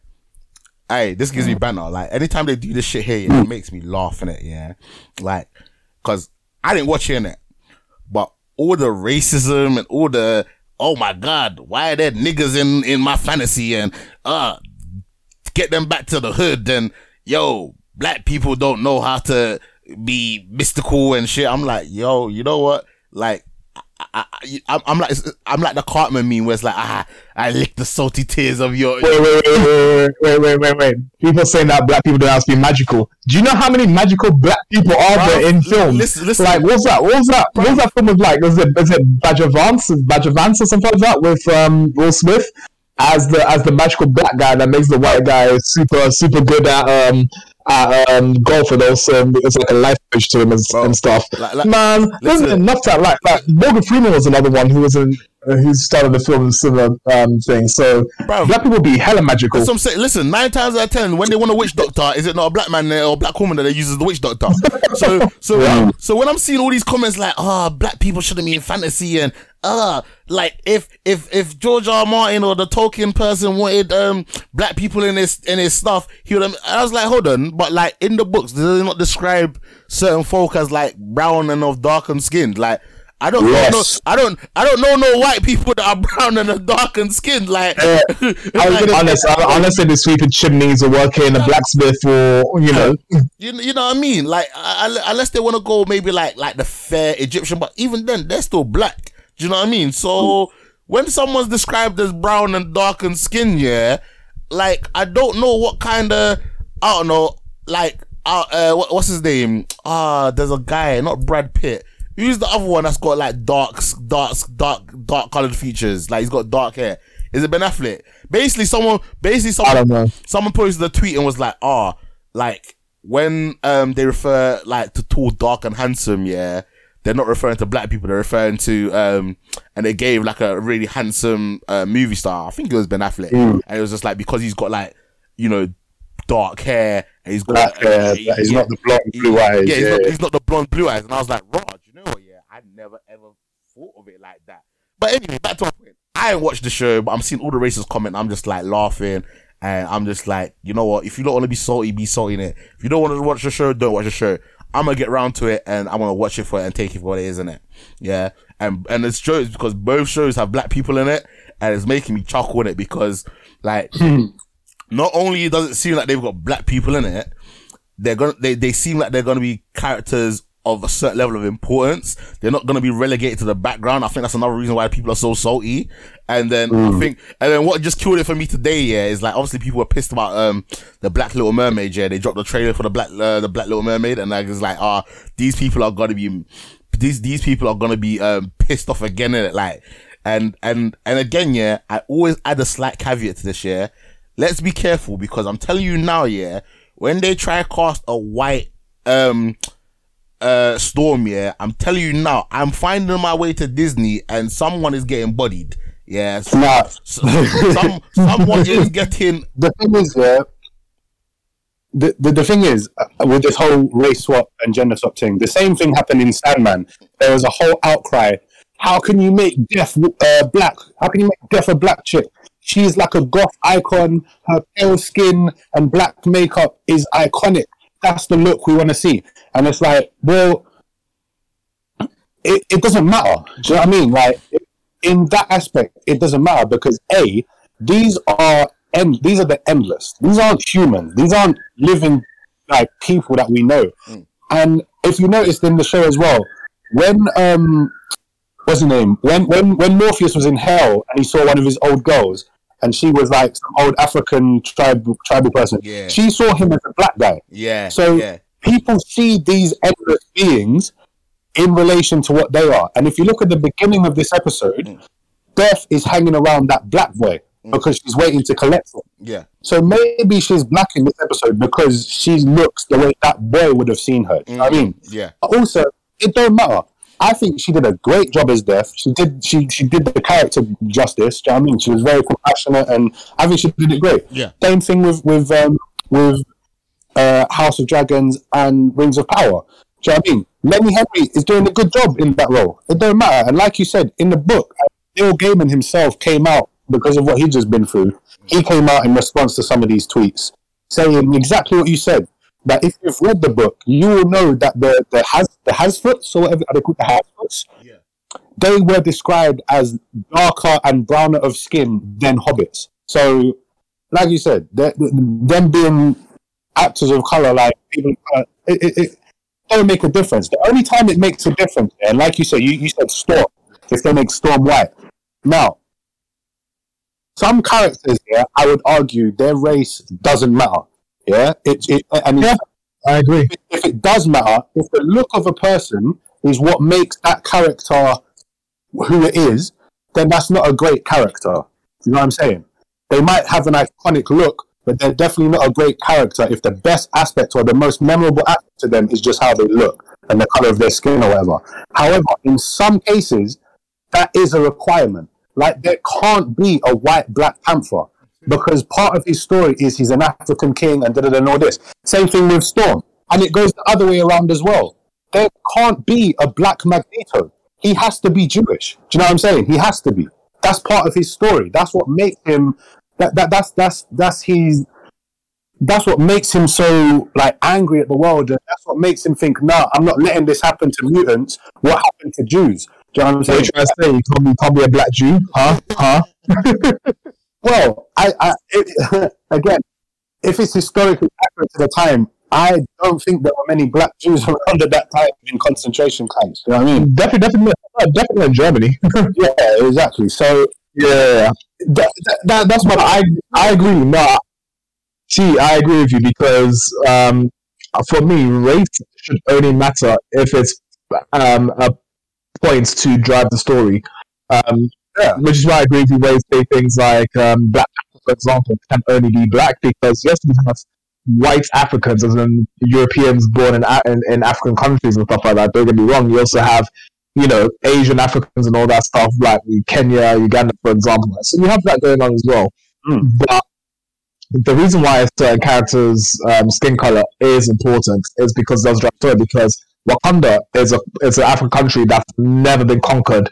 Hey, this gives me banter. Like anytime they do this shit here, yeah, it makes me laugh in it. Yeah. Like, cause I didn't watch it in it, but all the racism and all the oh my god, why are there niggas in in my fantasy and uh get them back to the hood and yo black people don't know how to be mystical and shit. I'm like, yo, you know what? Like, I, I'm like I'm like the Cartman meme where it's like ah I lick the salty tears of your Wait, wait, wait, wait, wait, wait, wait, wait. People saying that black people don't have to be magical. Do you know how many magical black people are Bruv, there in li- film? listen- listen. Like, what's that? What was that? What was that film with? Like, was it is it Bagger Vance, Bagger Vance, or something like that with um, Will Smith as the as the magical black guy that makes the white guy super super good at um at um golf and also um, it's like a life coach to him and, Bro, and stuff. like- like- Man, there's listen. enough time. Like, like Morgan Freeman was another one who was in. Uh, who started the film and similar um, thing. So black people be hella magical. That's what I'm saying. Listen, nine times out of ten, when they want a witch doctor, is it not a black man or a black woman that they use as the witch doctor? So, so, when, so when I'm seeing all these comments like, "Ah, black people shouldn't be in fantasy," and ah, like if if if George R. R. Martin or the Tolkien person wanted um black people in his in his stuff, he would. have I was like, hold on, but like in the books, does it not describe certain folk as like brown and of darkened skinned? Like. I don't Yes. know. I don't. I don't know no white people that are brown and are darkened skinned. Like, I was gonna- unless unless they're sweeping chimneys or working in a blacksmith or you know You, you know what I mean? Like, I, I- unless they want to go maybe like like the fair Egyptian, but even then, they're still black. Do you know what I mean? So when someone's described as brown and darkened skin, yeah, like I don't know what kind of I don't know, like uh, uh what, what's his name? Ah, there's a guy, not Brad Pitt. Who's the other one that's got like dark, dark, dark, dark colored features? Like he's got dark hair. Is it Ben Affleck? Basically, someone, basically someone, don't know. someone posted a tweet and was like, "Ah, like when um they refer like to tall, dark, and handsome, yeah, they're not referring to black people. They're referring to um, and they gave like a really handsome uh, movie star. I think it was Ben Affleck, and it was just like because he's got like you know dark hair and he's got Black hair, uh, he's not the blonde, blue eyes, Yeah, he's, yeah. Not, he's not the blonde blue eyes. And I was like, Rod, you know what? Yeah, I never ever thought of it like that. But anyway, back to my point. I ain't watched the show, but I'm seeing all the racist comment. I'm just like laughing. And I'm just like, you know what? If you don't want to be salty, be salty in it. If you don't want to watch the show, don't watch the show. I'm gonna get round to it and I'm gonna watch it for it and take it for what it is in it. Yeah. And and it's shows because both shows have black people in it and it's making me chuckle in it because like not only does it seem like they've got black people in it, they're gonna they, they seem like they're gonna be characters of a certain level of importance. They're not gonna be relegated to the background. I think that's another reason why people are so salty. And then I think and then what just killed it for me today, yeah, is like obviously people were pissed about um the Black Little Mermaid, yeah. They dropped the trailer for the Black uh, the Black Little Mermaid and like it's like ah these people are gonna be these these people are gonna be um pissed off again in it like and and and again yeah I always add a slight caveat to this yeah let's be careful because I'm telling you now yeah when they try cast a white um uh storm yeah I'm telling you now I'm finding my way to Disney and someone is getting bodied yeah so- Nah, so- some someone is getting the thing is, yeah, the, the, the thing is, uh, with this whole race swap and gender swap thing, the same thing happened in Sandman. There was a whole outcry. How can you make Death uh, black? How can you make Death a black chick? She's like a goth icon. Her pale skin and black makeup is iconic. That's the look we want to see. And it's like, well, it, it doesn't matter. Do you know what I mean? Like, in that aspect, it doesn't matter because A, these are end these are the endless. These aren't human. These aren't living like people that we know. And if you noticed in the show as well, when um what's her name? When when when Morpheus was in hell and he saw one of his old girls and she was like some old African tribal tribal person. Yeah. She saw him as a black guy. yeah So yeah people see these endless beings in relation to what they are. And if you look at the beginning of this episode, mm. Death is hanging around that black boy mm. because she's waiting to collect him. yeah So maybe she's black in this episode because she looks the way that boy would have seen her. You know what I mm. mean? yeah also, it don't matter. I think she did a great job as Death. She did she she did the character justice. Do you know what I mean? She was very compassionate, and I think she did it great. Yeah. Same thing with with um, with uh, House of Dragons and Rings of Power. Do you know what I mean? Lenny Henry is doing a good job in that role. It don't matter. And like you said in the book, Neil Gaiman himself came out because of what he'd just been through. He came out in response to some of these tweets, saying exactly what you said. That if you've read the book, you will know that the the has the Harfoots or whatever they called the Harfoots, yeah they were described as darker and browner of skin than hobbits. So, like you said, they- them being actors of color, like people, uh, it, it, it, don't make a difference. The only time it makes a difference, and like you said, you, you said Storm, if they make Storm white. Now, some characters here, I would argue their race doesn't matter. Yeah, it, it and Yeah. I agree. if it does matter, if the look of a person is what makes that character who it is, then that's not a great character. You know what I'm saying? They might have an iconic look, but they're definitely not a great character if the best aspect or the most memorable aspect to them is just how they look and the color of their skin or whatever. However, in some cases, that is a requirement. Like there can't be a white Black Panther because part of his story is he's an African king and da da da and all this. Same thing with Storm, and it goes the other way around as well. There can't be a Black Magneto. He has to be Jewish. Do you know what I'm saying? He has to be. That's part of his story. That's what makes him. That, that that's that's that's his. That's what makes him so like angry at the world, and that's what makes him think, "No, I'm not letting this happen to mutants. What happened to Jews?" Do you know what I'm What saying? you trying to say? You can't be, you a black Jew? Huh? Huh? Well, I, I it, again, if it's historically accurate to the time, I don't think there were many black Jews around at that time in concentration camps. You know what I mean? Definitely, definitely, definitely in Germany. Yeah, exactly. So yeah, that, that, that's what I I agree. No, see, I agree with you because um, for me, race should only matter if it's um, a point to drive the story. Um, Yeah. Which is why I agree with you where you say things like um, black, for example, can only be black because yes, we have white Africans, as in Europeans born in, in, in African countries and stuff like that. Don't get me wrong. You also have, you know, Asian Africans and all that stuff, like Kenya, Uganda, for example. So you have that going on as well. Mm. But the reason why certain characters' um, skin color is important is because story. Because Wakanda is a is an African country that's never been conquered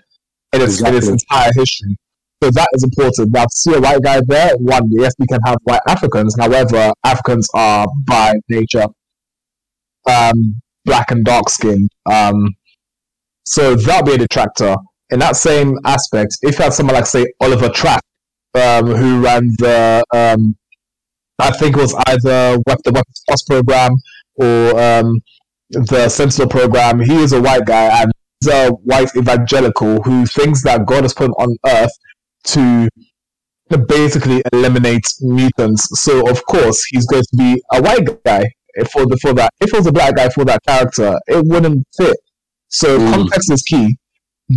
in its in its entire history. So that is important. Now, to see a white guy there, one, yes, we can have white Africans. However, Africans are by nature um, black and dark skinned. Um, so that'll be a detractor. In that same aspect, if you had someone like, say, Bolivar Trask, um, who ran the, um, I think it was either the Weapons Plus program or um, the Sentinel program, he is a white guy and a white evangelical who thinks that God has put him on earth to basically eliminate mutants. So of course he's going to be a white guy for the for that. If it was a black guy for that character, it wouldn't fit. So Mm. context is key.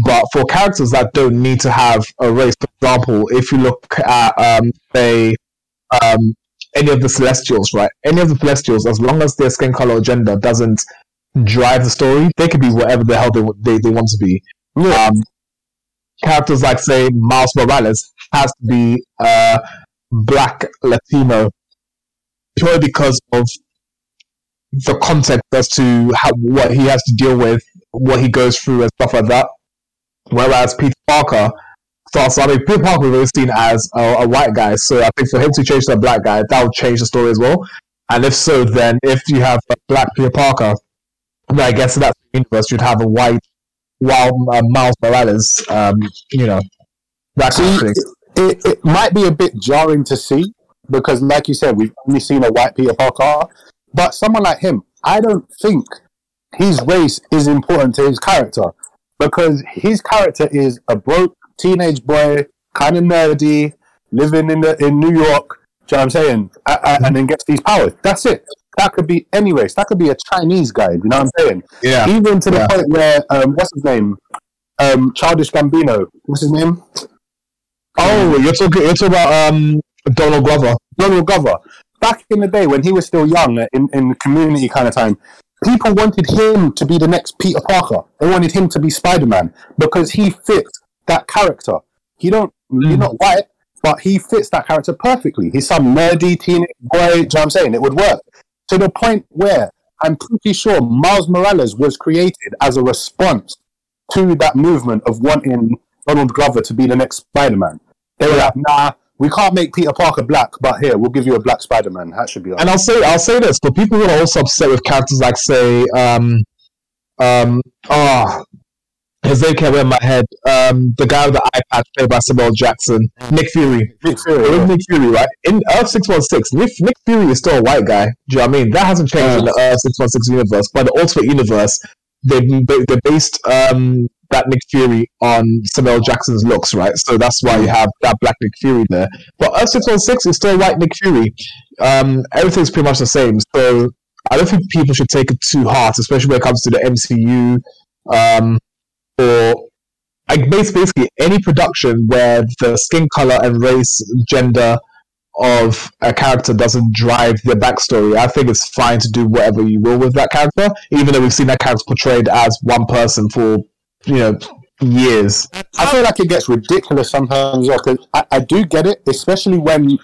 But for characters that don't need to have a race, for example, if you look at um, say um, any of the Celestials, right? Any of the Celestials, as long as their skin color or gender doesn't drive the story, they could be whatever the hell they they, they want to be. Yeah. Um, characters like say Miles Morales has to be uh, black Latino purely because of the context as to how, what he has to deal with, what he goes through, and stuff like that. Whereas Peter Parker, so, so I mean, Peter Parker was always seen as a, a white guy, so I think for him to change to a black guy, that would change the story as well. And if so, then if you have a black Peter Parker, then I guess in that universe you'd have a white, wild uh, Miles Morales. Um, you know, that kind of See, it, it might be a bit jarring to see because, like you said, we've only seen a white Peter Parker. But someone like him, I don't think his race is important to his character because his character is a broke teenage boy, kind of nerdy, living in the in New York. Do you know what I'm saying? A- a- and then gets these powers. That's it. That could be any race. That could be a Chinese guy. You know what I'm saying? Yeah. Even to the Yeah. point where um, what's his name? Um, Childish Gambino. What's his name? Oh, you're talking you're talking about um Donald Glover. Donald Glover. Back in the day when he was still young, uh, in, in community kind of time, people wanted him to be the next Peter Parker. They wanted him to be Spider Man because he fits that character. He don't he's not white, but he fits that character perfectly. He's some nerdy teenage boy, do you know what I'm saying? It would work. To the point where I'm pretty sure Miles Morales was created as a response to that movement of wanting Donald Glover to be the next Spider Man. They were like, nah, we can't make Peter Parker black, but here, we'll give you a black Spider Man. That should be all And I'll say I'll say this, but people who are also upset with characters like say um um oh his name came in my head. Um, the guy with the patch played by Samuel Jackson, Nick Fury. Nick Fury, It was. Nick Fury, right? In Earth six one six, Nick Nick Fury is still a white guy. Do you know what I mean? That hasn't changed in the Earth six one six universe, but the Ultimate Universe, they they based um that Nick Fury on Samuel Jackson's looks, right? So that's why you have that black Nick Fury there. But Earth six one six is still white Nick Fury. Um, everything's pretty much the same. So I don't think people should take it too hard, especially when it comes to the MCU. Um, or like basically any production where the skin color and race, gender of a character doesn't drive the backstory. I think it's fine to do whatever you will with that character, even though we've seen that character portrayed as one person for you know years. I feel like it gets ridiculous sometimes. 'cause I, I do get it, especially when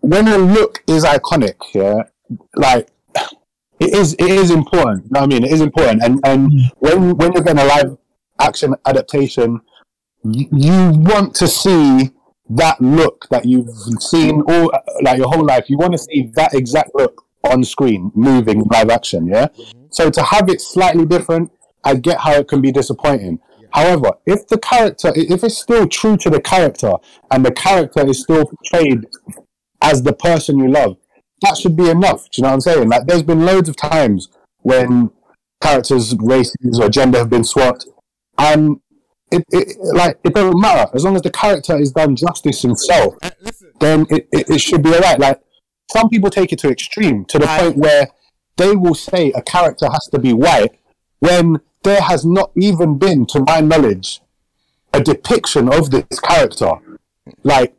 when a look is iconic. Yeah, like it is. It is important. I mean? It is important. And and when when you're getting a live action adaptation, you, you want to see that look that you've seen all like your whole life. You want to see that exact look on screen, moving live action. Yeah. Mm-hmm. So to have it slightly different, I get how it can be disappointing. However, if the character, if it's still true to the character, and the character is still portrayed as the person you love, that should be enough. Do you know what I'm saying? Like, there's been loads of times when characters, races, or gender have been swapped, and it, it like it doesn't matter as long as the character is done justice himself. Uh, Then it, it, it should be alright. Like some people take it to extreme to the I- point where they will say a character has to be white when there has not even been, to my knowledge, a depiction of this character. Like,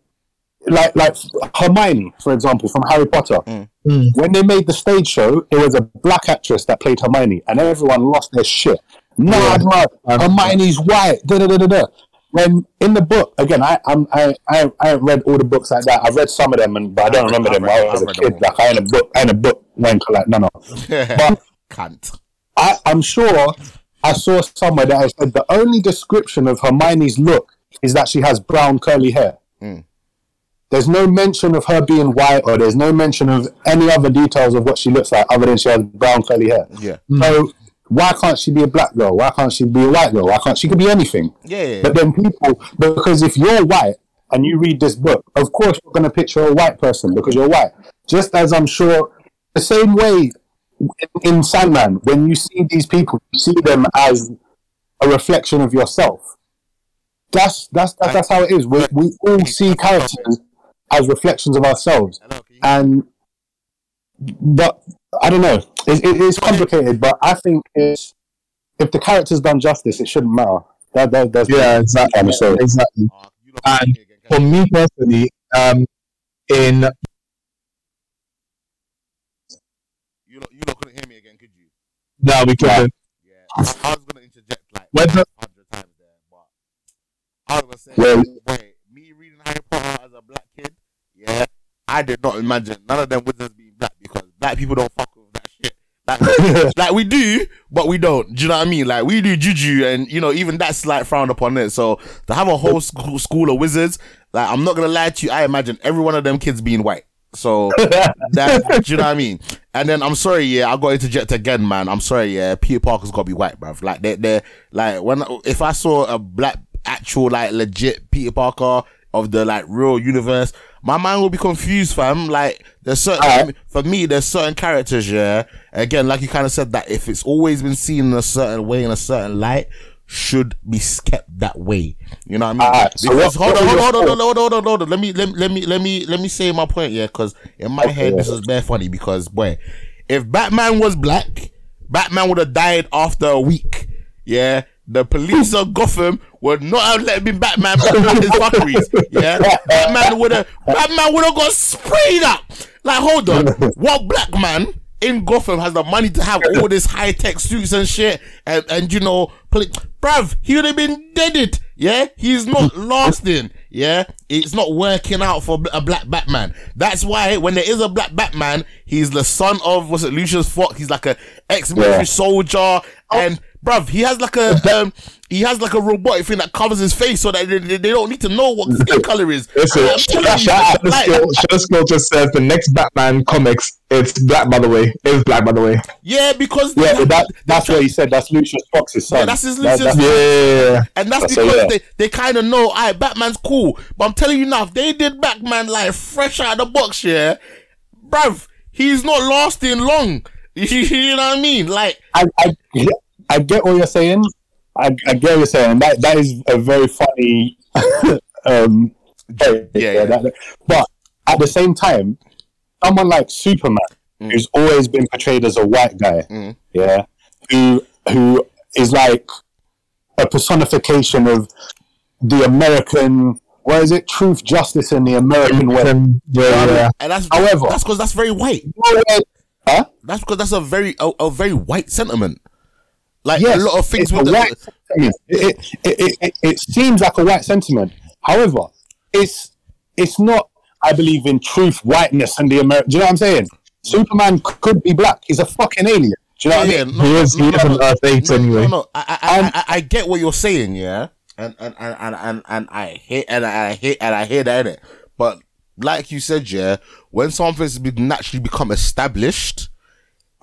like, like Hermione, for example, from Harry Potter. Mm. Mm. When they made the stage show, it was a black actress that played Hermione, and everyone lost their shit. Nah, nah, Hermione's white. Da, da, da, da, da. When in the book, again, I I'm, I I I haven't read all the books like that. I've read some of them, and but I don't remember them. I was a kid. Like I ain't a book, I ain't a book wanker. Like no, no. But cunt. I, I'm sure I saw somewhere that has said the only description of Hermione's look is that she has brown curly hair. Mm. There's no mention of her being white, or there's no mention of any other details of what she looks like other than she has brown curly hair. Yeah. So why can't she be a black girl? Why can't she be a white girl? Why can't she could be anything? Yeah, yeah. But then people, because if you're white and you read this book, of course you're going to picture a white person because you're white. Just as I'm sure, the same way in, in Sandman, when you see these people, you see them as a reflection of yourself. That's that's that's, that's how it is. We we all see characters as reflections of ourselves, and but I don't know. It, it, it's complicated, but I think it's if the character's done justice, it shouldn't matter. That, that that's Yeah, exactly. I'm. Exactly. Uh, you lot And For me personally, um, in you lot, you lot couldn't hear me again, could you? no, we couldn't. Yeah, I, I was gonna interject like Whether- a hundred times there, but I was gonna say, Well- wait, me reading Harry Potter as a black kid, yeah, I did not imagine none of them wizards being black people don't fuck with that shit. Like, like we do, but we don't. Do you know what I mean? Like we do juju, and you know even that's like frowned upon it. So to have a whole school, school of wizards, like I'm not gonna lie to you, I imagine every one of them kids being white. So that do you know what I mean? And then I'm sorry, yeah, I got interject again, man. I'm sorry, yeah. Peter Parker's got to be white, bruv. Like they they like when if I saw a black actual like legit Peter Parker of the like real universe, my mind will be confused, fam. Like there's certain Alright. for me, there's certain characters, yeah. Again, like you kind of said that if it's always been seen in a certain way in a certain light. Should be kept that way, you know what I mean? Alright, so because what- hold on, hold on, hold on, hold on, hold on, hold on. Let me, let let me, let me, let me say my point, yeah. Because in my head, this is bare funny. Because boy, if Batman was black, Batman would have died after a week. Yeah, the police of Gotham would not have let me Batman back his fuckeries. Yeah, Batman would have, Batman would have got sprayed up. Like, hold on, what black man? In Gotham has the money to have all this high tech suits and shit, and, and you know, poli- bruv, he would have been deaded. Yeah, he's not lasting. Yeah, it's not working out for a black Batman. That's why when there is a black Batman, he's the son of what's it, Lucius Fox. He's like a ex-military Yeah. soldier. and bruv, he has like a um, he has like a robotic thing that covers his face so that they, they they don't need to know what skin color is. Listen, I'm telling you, shout out the like- skill. Show skill just says the next Batman comics. It's black, by the way. It's black, by the way. yeah, because Yeah, but that, that's what he said. That's Lucius Fox's son. Yeah, that's his That- Lucius- that's- Yeah. And that's So, because yeah. they, they kind of know, alright, Batman's cool. But I'm telling you now, if they did Batman like fresh out of the box, yeah, bruv, he's not lasting long. you know what I mean? Like, I, I, I get what you're saying. I, I get what you're saying. That that is a very funny. um, Yeah, yeah. that- but at the same time, someone like Superman, Mm. who's always been portrayed as a white guy, Mm. yeah, who who is like a personification of the American. What is it? Truth, justice, and the American way. Yeah, yeah. and that's However- that's because that's very white. Huh? That's because that's a very a, a very white sentiment. Like Yes, a lot of things it's with a the, white sentiment. It, it, it, it, it seems like a white sentiment. However, it's it's not. I believe in truth, whiteness, and the American. Do you know what I'm saying? Superman could be black. He's a fucking alien. Do you know what I Yeah, mean? no, He is- no, he no, is no, an Earth eight no, anyway. No, no, I, I, I, Um, I, I get what you're saying, yeah, and and and and and, and I hate and I hate and I hear that in it. But like you said, yeah, when something's been naturally become established,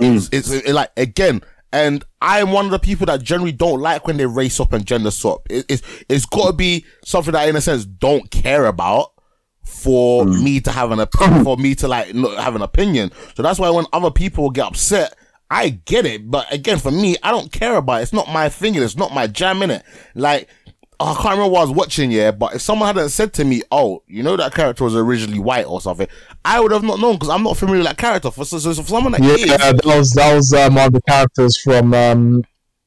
mm. it's, it's it, like again. And I'm one of the people that generally don't like when they race up and gender swap. It, it's it's got to be something that, in a sense, don't care about for mm. me to have an opinion, for me to like not have an opinion. So that's why when other people get upset, I get it. But again, for me, I don't care about it. It's not my thing. It's not my jam in it. Like, I can't remember what I was watching, yeah, but if someone hadn't said to me, oh, you know that character was originally white or something, I would have not known because I'm not familiar with that character. For, so, so for someone that Yeah, is, that was that was um, one of the characters from um,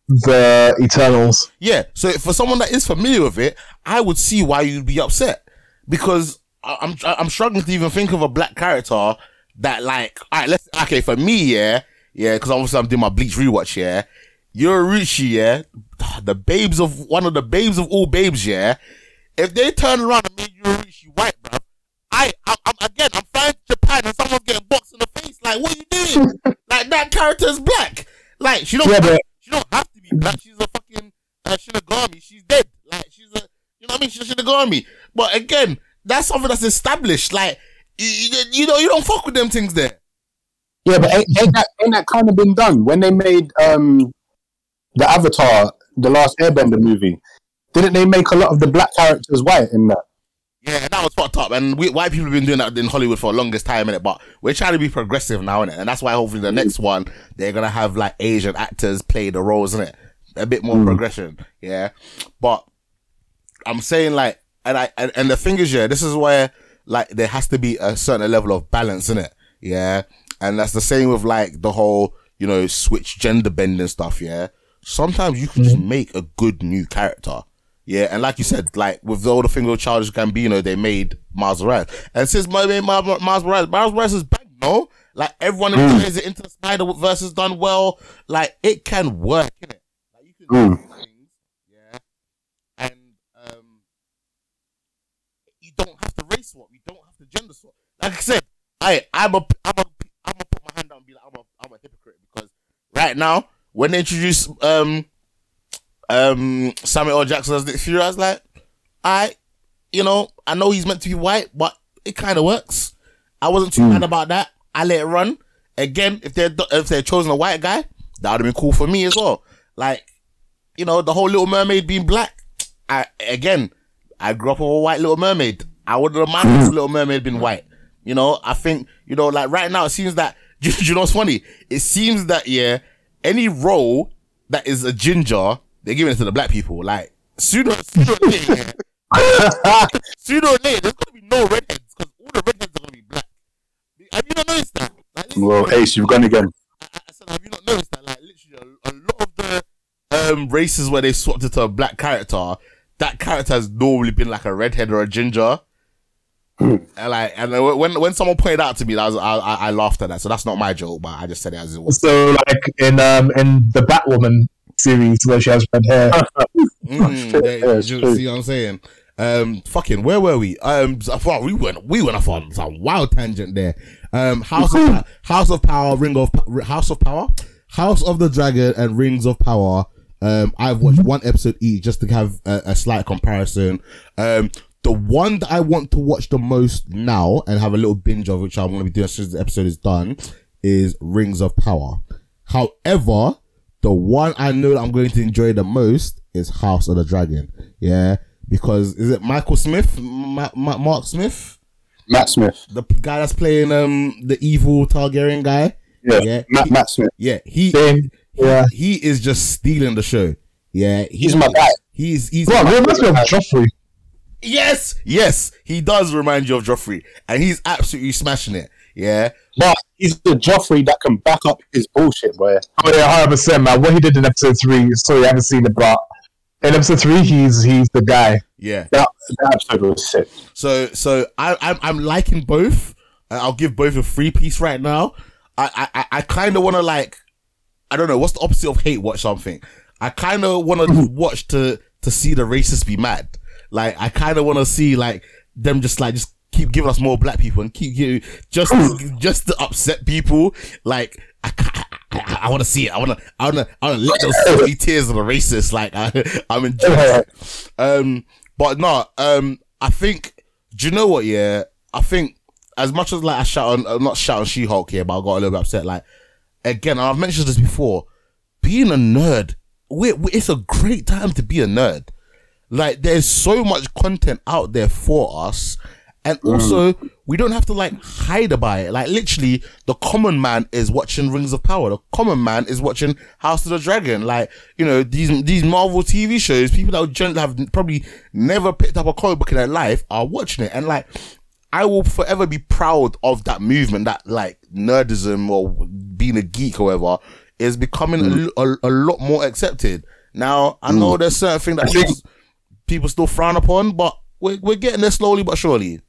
the Eternals. Yeah. So for someone that is familiar with it, I would see why you'd be upset because I- I'm I'm struggling to even think of a black character that like all right let's okay for me yeah yeah because obviously I'm doing my Bleach rewatch yeah Yoruichi yeah the babes of one of the babes of all babes yeah if they turn around and make Yoruichi white bro I I'm, I'm again I'm flying to Japan and someone's getting boxed in the face like what are you doing like that character is black like she don't Yeah, but- she don't have to be black. She's a fucking uh, Shinigami. She's dead. Like she's a, you know what I mean? She's a Shinigami. But again, that's something that's established. Like you, you, you know, you don't fuck with them things there. Yeah, but ain't, ain't that ain't that kind of been done when they made um the Avatar, the last Airbender movie? Didn't they make a lot of the black characters white in that? Yeah, that was fucked up. And we, white people have been doing that in Hollywood for the longest time, innit? But we're trying to be progressive now, innit? And that's why hopefully the next mm. one, they're gonna have like Asian actors play the roles, innit? A bit more mm. progression, yeah? But I'm saying like, and I, and, and the thing is, yeah, this is where like there has to be a certain level of balance in it, yeah? And that's the same with like the whole, you know, switch gender bending stuff, yeah? Sometimes you can just mm-hmm. make a good new character. Yeah, and like you said, like with all the thing with Childish Gambino, they made Miles Morales, and since my Miles Miles Morales, Miles Morales is bang, no, like everyone mm. enjoys it. Into Spider-Verse done well, like it can work, innit? Like you can mm. do things, yeah, and um, you don't have to race swap, you don't have to gender swap. Like I said, I I'm a I'm a I'm gonna put my hand down and be like I'm a I'm a hypocrite because right now when they introduced um um Samuel L. Jackson as Nick Fury, I was like, I, you know, I know he's meant to be white, but it kind of works. I wasn't too mad about that. I let it run. Again, if they're if they're chosen a white guy, that would have been cool for me as well. Like, you know, the whole Little Mermaid being black. I again, I grew up with a white Little Mermaid. I would have minded if Little Mermaid been white. You know, I think you know, like right now, it seems that you, you know what's funny? It seems that yeah, any role that is a ginger, they're giving it to the black people. Like sooner, sooner or later, sooner or later, there's gonna be no redheads because all the redheads are gonna be black. Have you not noticed that? Like, Well, Ace, you've gone again. I, I said, have you not noticed that? Like, literally, a, a lot of the um, races where they swapped it to a black character, that character has normally been like a redhead or a ginger. and like, and when when someone pointed out to me, that was, I, I I laughed at that. So that's not my joke, but I just said it as it was. So, like in um in the Batwoman series where she has red hair. Mm, there- Yeah, you see what I'm saying? Um, fucking, where were we? Um, well, we went, we went off on some wild tangent there. Um, House of House of Power, Ring of House of Power, House of the Dragon and Rings of Power. Um, I've watched one episode each just to have a, a slight comparison. Um, the one that I want to watch the most now and have a little binge of, which I'm going to be doing as soon as the episode is done, is Rings of Power. However, the one I know that I'm going to enjoy the most is House of the Dragon. Yeah, because is it Michael Smith, Ma- Ma- Mark Smith, Matt Smith. the guy that's playing um the evil Targaryen guy? Yeah, Yeah, Matt, he- Matt Smith. Yeah, he Same. Yeah. he is just stealing the show. Yeah, he- He's my guy. He's he's Bro, it reminds me Joffrey. Yes yes he does remind you of Joffrey, and he's absolutely smashing it. Yeah, But he's the Joffrey that can back up his bullshit, boy. Oh yeah, hundred percent, man. What he did in episode three. Sorry, I haven't seen it, but in episode three, he's he's the guy. yeah. That, that episode was sick. So so I I'm, I'm liking both. Uh, I'll give both a free piece right now. I I, I kind of want to like I don't know what's the opposite of hate watch something. I kind of want to watch to to see the racists be mad. Like I kind of want to see like them just like just keep giving us more black people and keep giving just just to upset people. Like I I, I, I want to see it. I want to I want to I want to let those silly tears of the racists. Like I, I'm enjoying. it. Um, but no, um, I think. Do you know what? Yeah, I think as much as like I shout on, uh, not shouting She-Hulk here, but I got a little bit upset. Like again, and I've mentioned this before. Being a nerd, we- it's a great time to be a nerd. Like there's so much content out there for us. And mm. also, we don't have to like hide about it. Like literally, the common man is watching Rings of Power. The common man is watching House of the Dragon. Like you know these these Marvel TV shows. People that generally have probably never picked up a comic book in their life are watching it. And like, I will forever be proud of that movement. That like nerdism or being a geek, or whatever, is becoming a, mm. a, a lot more accepted. Now I mm. know there's certain things that people, people still frown upon, but we're we're getting there slowly but surely.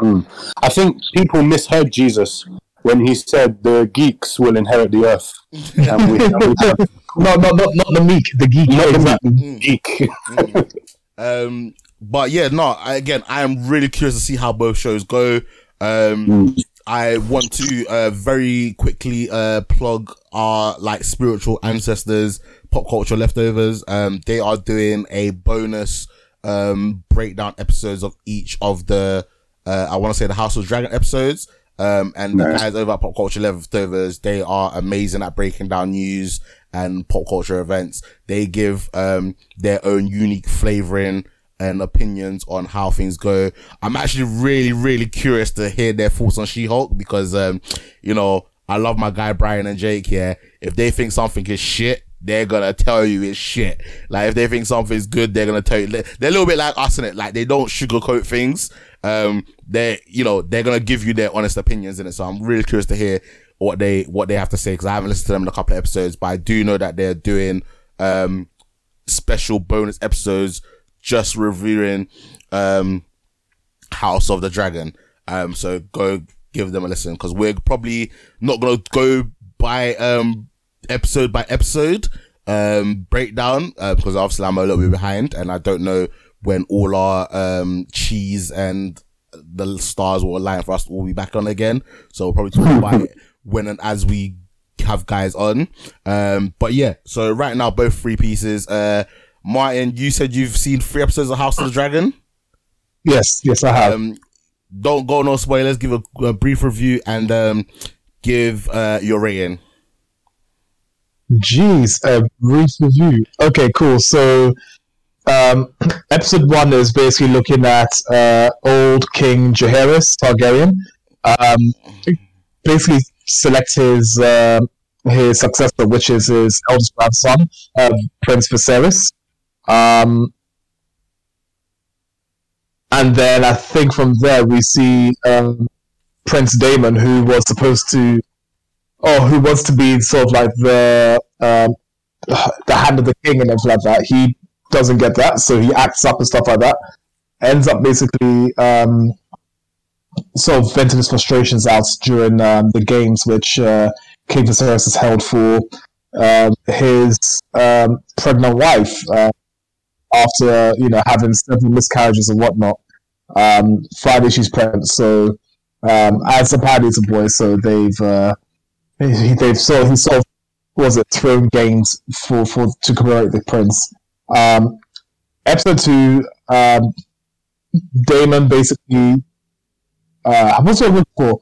I think people misheard Jesus when he said the geeks will inherit the earth. And we, and we have No, no, not not the meek, the geek. not the exactly. geek. Um, but yeah, no. I, again, I am really curious to see how both shows go. Um, I want to uh, very quickly uh, plug our like spiritual ancestors, pop culture leftovers. Um, they are doing a bonus um breakdown episodes of each of the uh, I want to say the House of Dragon episodes. Um, and the guys over at Pop Culture Leftovers, they are amazing at breaking down news and pop culture events. They give, um, their own unique flavoring and opinions on how things go. I'm actually really, really curious to hear their thoughts on She-Hulk because, um, you know, I love my guy Brian and Jake here. If they think something is shit, they're gonna tell you it's shit. Like if they think something's good, they're gonna tell you. They're a little bit like us in it. Like they don't sugarcoat things. Um, they, you know, they're gonna give you their honest opinions in it. So I'm really curious to hear what they what they have to say because I haven't listened to them in a couple of episodes, but I do know that they're doing um special bonus episodes just reviewing um House of the Dragon. Um, so go give them a listen because we're probably not gonna go by um episode by episode um breakdown uh, because obviously I'm a little bit behind and I don't know when all our um cheese and the stars will align for us to all be back on again. So we'll probably talk about it when and as we have guys on. Um, but yeah, so right now both three pieces. Uh, Martin, you said you've seen three episodes of House of the Dragon. Yes, yes, I have. Um, don't go no spoilers. Give a, a brief review and um, give uh, your rating. Jeez, a brief review. Okay, cool. So, um, episode one is basically looking at uh, old King Jaehaerys Targaryen. Um, basically, select his uh, his successor, which is his eldest grandson, uh, Prince Viserys. Um, and then I think from there we see um, Prince Daemon, who was supposed to oh, who wants to be sort of like the um, the hand of the king and everything like that. He doesn't get that, so he acts up and stuff like that. Ends up basically um, sort of venting his frustrations out during um, the games, which uh, King Viserys has held for um, his um, pregnant wife uh, after you know having several miscarriages and whatnot. Um, finally, she's pregnant, so um, as a party a boy, so they've uh, he, they've sort he sort of was it throne games for for to commemorate the prince. Um, episode two, um, Daemon basically uh, what's it look for?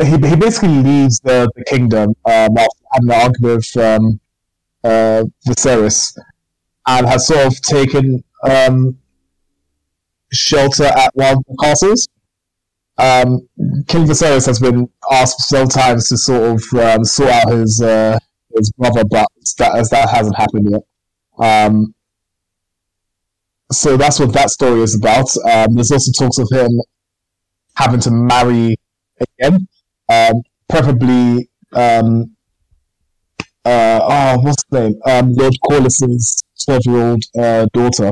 He, he basically leaves the, the kingdom um, after having an argument with um, uh, Viserys and has sort of taken um, shelter at one of the castles. Um, King Viserys has been asked several times to sort of um, sort out his uh, his brother, but that as that hasn't happened yet. Um, so that's what that story is about. Um, there's also talks of him having to marry again, um, preferably. Um, uh, oh, what's the name? Um, Lord Corlys's twelve-year-old uh, daughter,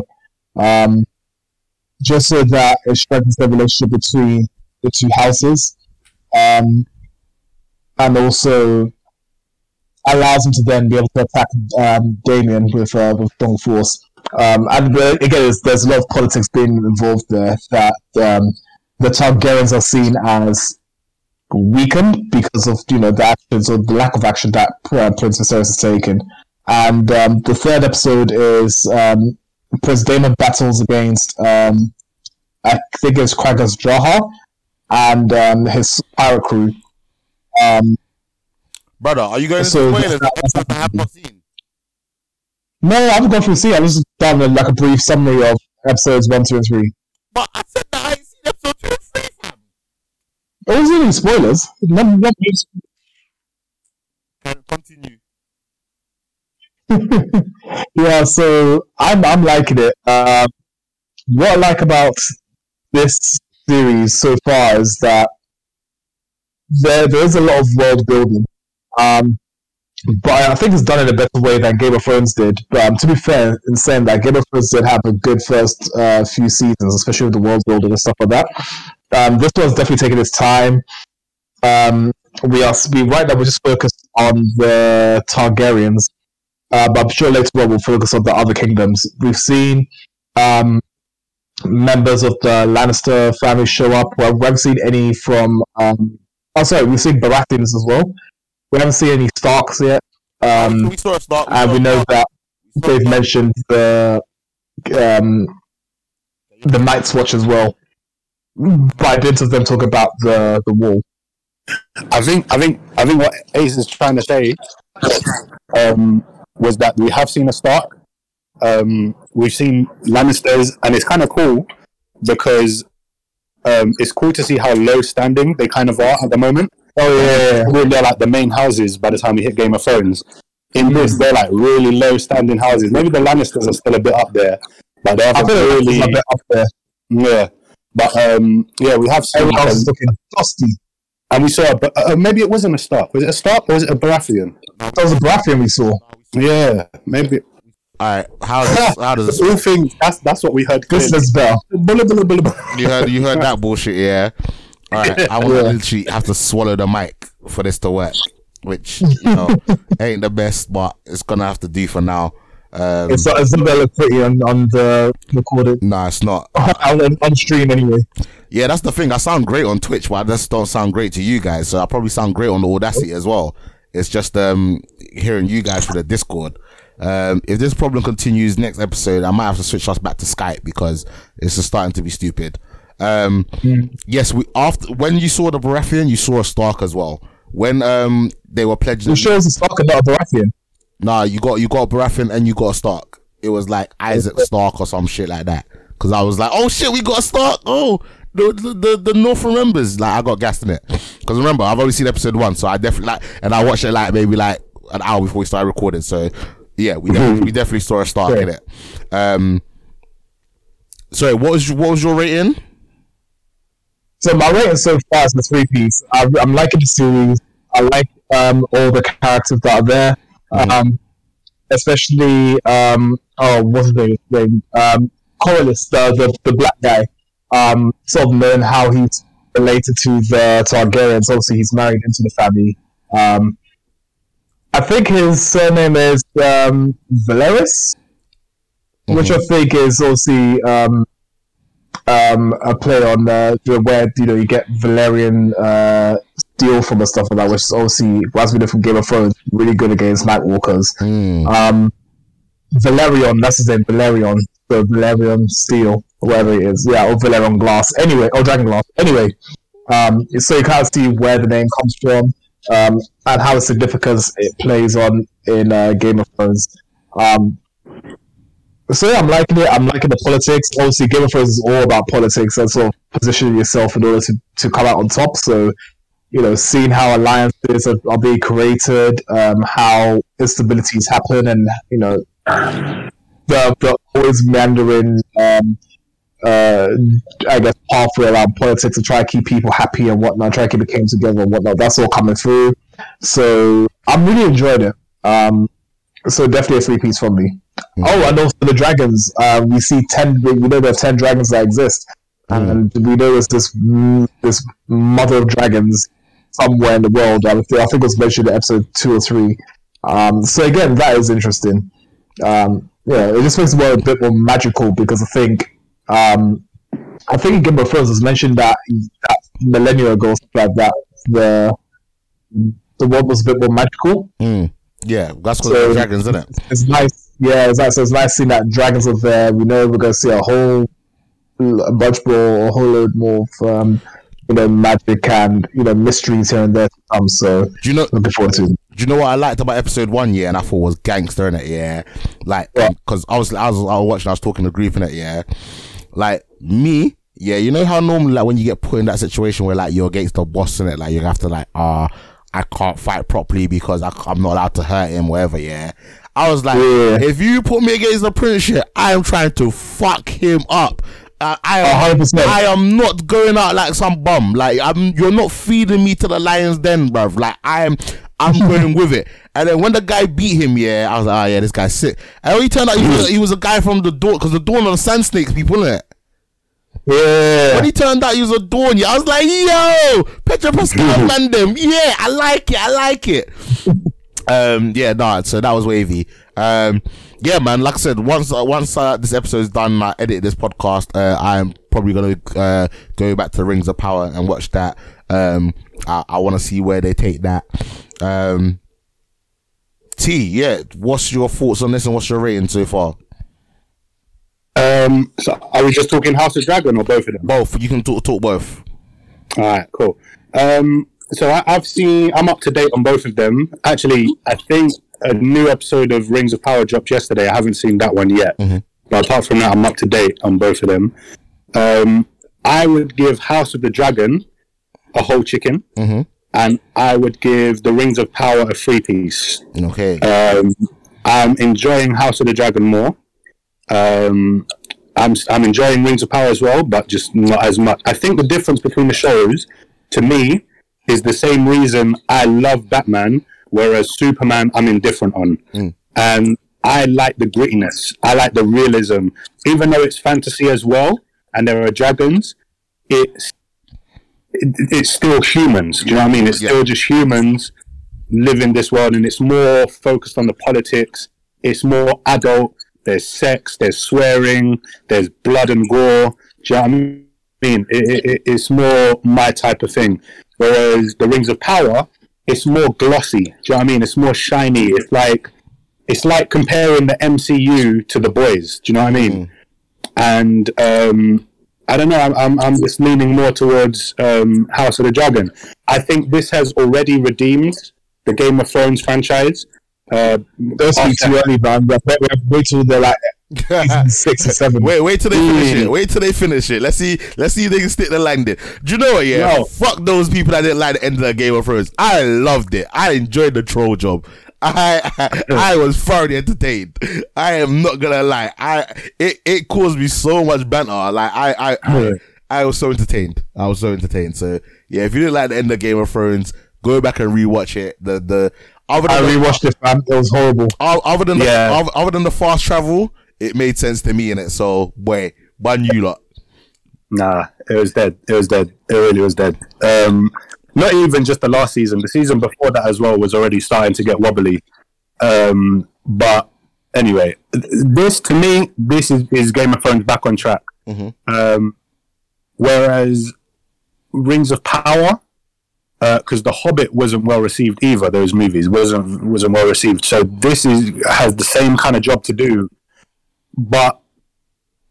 just so that it strengthens the relationship between the two houses, um, and also allows him to then be able to attack um, Damien with uh, with strong force. Um, and uh, again, there's, a lot of politics being involved there that um, the Targaryens are seen as weakened because of you know the actions or the lack of action that uh, Prince Viserys has taken. And um, the third episode is um, Prince Daemon battles against um, I think it's Craghas Jaha and um, his pirate crew. Um, Brother, are you going to So- spoilers? of episodes I have not seen. no, I haven't gone through C. I was just done a- like a brief summary of episodes one, two, and three. But I said that I ain't seen episode two and three, fam. It wasn't even spoilers. Can continue. yeah, so I'm I'm liking it. Um, what I like about this series so far is that there there is a lot of world building, um, but I think it's done in a better way than Game of Thrones did. But um, to be fair, in saying that, Game of Thrones did have a good first uh, few seasons, especially with the world building and stuff like that. Um, this one's definitely taking its time. Um, we are we right now we're just focused on the Targaryens uh, but I'm sure later on we'll focus on the other kingdoms. We've seen um, members of the Lannister family show up. Well, we haven't seen any from. Um, oh, sorry, we've seen Baratheons as well. We haven't seen any Starks yet. Um, we saw a start. and we know that they've mentioned the um, the Night's Watch as well. By dint of them talk about the the wall. I think I think I think what Ace is trying to say um, was that we have seen a Stark. Um, we've seen Lannisters, and it's kind of cool because um, it's cool to see how low standing they kind of are at the moment. Oh yeah, Really, they're like the main houses by the time we hit Game of Thrones. In this, they're like really low standing houses. Maybe the Lannisters are still a bit up there, but they I haven't like really. a bit up there. Yeah, but um, yeah, we have seen. Is looking dusty. and we saw, a, uh, maybe it wasn't a Stark. Was it a Stark or was it a Baratheon? That was a Baratheon we saw. Yeah, maybe. All right. How does how does All things. That's that's what we heard. This clearly. is bulla. you heard you heard that bullshit? Yeah. All right. I want to literally have to swallow the mic for this to work, which you know ain't the best, but it's gonna have to do for now. Um, It's not, it's not pretty on, on the recorded nah, it's not. on, on stream anyway. Yeah, that's the thing. I sound great on Twitch, but I just don't sound great to you guys. So I probably sound great on the Audacity as well. It's just um hearing you guys for the Discord. Um, if this problem continues next episode, I might have to switch us back to Skype because it's just starting to be stupid. Um, yes, we after when you saw the Baratheon, you saw a Stark as well. When um they were pledging, The show's a Stark and not a Baratheon. Nah, you got you got a Baratheon and you got a Stark. It was like Isaac Stark or some shit like that. Because I was like, oh shit, we got a Stark. Oh, the the the, the North remembers. Like I got gassed in it. Because remember, I've only seen episode one, so I definitely like, and I watched it like maybe like an hour before we started recording. So yeah, we definitely, we definitely saw a Stark in it. Um, sorry, what was your- what was your rating? So my rating so far is the three piece. I, I'm liking the series. I like um, all the characters that are there, um, especially um, oh, what's his name? Um, Corlys, the, the the black guy. Um, sort of learn how he's related to the Targaryens. Obviously, he's married into the family. Um, I think his surname is um, Valeris, which I think is obviously um, um, a play on uh, the where you know you get Valyrian uh, steel from and stuff like that, which is obviously as we know from Game of Thrones, really good against Nightwalkers. Um, Velaryon, that's his name, Velaryon. So Valyrian Steel, whatever it is, yeah, or Valyrian Glass. Anyway, or Dragon Glass. Anyway, um, so you of see where the name comes from um, and how significance it plays on in uh, Game of Thrones. Um, so yeah, I'm liking it. I'm liking the politics. Obviously, Game of Thrones is all about politics and sort of positioning yourself in order to, to come out on top. So, you know, seeing how alliances are, are being created, um, how instabilities happen, and you know, the, the always meandering, um, uh, I guess, pathway around politics to try to keep people happy and whatnot, try to keep the king together and whatnot. That's all coming through. So I'm really enjoying it. Um, so definitely a three piece for me. Oh, and also the dragons. Uh, we see ten. We know there are ten dragons that exist, and we know there's this this mother of dragons somewhere in the world. I think, I think it was mentioned in episode two or three. Um, so again, that is interesting. Um, yeah, it just makes the world a bit more magical because I think um, I think in Game of Thrones was mentioned that that millennia ago like that the the world was a bit more magical. Mm. Yeah, that's because So- dragons, isn't it? It's nice, yeah. It's nice. So it's nice seeing that dragons are there. We know we're gonna see a whole a bunch more, a whole load more of um, you know magic and you know mysteries here and there to come. So Do you know? looking forward to. Do you know what I liked about episode one? Yeah, and I thought was gangster in it. Yeah, like Yeah. because I was I was I was watching, I was talking to group in it. Yeah, like me. Yeah, you know how normally like when you get put in that situation where like you're against the boss in it, like you have to like ah. I can't fight properly because I, am not allowed to hurt him, whatever. Yeah, I was like, Yeah. if you put me against the prince, shit, I am trying to fuck him up. Uh, I am, 100%. I am not going out like some bum. Like I'm, you're not feeding me to the lions den, bruv. Like I am, I'm going with it. And then when the guy beat him, yeah, I was like, oh yeah, this guy's sick. And when he turned out he was, he was a guy from the Dorne because the Dorne on the sand snakes people, innit? Yeah, When he turned out he was a yeah, I was like, yo, Pedro Pascal man them. Yeah, I like it, I like it. um, yeah, no, so that was wavy. Um, yeah, man, like I said, once uh, once uh, this episode is done, I edit this podcast. Uh, I'm probably gonna uh, go back to Rings of Power and watch that. Um, I, I want to see where they take that. Um, T, yeah, what's your thoughts on this and what's your rating so far? Um, so are we just talking House of Dragon or both of them? Both, you can talk talk both. All right, cool. Um, so I, I've seen, I'm up to date on both of them. Actually, I think a new episode of Rings of Power dropped yesterday. I haven't seen that one yet. But apart from that, I'm up to date on both of them. Um, I would give House of the Dragon a whole chicken, and I would give the Rings of Power a free piece. Okay. Um, I'm enjoying House of the Dragon more. Um, I'm I'm enjoying Rings of Power as well, but just not as much. I think the difference between the shows, to me, is the same reason I love Batman, whereas Superman I'm indifferent on, and I like the grittiness. I like the realism, even though it's fantasy as well, and there are dragons. It's it, it's still humans. Do you know what I mean? It's Yeah. still just humans live in this world and it's more focused on the politics. It's more adult. There's sex, there's swearing, there's blood and gore. Do you know what I mean? It, it, it, it's more my type of thing. Whereas the Rings of Power, it's more glossy. Do you know what I mean? It's more shiny. It's like it's like comparing the MCU to the boys. Do you know what I mean? And um, I don't know. I'm, I'm, I'm just leaning more towards um, House of the Dragon. I think this has already redeemed the Game of Thrones franchise. Uh, don't speak too early, man. We wait till they're like six or seven. Wait, wait till they finish Mm. it. Wait till they finish it. Let's see. Let's see if they can stick the landing. Do you know what? Yeah, fuck those people that didn't like the end of the Game of Thrones. I loved it. I enjoyed the troll job. I I, I was thoroughly entertained. I am not gonna lie. I it, it caused me so much banter. Like I I, I I was so entertained. I was so entertained. So yeah, if you didn't like the end of Game of Thrones, go back and rewatch it. The the other I than the, rewatched it, fam. It was horrible. other than the, Yeah. other, other than the fast travel, it made sense to me in it. So wait, one you lot. Nah, it was dead. It was dead. It really was dead. Um, not even just the last season. The season before that as well was already starting to get wobbly. Um, but anyway, this to me, this is, is Game of Thrones back on track. Um, whereas Rings of Power, because The Hobbit wasn't well received either. Those movies wasn't wasn't well received. So this is has the same kind of job to do, but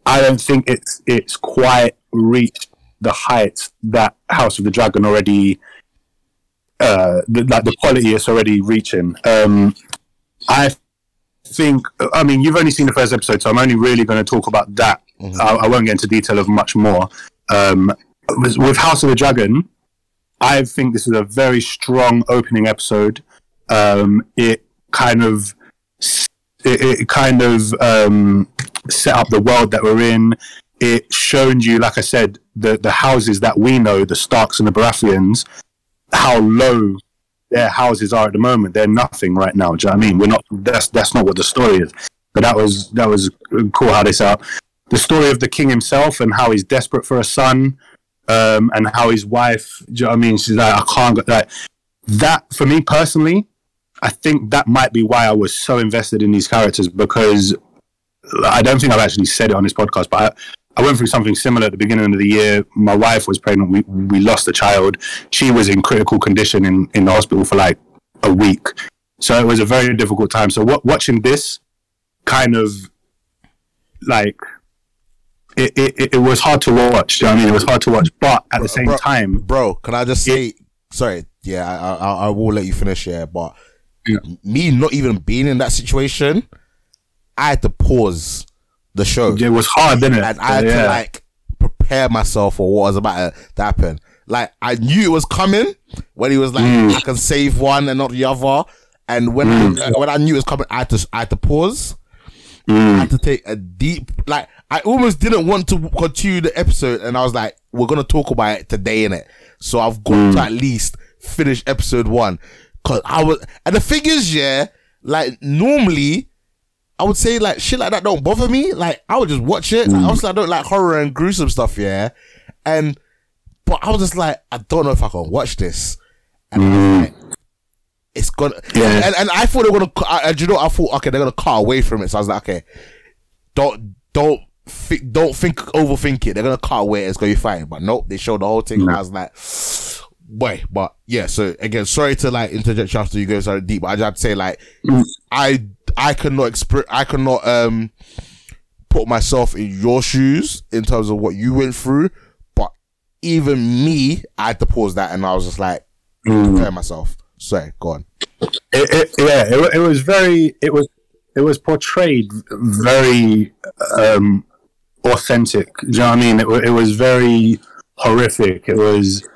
I don't think it's it's quite reached the heights that House of the Dragon already uh the, like the quality it's already reaching. Um, I think I mean you've only seen the first episode, so I'm only really going to talk about that. I, I won't get into detail of much more. Um, with, with House of the Dragon, I think this is a very strong opening episode. Um, it kind of it, it kind of um, set up the world that we're in. It showed you, like I said, the the houses that we know, the Starks and the Baratheons, how low their houses are at the moment. They're nothing right now. Do you know what I mean? We're not. That's that's not what the story is. But that was that was cool how they set up the story of the king himself and how he's desperate for a son, um, and how his wife. You know I mean? She's like, I can't get that. That for me personally, I think that might be why I was so invested in these characters because I don't think I've actually said it on this podcast, but I, I went through something similar at the beginning of the year. My wife was pregnant. We, we lost a child. She was in critical condition in, in the hospital for like a week. So it was a very difficult time. So watching this kind of like, it, it, it was hard to watch. You know what I mean? It was hard to watch, but at the same bro, time, bro, can I just say, sorry, yeah, I, I, I will let you finish, yeah, but Yeah. me not even being in that situation, I had to pause the show. it was hard, didn't it? and I had to like prepare myself for what was about to happen. Like I knew it was coming when he was like, Mm. I can save one and not the other. And when I, when I knew it was coming, I had to I had to pause. Mm. I had to take a deep like I almost didn't want to continue the episode, and I was like, we're gonna talk about it today in it. So I've got Mm. to at least finish episode one because I was. And the thing is, yeah, like normally I would say like shit like that don't bother me. Like I would just watch it. Like, obviously, I don't like horror and gruesome stuff. Yeah, and but I was just like, I don't know if I can watch this. And I was like, it's gonna. Yeah. And and I thought they were gonna. and you know, I thought okay, they're gonna cut away from it. So I was like, okay, don't don't think don't think overthink it. They're gonna cut away. It's gonna be fine. But nope, they showed the whole thing. And I was like, boy. But yeah. So again, sorry to like interject after you guys are deep. But I just have to say like, I I cannot express. I cannot um put myself in your shoes in terms of what you went through. But even me, I had to pause that, and I was just like, prepare myself. Sorry, go on. it, it, yeah, it, it was very, it was, it was portrayed very um, authentic. Do you know what I mean? It, it was very horrific. It was,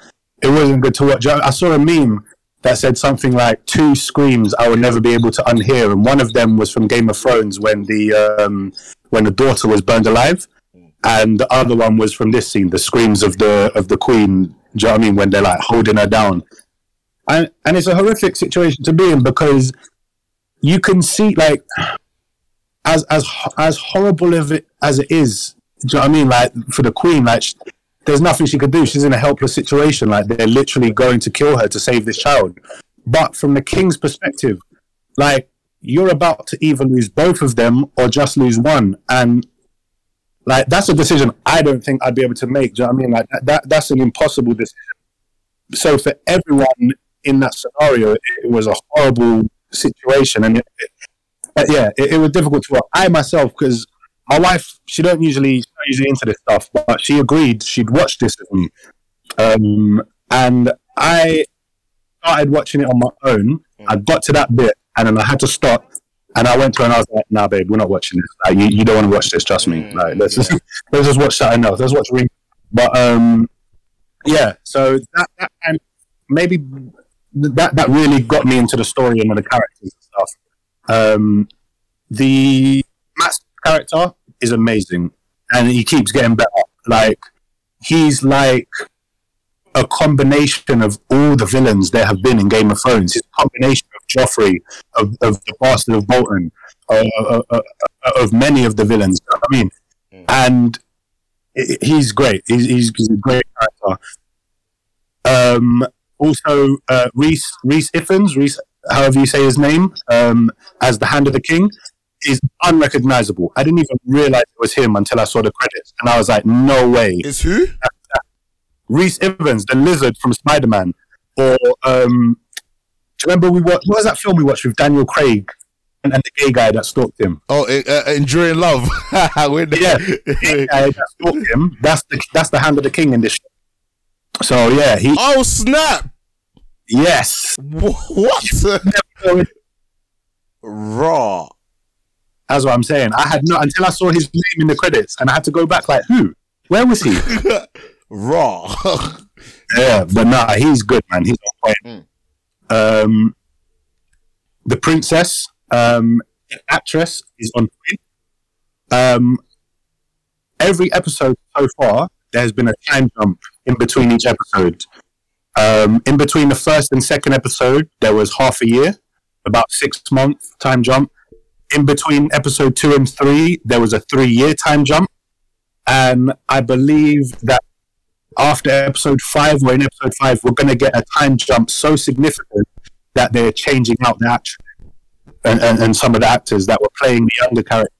it wasn't good to watch. I saw a meme that said something like two screams I would never be able to unhear, and one of them was from Game of Thrones when the um, when the daughter was burned alive, and the other one was from this scene, the screams of the of the queen. Do you know what I mean? When they're like holding her down, and and it's a horrific situation to be in because you can see like as as as horrible of it as it is. Do you know what I mean? Like for the queen, like sh- there's nothing she could do. She's in a helpless situation. Like they're literally going to kill her to save this child. But from the king's perspective, like you're about to either lose both of them or just lose one, and like that's a decision I don't think I'd be able to make. Do you know what I mean? Like that, that that's an impossible decision. So for everyone in that scenario, it, it was a horrible situation, and it, it- yeah, it, was difficult to watch. I myself, because my wife, she don't usually she's not usually into this stuff, but she agreed she'd watch this with me, um, and I started watching it on my own. I got to that bit, and then I had to stop. And I went to her and I was like, "Nah, babe, we're not watching this. Like, you, you don't want to watch this. Trust me. Like, let's just let's just watch something else. Let's watch Ring." But um, yeah. So that, that kind maybe that that really got me into the story and the characters and stuff. Um, the Matt's character is amazing, and he keeps getting better. Like he's like a combination of all the villains there have been in Game of Thrones. He's a combination of Joffrey, of, of the Bastard of Bolton, uh, uh, uh, uh, of many of the villains. You know I mean, and i- he's great. He's, he's, he's a great character. Um, also, uh, Rhys Rhys Ifans, Rhys, however you say his name, um, as the Hand of the King, is unrecognizable. I didn't even realize it was him until I saw the credits, and I was like, "No way!" It's who? Rhys Ifans, the lizard from Spider Man. or um, do you remember we watched? What was that film we watched with Daniel Craig and, and the gay guy that stalked him? Oh, uh, enduring love. Yeah, the gay guy that stalked him. That's the that's the hand of the king in this. Show. So yeah, he oh snap! yes. What? Raw. That's what I'm saying. I had not until I saw his name in the credits, and I had to go back. Like, who? Where was he? Raw. yeah, but nah, he's good, man. He's on point. Um, the princess, um, actress, is on point. Um, every episode so far, there has been a time jump in between each episode. Um, in between the first and second episode, there was half a year, about six month time jump. In between episode two and three, there was a three year time jump. And I believe that after episode five, or in episode five, we're going to get a time jump so significant that they're changing out the actor. And, and, and some of the actors that were playing the younger characters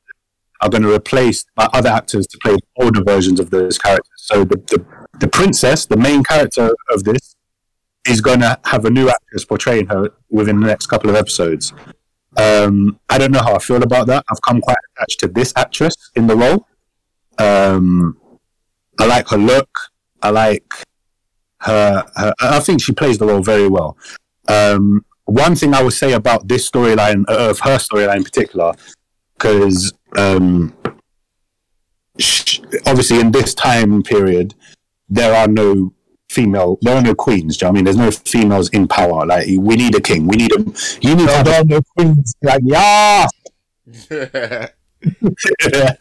are going to replace by other actors to play older versions of those characters. So the, the, the princess, the main character of this, is going to have a new actress portraying her within the next couple of episodes. Um, I don't know how I feel about that. I've come quite attached to this actress in the role. Um, I like her look. I like her, her. I think she plays the role very well. Um, one thing I would say about this storyline, uh, of her storyline in particular, because um, obviously in this time period, there are no female, there are no queens. Do you know what I mean? There's no females in power. Like we need a king. We need a. You need to No, have a no, queens. Like, yeah. Yeah.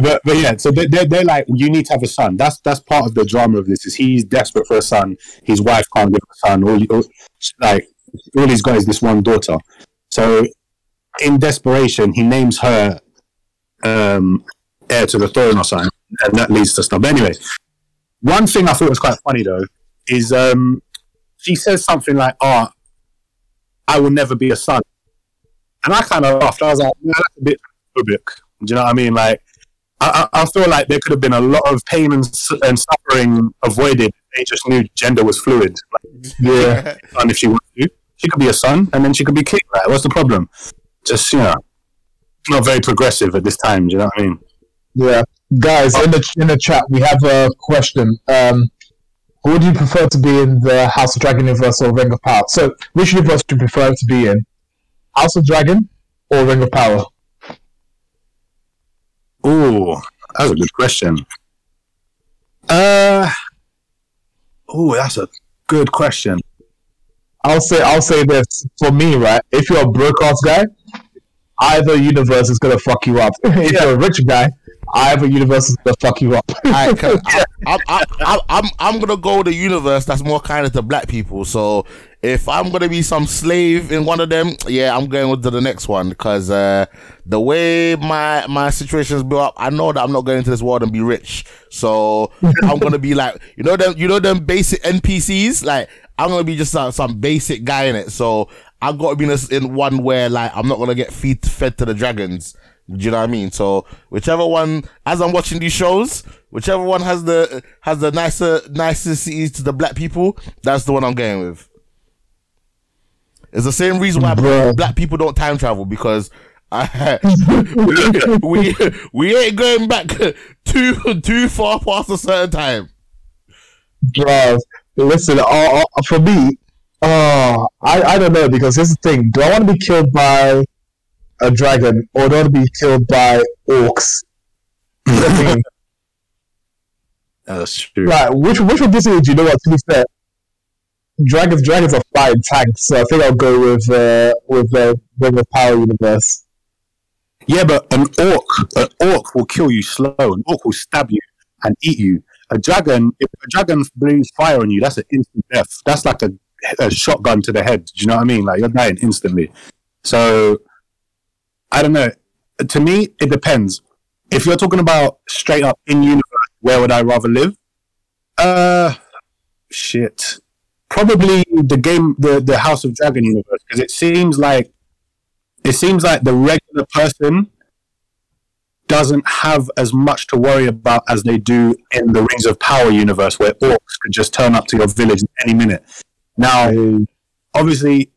but but yeah, so they, they're, they're like, you need to have a son. That's that's part of the drama of this. Is he's desperate for a son. His wife can't give a son. All, all like all he's got is this one daughter. So in desperation, he names her um, heir to the throne or something, and that leads to stuff. But anyway, one thing I thought was quite funny though is um, she says something like, "Oh, I will never be a son." And I kind of laughed. I was like, "Yeah, that's a bit phobic." Do you know what I mean? Like, I, I I feel like there could have been a lot of pain and, and suffering avoided. They just knew gender was fluid. Like, Yeah. and if she wanted to, she could be a son, and then she could be king. Like, what's the problem? Just you know, not very progressive at this time. Do you know what I mean? Yeah, guys, in the in the chat we have a question. Um, who would you prefer to be in the House of Dragon universe or Ring of Power? So, which universe do you prefer to be in? House of Dragon or Ring of Power? Oh, that's a good question. Uh, oh, that's a good question. I'll say I'll say this for me, right? If you're a broke ass guy, either universe is gonna fuck you up. if you're a rich guy, either universe is gonna fuck you up. I, I, I, I'm, I'm gonna go with the universe that's more kind to black people. So if I'm gonna be some slave in one of them, yeah, I'm going with the, the next one because uh, the way my my situation's built up, I know that I'm not going into this world and be rich. So I'm gonna be like, you know them, you know them basic NPCs. Like I'm gonna be just some, some basic guy in it. So I've got to be in, this, in one where like I'm not gonna get feed fed to the dragons. Do you know what I mean? So whichever one, as I'm watching these shows, whichever one has the has the nicer nicety to the black people, that's the one I'm going with. It's the same reason why Bro. black people don't time travel because I, we, we we ain't going back too too far past a certain time. Bro, listen, uh, uh, for me, uh, I, I don't know because here's the thing: do I want to be killed by a dragon or do I be killed by orcs? I That's true. like, which which of these would you know what? To be fair, dragons dragons are flying tanks, so I think I'll go with uh, with the Ring of Power universe. Yeah, but an orc, an orc will kill you slow. An orc will stab you and eat you. A dragon, if a dragon breathes fire on you, that's an instant death. That's like a, a shotgun to the head. Do you know what I mean? Like you're dying instantly. So, I don't know. To me, it depends. If you're talking about straight up in universe, where would I rather live? Uh, shit. Probably the game, the the House of Dragon universe, because it seems like it seems like the regular person doesn't have as much to worry about as they do in the Rings of Power universe, where orcs could just turn up to your village any minute. Now, obviously,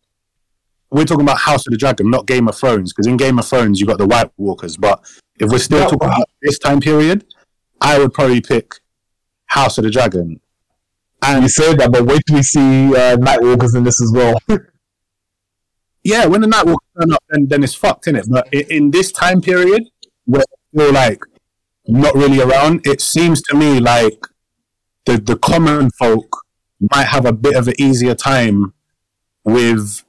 we're talking about House of the Dragon, not Game of Thrones, because in Game of Thrones you got the White Walkers. But if we're still talking about this time period, I would probably pick House of the Dragon. And you said that, but wait till we see uh, Nightwalkers in this as well. yeah, when the night walkers turn up, then then it's fucked in it. But in, in this time period, where you're like not really around, it seems to me like the the common folk might have a bit of an easier time with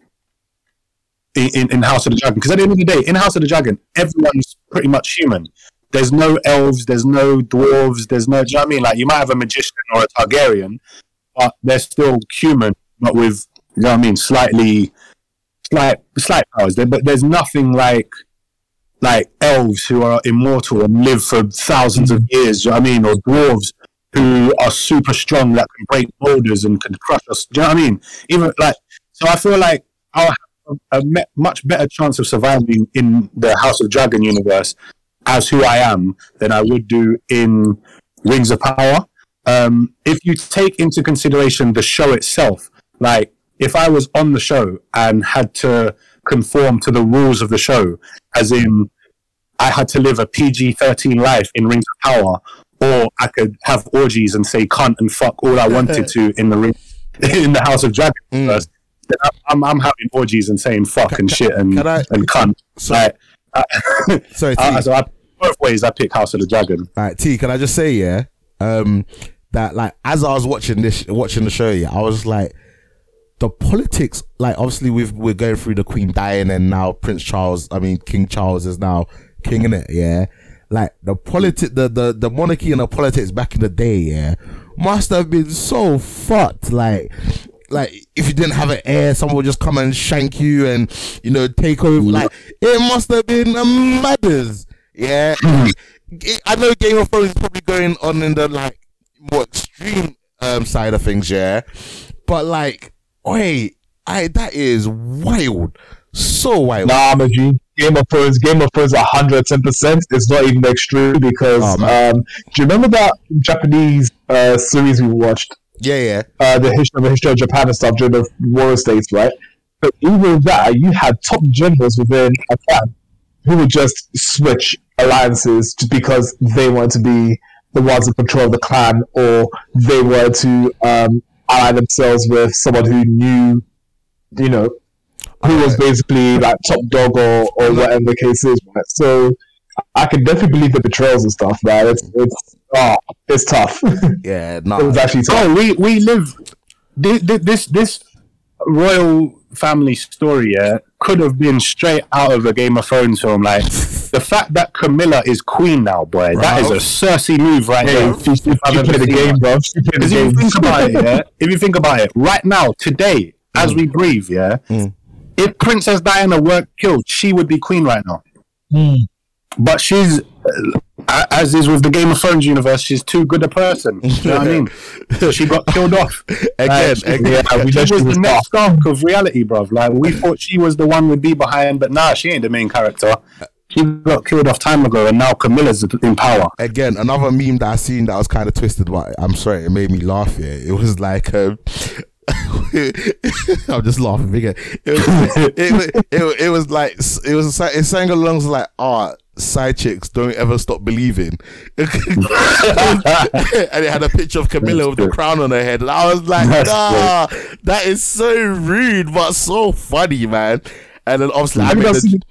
in, in, House of the Dragon. Because at the end of the day, in House of the Dragon, everyone's pretty much human. There's no elves, there's no dwarves, there's no. Do you know what I mean? Like you might have a magician or a Targaryen, but they're still human, but with you know what I mean, slightly slight slight powers. There, but there's nothing like like elves who are immortal and live for thousands of years. You know I mean? Or dwarves who are super strong that can break boulders and can crush us. Do you know what I mean? Even like so, I feel like have a me- much better chance of surviving in the House of Dragon universe as who I am than I would do in Rings of Power. Um, if you take into consideration the show itself, like if I was on the show and had to conform to the rules of the show, as in I had to live a PG 13 life in Rings of Power, or I could have orgies and say cunt and fuck all I wanted to in the ring, in the House of Dragon first, then I'm, I'm, I'm having orgies and saying fuck and shit and, can I- and cunt. So- like, Sorry, T. uh, so I, both ways I pick House of the Dragon. All right, T. Can I just say, yeah, um, that like as I was watching this, watching the show, yeah, I was like, the politics, like obviously we've we're going through the Queen dying, and now Prince Charles, I mean King Charles is now king in it, yeah. Like the politic, the the the monarchy and the politics back in the day, yeah, must have been so fucked, like. Like if you didn't have an heir, someone would just come and shank you and you know take over. Like it must have been a matters. Yeah, I know Game of Thrones is probably going on in the like more extreme um, side of things, yeah. But like, wait, I that is wild, so wild. Nah, my G. Game of Thrones, Game of Thrones, 110%. It's not even extreme because, Oh, um, do you remember that Japanese uh, series we watched? Yeah, yeah. Uh, the history, the history of Japan and stuff during the Warrior States, right? But even that, you had top generals within a clan who would just switch alliances just because they wanted to be the ones in control of the clan or they wanted to um, ally themselves with someone who knew, you know, who was basically like top dog or, or whatever the case is. Right? So I can definitely believe the betrayals and stuff, man. It's it's oh, it's tough. Yeah, no. was actually tough. Oh, we we live thi- thi- this this royal family story. Yeah, could have been straight out of a Game of Thrones film. Like the fact that Camilla is queen now, boy, that is a Cersei move right there. She, she, she I've ever played the game, one. bro. She played the Because if you think about it, yeah, if you think about it, right now, today, as mm. we breathe, yeah, mm. if Princess Diana weren't killed, she would be queen right now. Mm. But she's, as is with the Game of Thrones universe, she's too good a person. you know what I mean? So she got killed off. Again, Like, again. yeah, we she know was the was next arc of reality, bruv. Like we thought she was the one we'd be behind, but nah, she ain't the main character. She got killed off time ago, and now Camilla's in power. again, another meme that I seen that was kind of twisted, but I'm sorry, it made me laugh. Yeah, it was like, um, I'm just laughing because it was, it, was- it, was- it was like it was it sang along like, "Ah, side chicks don't ever stop believing," and it had a picture of Camilla with the crown on her head, and I was like, That's "Ah, that is so rude, but so funny, man." And then obviously, I made, the,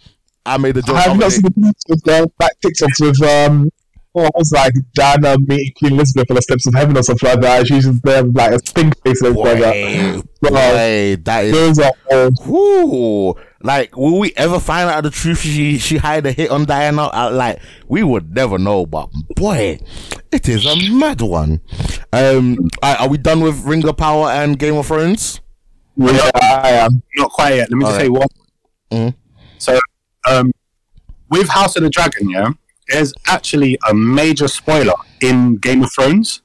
I made the joke. Have you not seen the with uh, back with um, what was like Diana meeting Queen Elizabeth on the steps of heaven or something like that? She's just there with like a stink face and everything like that. Boy, Bro, that is Those are all Ooh, like, will we ever find out the truth? She she had a hit on Diana. Uh, like, we would never know. But boy, it is a mad one. Um, are, are we done with Ring of Power and Game of Thrones? yeah, I am. not quite yet. Let me just say one. Mhm. So, um, with House of the Dragon, yeah, there's actually a major spoiler in Game of Thrones,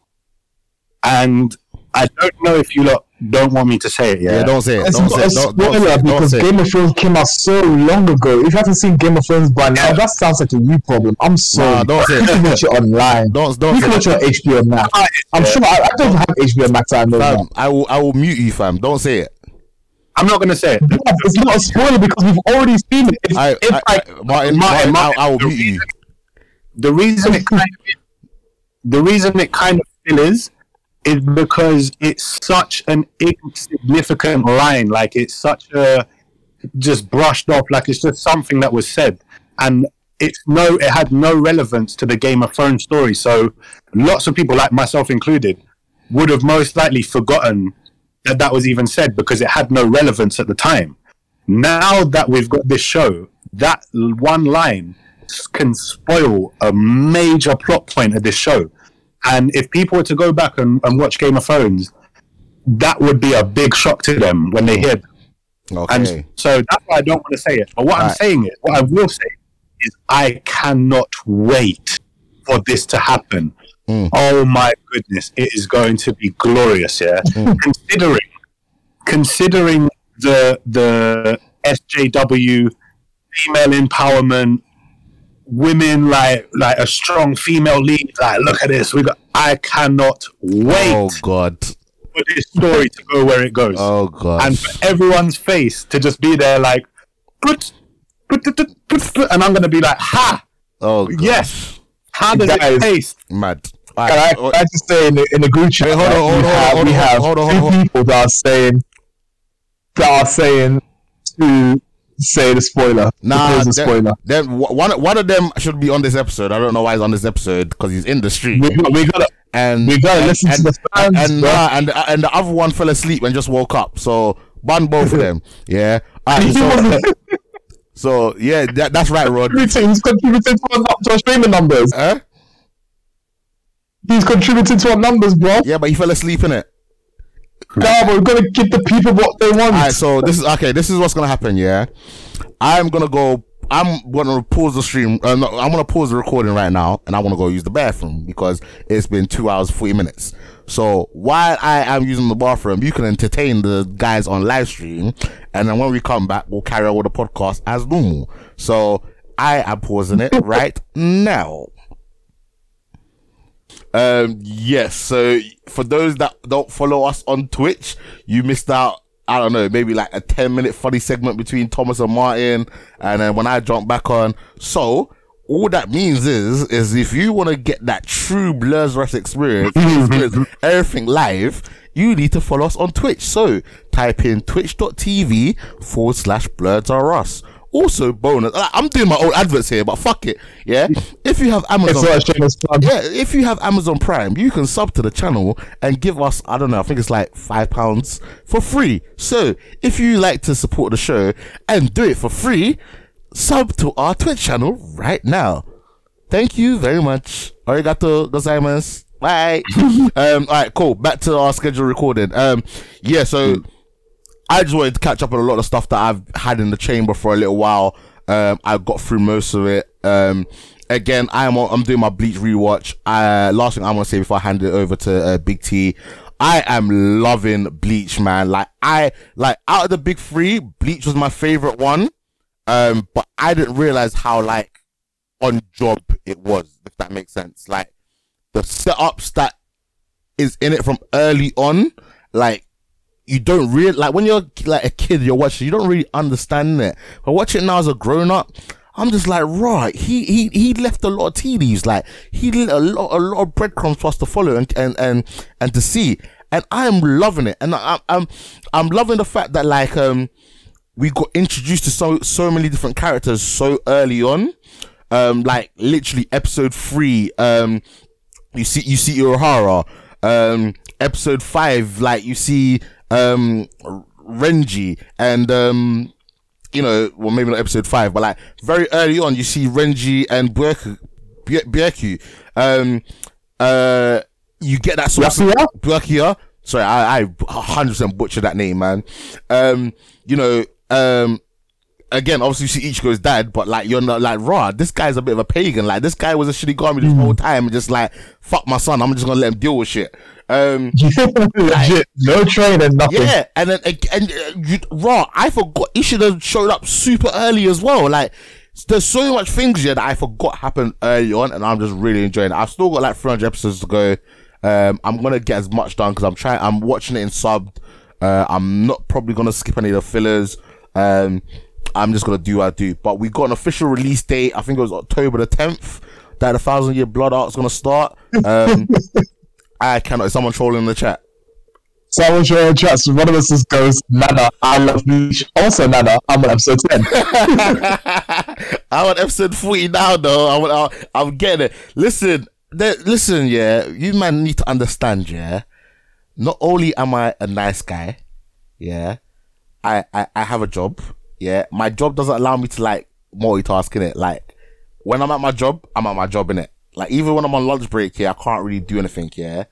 and I don't know if you lot don't want me to say it. Yeah, Yeah, don't say it. It's Don't not say a it. Don't, don't, spoiler it. don't because say it. Game of Thrones came out so long ago. If you haven't seen Game of Thrones by now, that sounds like a you problem. I'm sorry. Nah, don't say You it. can watch it online. Don't don't you can watch it. it on HBO Max. I'm sure. I, I don't have HBO Max. I know that. Fam, I will I will mute you, fam. Don't say it. I'm not gonna say it. Bruv, It's not a spoiler because we've already seen it. If, I, if I, I, I Martin, Martin, Martin, Martin, I, I will mute you. The reason it kind of the reason it kind of still is is because it's such an insignificant line. Like it's such a just brushed off. Like it's just something that was said, and it's no. It had no relevance to the Game of Thrones story. So lots of people, like myself included, would have most likely forgotten that that was even said because it had no relevance at the time. Now that we've got this show, that one line can spoil a major plot point of this show. And if people were to go back and, and watch Game of Thrones, that would be a big shock to them when they hear. Okay. And so that's why I don't want to say it. But what I'm Right. saying is, what I will say is, I cannot wait for this to happen. Mm. Oh my goodness, it is going to be glorious. Yeah, Mm. considering considering the the SJW female empowerment, women like like a strong female lead. Like, look at this. We got. I cannot wait oh God. for this story to go where it goes Oh God. and for everyone's face to just be there like put, put, put, put, and I'm gonna be like ha oh God. yes how does Guys. it taste Mad. can I, can I just say in the, in the group chat, Wait, hold on, right, hold we on, have, hold we on, have hold on, two hold on. people that are saying that are saying to say the spoiler. Nah, the spoiler. one, one of them should be on this episode. I don't know why he's on this episode because he's in the street. We, we gotta and we gotta and, listen to and, the fans, and, bro. nah, and and the other one fell asleep and just woke up. So ban both of them. Yeah. Right, so, so yeah, that, that's right, Rod. He's contributing to our, to streaming numbers. Huh? He's contributing to our numbers, bro. Yeah, but he fell asleep in it. But we're gonna give the people what they want. All right, so this is okay. This is what's gonna happen. Yeah, I'm gonna go. I'm gonna pause the stream. Uh, no, I'm gonna pause the recording right now, and I want to go use the bathroom because it's been two hours forty minutes. So while I am using the bathroom, you can entertain the guys on live stream, and then when we come back, we'll carry on with the podcast as normal. So I am pausing it right now. Um, yes. So for those that don't follow us on Twitch, you missed out. I don't know, maybe like a 10 minute funny segment between Thomas and Martin. And then when I jump back on. So all that means is, is if you want to get that true Blurs Rush experience, experience everything live, you need to follow us on Twitch. So type in twitch.tv forward slash Blurs Us. Also, bonus. like, I'm doing my own adverts here, but fuck it. Yeah. If you have Amazon, it's not a shameless plug. yeah, if you have Amazon Prime, you can sub to the channel and give us, I don't know, I think it's like five pounds for free. So if you like to support the show and do it for free, sub to our Twitch channel right now. Thank you very much. Arigato gozaimasu. Bye. um, all right, cool. Back to our schedule recording. Um, yeah, so I just wanted to catch up on a lot of stuff that I've had in the chamber for a little while. Um, I got through most of it. Um, again, I'm I'm doing my Bleach rewatch. Uh, last thing I want to say before I hand it over to uh, Big T, I am loving Bleach, man. Like I like out of the big three, Bleach was my favorite one. Um, but I didn't realize how like on job it was, if that makes sense. Like the setups that is in it from early on, like you don't really like when you're like a kid, you're watching, you don't really understand it. But watch it now as a grown up, I'm just like, right, he he he left a lot of tea leaves, like he a lot a lot of breadcrumbs for us to follow and and and, and to see. And I'm loving it, and I, I'm I'm loving the fact that like um we got introduced to so so many different characters so early on. Um, like literally episode three, um, you see you see Urahara. Um, episode five, like you see um Renji and um you know, well maybe not episode five, but like very early on you see Renji and Byaku Byaku. Um uh you get that sort of. Sorry, I I hundred percent butchered that name, man. Um, you know, um again, obviously you see Ichigo's dad, but like you're not like raw. This guy's a bit of a pagan. Like this guy was a shitty Shinigami this whole time, and just like fuck my son. I'm just gonna let him deal with shit. Um, Legit, no training, nothing. yeah, and then and, and uh, you, raw. I forgot he should have showed up super early as well. Like there's so much things here that I forgot happened early on, and I'm just really enjoying it. I've still got like 300 episodes to go. Um, I'm gonna get as much done because I'm trying. I'm watching it in subbed. Uh, I'm not probably gonna skip any of the fillers. Um, I'm just gonna do what I do. But we got an official release date. I think it was October the 10th that the Thousand Year Blood Arc's gonna start. Um, I cannot. Is someone trolling in the chat? Someone showing in the chat, so one of us just goes, Nana, I love Bleach. Also, Nana, I'm on episode 10. I want episode 40 now, though. I want, I, I'm getting it. Listen, there, listen, yeah, you man need to understand, yeah. Not only am I a nice guy, yeah, I, I, I have a job, yeah. My job doesn't allow me to like multitask in it. Like, when I'm at my job, I'm at my job in it. Like, even when I'm on lunch break, yeah, I can't really do anything, yeah.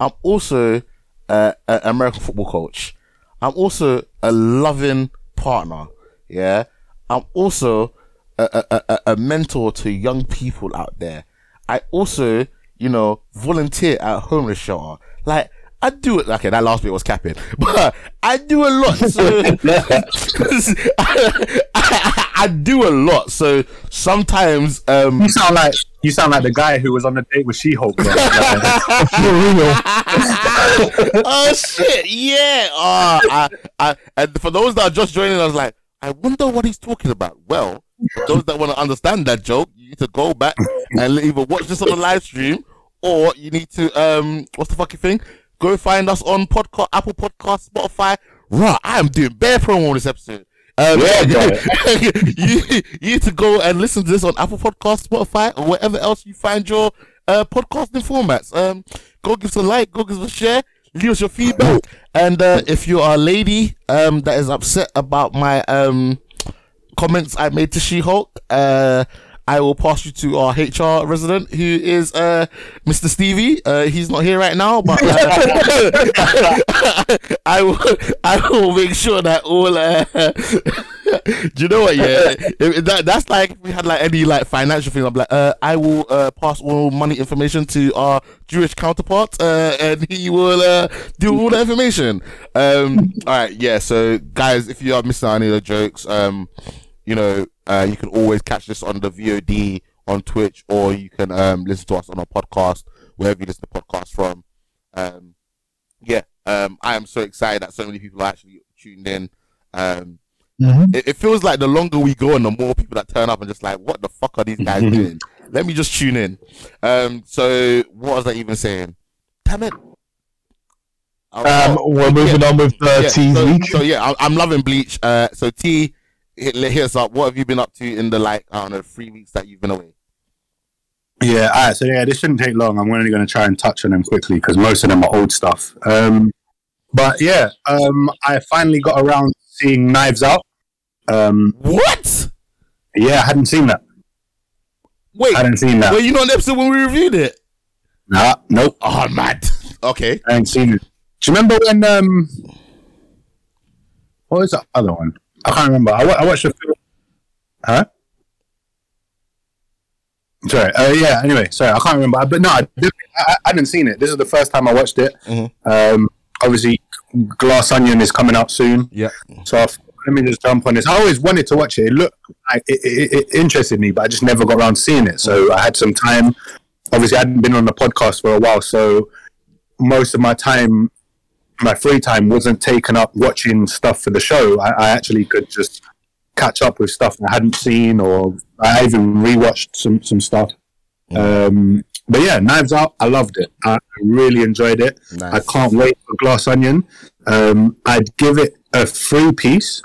I'm also uh, an American football coach. I'm also a loving partner. Yeah. I'm also a, a, a, a mentor to young people out there. I also, you know, volunteer at homeless shelter. Like, I do it. Okay, that last bit was capping, but I do a lot. So I, I, I do a lot. So sometimes, um, You sound like you sound like the guy who was on a date with She-Hulk. For real. oh shit, yeah. Oh, I, I, and for those that are just joining us, like, I wonder what he's talking about. Well, those that want to understand that joke, you need to go back and either watch this on the live stream or you need to um, what's the fucking thing? Go find us on podcast, Apple Podcast, Spotify. Right, I am doing bare promo on this episode. Um, Yeah, you, you need to go and listen to this on Apple Podcast, Spotify, or wherever else you find your uh, podcasting formats. Um, go give us a like, go give us a share, leave us your feedback, and uh, if you are a lady um, that is upset about my um, comments I made to She-Hulk, uh, I will pass you to our HR resident, who is uh, Mr. Stevie. Uh, he's not here right now, but uh, I will. I will make sure that all. Uh, do you know what? Yeah, If- that, that's like if we had like any like financial thing. I'm like, uh, I will uh, pass all money information to our Jewish counterpart, uh, and he will uh, do all the information. Um, all right, yeah. So guys, if you are missing any of the jokes, um, you know, uh, you can always catch this on the VOD on Twitch, or you can um, listen to us on our podcast wherever you listen to podcasts from. Um, yeah, um, I am so excited that so many people are actually tuned in. Um, Mhm. it, it feels like the longer we go and the more people that turn up and just like, what the fuck are these guys doing? Let me just tune in. Um, so what was I even saying? Damn it. Um, we're moving on with the yeah, T's so, week. so yeah, I, I'm loving Bleach. Uh, so T, hit, hit us up. What have you been up to in the like I don't know three weeks that you've been away? yeah, all right. So yeah, this shouldn't take long. I'm only going to try and touch on them quickly because most of them are old stuff. Um, but yeah, um, I finally got around seeing Knives Out. Um, What? yeah, I hadn't seen that. Wait, I hadn't seen that. were you not on the episode when we reviewed it? Nah, nope. Oh, mad. okay. I ain't seen it. Do you remember when um what was the other one? I can't remember. I, I watched the film. Huh? Sorry. Uh, yeah. Anyway, sorry. I can't remember. But no, I, didn't- I, I hadn't seen it. This is the first time I watched it. Mhm. Um, obviously, Glass Onion is coming out soon, Yeah. so I thought, let me just jump on this. I always wanted to watch it. It looked like it, it, it interested me, but I just never got around to seeing it. So I had some time. Obviously, I hadn't been on the podcast for a while, so most of my time, my free time, wasn't taken up watching stuff for the show. I, I actually could just catch up with stuff I hadn't seen, or I even rewatched some some stuff. Um, but yeah, Knives Out, I loved it. I really enjoyed it. Nice. I can't wait for Glass Onion. Um, I'd give it a free piece.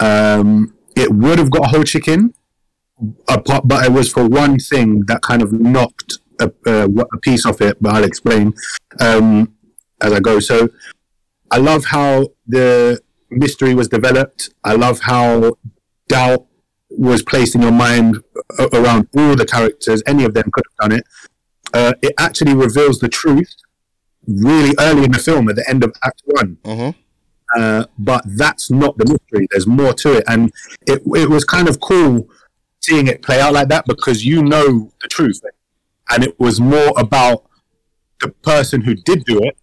Um, it would have got a whole chicken, apart, but it was for one thing that kind of knocked a, a, a piece off it. But I'll explain um, as I go. So I love how the mystery was developed. I love how doubt was placed in your mind around all the characters. Any of them could have done it. Uh, it actually reveals the truth really early in the film at the end of Act One. Mm-hmm. Uh, but that's not the mystery. There's more to it, and it it was kind of cool seeing it play out like that because you know the truth, and it was more about the person who did do it,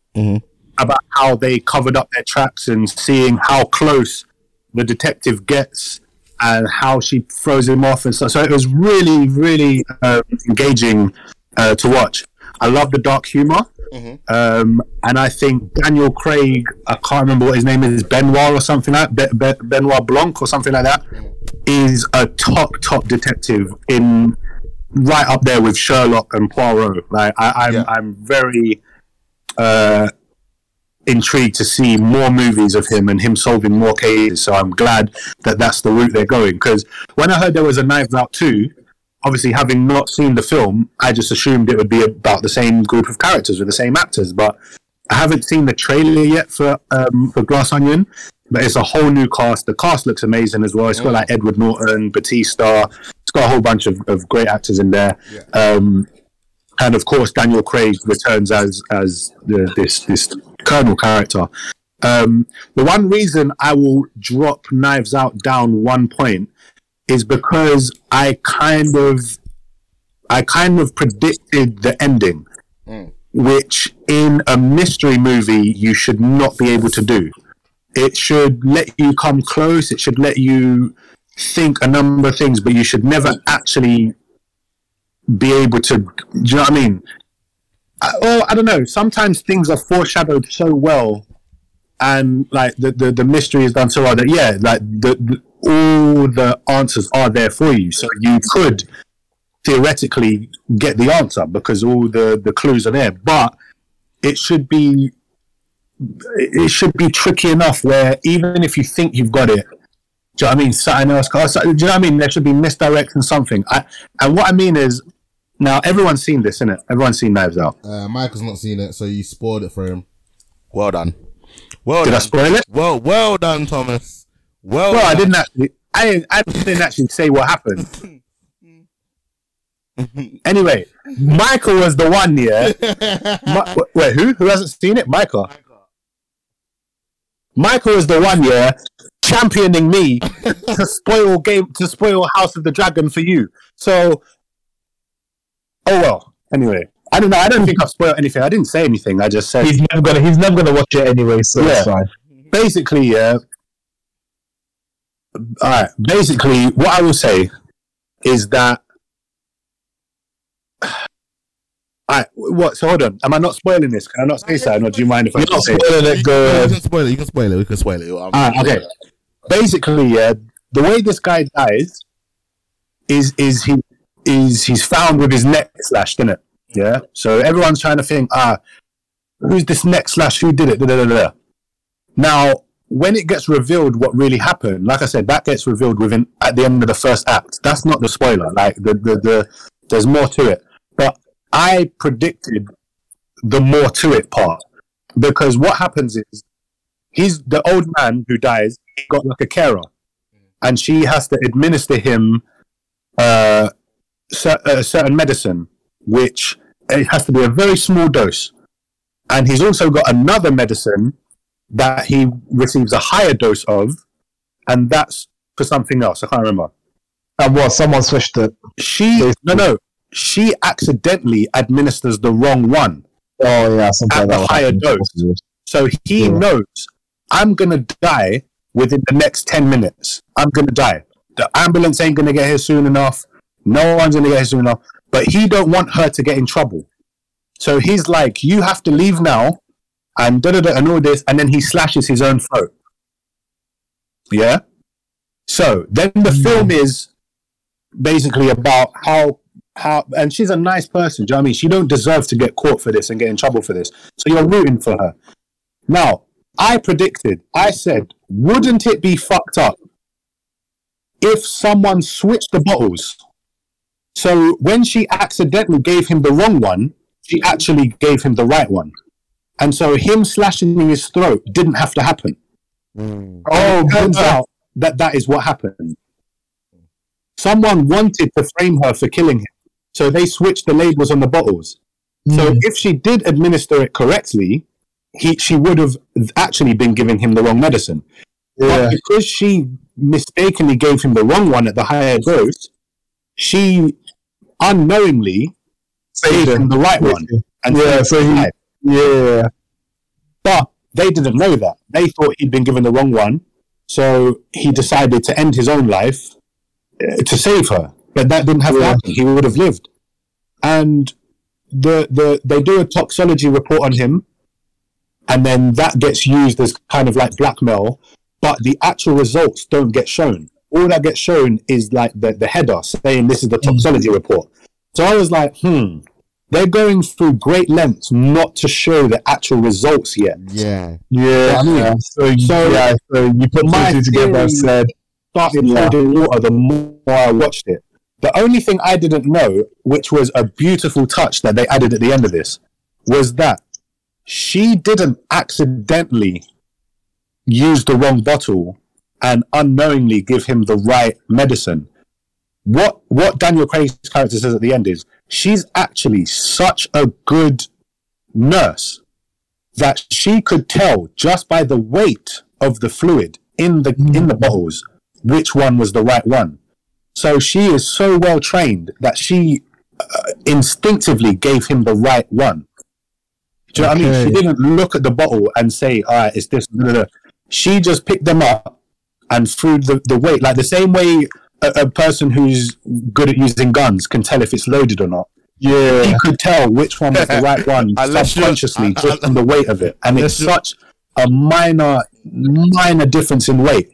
about how they covered up their tracks and seeing how close the detective gets and how she throws him off and stuff. So it was really, really uh, engaging uh, to watch. I love the dark humor. Um, and I think Daniel Craig, I can't remember what his name is, Benoit or something like that, Be- Be- Benoit Blanc or something like that, is a top, top detective in right up there with Sherlock and Poirot. Like I, I'm, Yeah. I'm very uh, intrigued to see more movies of him and him solving more cases. So I'm glad that that's the route they're going. Because when I heard there was a Knives Out too, obviously having not seen the film, I just assumed it would be about the same group of characters with the same actors. But I haven't seen the trailer yet for um, for Glass Onion. But it's a whole new cast. The cast looks amazing as well. It's got like Edward Norton, Batista. It's got a whole bunch of, of great actors in there. Um, and of course Daniel Craig returns as as the, this this Colonel character. Um, the one reason I will drop Knives Out down one point is because I kind of I kind of predicted the ending, which in a mystery movie you should not be able to do. It should let you come close. It should let you think a number of things, but you should never actually be able to. Do you know what I mean? Well, I don't know. Sometimes things are foreshadowed so well, and like the the, the mystery is done so well that yeah, like the, the all the answers are there for you. So you could theoretically get the answer because all the the clues are there. But it should be it should be tricky enough where even if you think you've got it, do you know what I mean? Something else. Do you know what I mean? There should be misdirection something. I, and what I mean is, now everyone's seen this, innit? Everyone's seen Knives Out. Uh, Michael's not seen it, so you spoiled it for him. Well done. Well Did I spoil it? Well, well done, Thomas. Well, Well, I didn't actually. I didn't, I didn't actually say what happened. anyway, Michael was the one. Yeah. Mi- wait, who? Who hasn't seen it? Michael. Michael was the one. Yeah, championing me to spoil game to spoil House of the Dragon for you. So, oh well. Anyway, I don't know. I don't think I've spoiled anything. I didn't say anything. I just said He's never gonna. He's never gonna watch it anyway, so it's Yeah. fine. basically, yeah. All right. Basically, what I will say is that. All right. What? So hold on. Am I not spoiling this? Can I not say something, or do you mind if I You're not say? it? it. Go you ahead. can spoil it. You can spoil it. We can spoil it. All right, okay. Basically, yeah, the way this guy dies is is he is he's found with his neck slashed, isn't it? Yeah. So everyone's trying to think, ah, who's this neck slash? Who did it? Da, da, da. Now, when it gets revealed what really happened, like I said, that gets revealed within at the end of the first act. That's not the spoiler. Like the the, the there's more to it. But I predicted the more to it part because what happens is he's the old man who dies got like a carer and she has to administer him uh, a uh, certain medicine which uh, it has to be a very small dose and he's also got another medicine that he receives a higher dose of and that's for something else i can't remember uh, And what? Someone switched it. she no no she accidentally administers the wrong one Oh yeah, something At the higher happen. dose. So he Yeah. knows I'm gonna die within the next ten minutes. I'm gonna die. The ambulance ain't gonna get here soon enough. No one's gonna get here soon enough. But he don't want her to get in trouble. So he's like, you have to leave now, and da da da, and all this, and then he slashes his own throat. Yeah. So then the hmm. film is basically about how how and she's a nice person. Do you know what I mean? She don't deserve to get caught for this and get in trouble for this. So you're rooting for her. Now, I predicted, I said, wouldn't it be fucked up if someone switched the bottles? So when she accidentally gave him the wrong one, she actually gave him the right one. And so him slashing his throat didn't have to happen. Hmm. Oh, turns out that that is what happened. Someone wanted to frame her for killing him, so they switched the labels on the bottles. So hmm. if she did administer it correctly, he she would have actually been giving him the wrong medicine. Yeah. But because she mistakenly gave him the wrong one at the higher dose, she unknowingly gave him the right one. And Yeah, so he- Yeah. But they didn't know that. They thought he'd been given the wrong one. So he decided to end his own life uh, to save her. But that didn't have to Yeah. happen. He would have lived. And the, the they do a toxology report on him. And then that gets used as kind of like blackmail. But the actual results don't get shown. All that gets shown is like the, the header saying this is the toxology report. So I was like, hmm, they're going through great lengths not to show the actual results yet. Yeah. Yeah. I mean, so, so yeah, so you put my two two together and said, Started Yeah. holding water the more I watched it. The only thing I didn't know, which was a beautiful touch that they added at the end of this, was that she didn't accidentally use the wrong bottle and unknowingly give him the right medicine. What what Daniel Craig's character says at the end is she's actually such a good nurse that she could tell just by the weight of the fluid in the in the bottles which one was the right one. So she is so well trained that she uh, instinctively gave him the right one. Do you know what I mean? She didn't look at the bottle and say, "All right, it's this." blah, blah." She just picked them up and through the, the weight, like the same way a, a person who's good at using guns can tell if it's loaded or not. yeah. He could tell which one was the right one subconsciously just from the weight of it, and it's such a minor, minor difference in weight.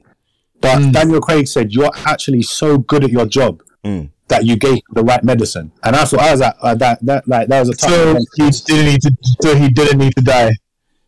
But Mm. Daniel Craig said, "You're actually so good at your job Mm. that you gave the right medicine." And I thought I was like, uh, that that like that was a tough. So he didn't need to. So he didn't need to die.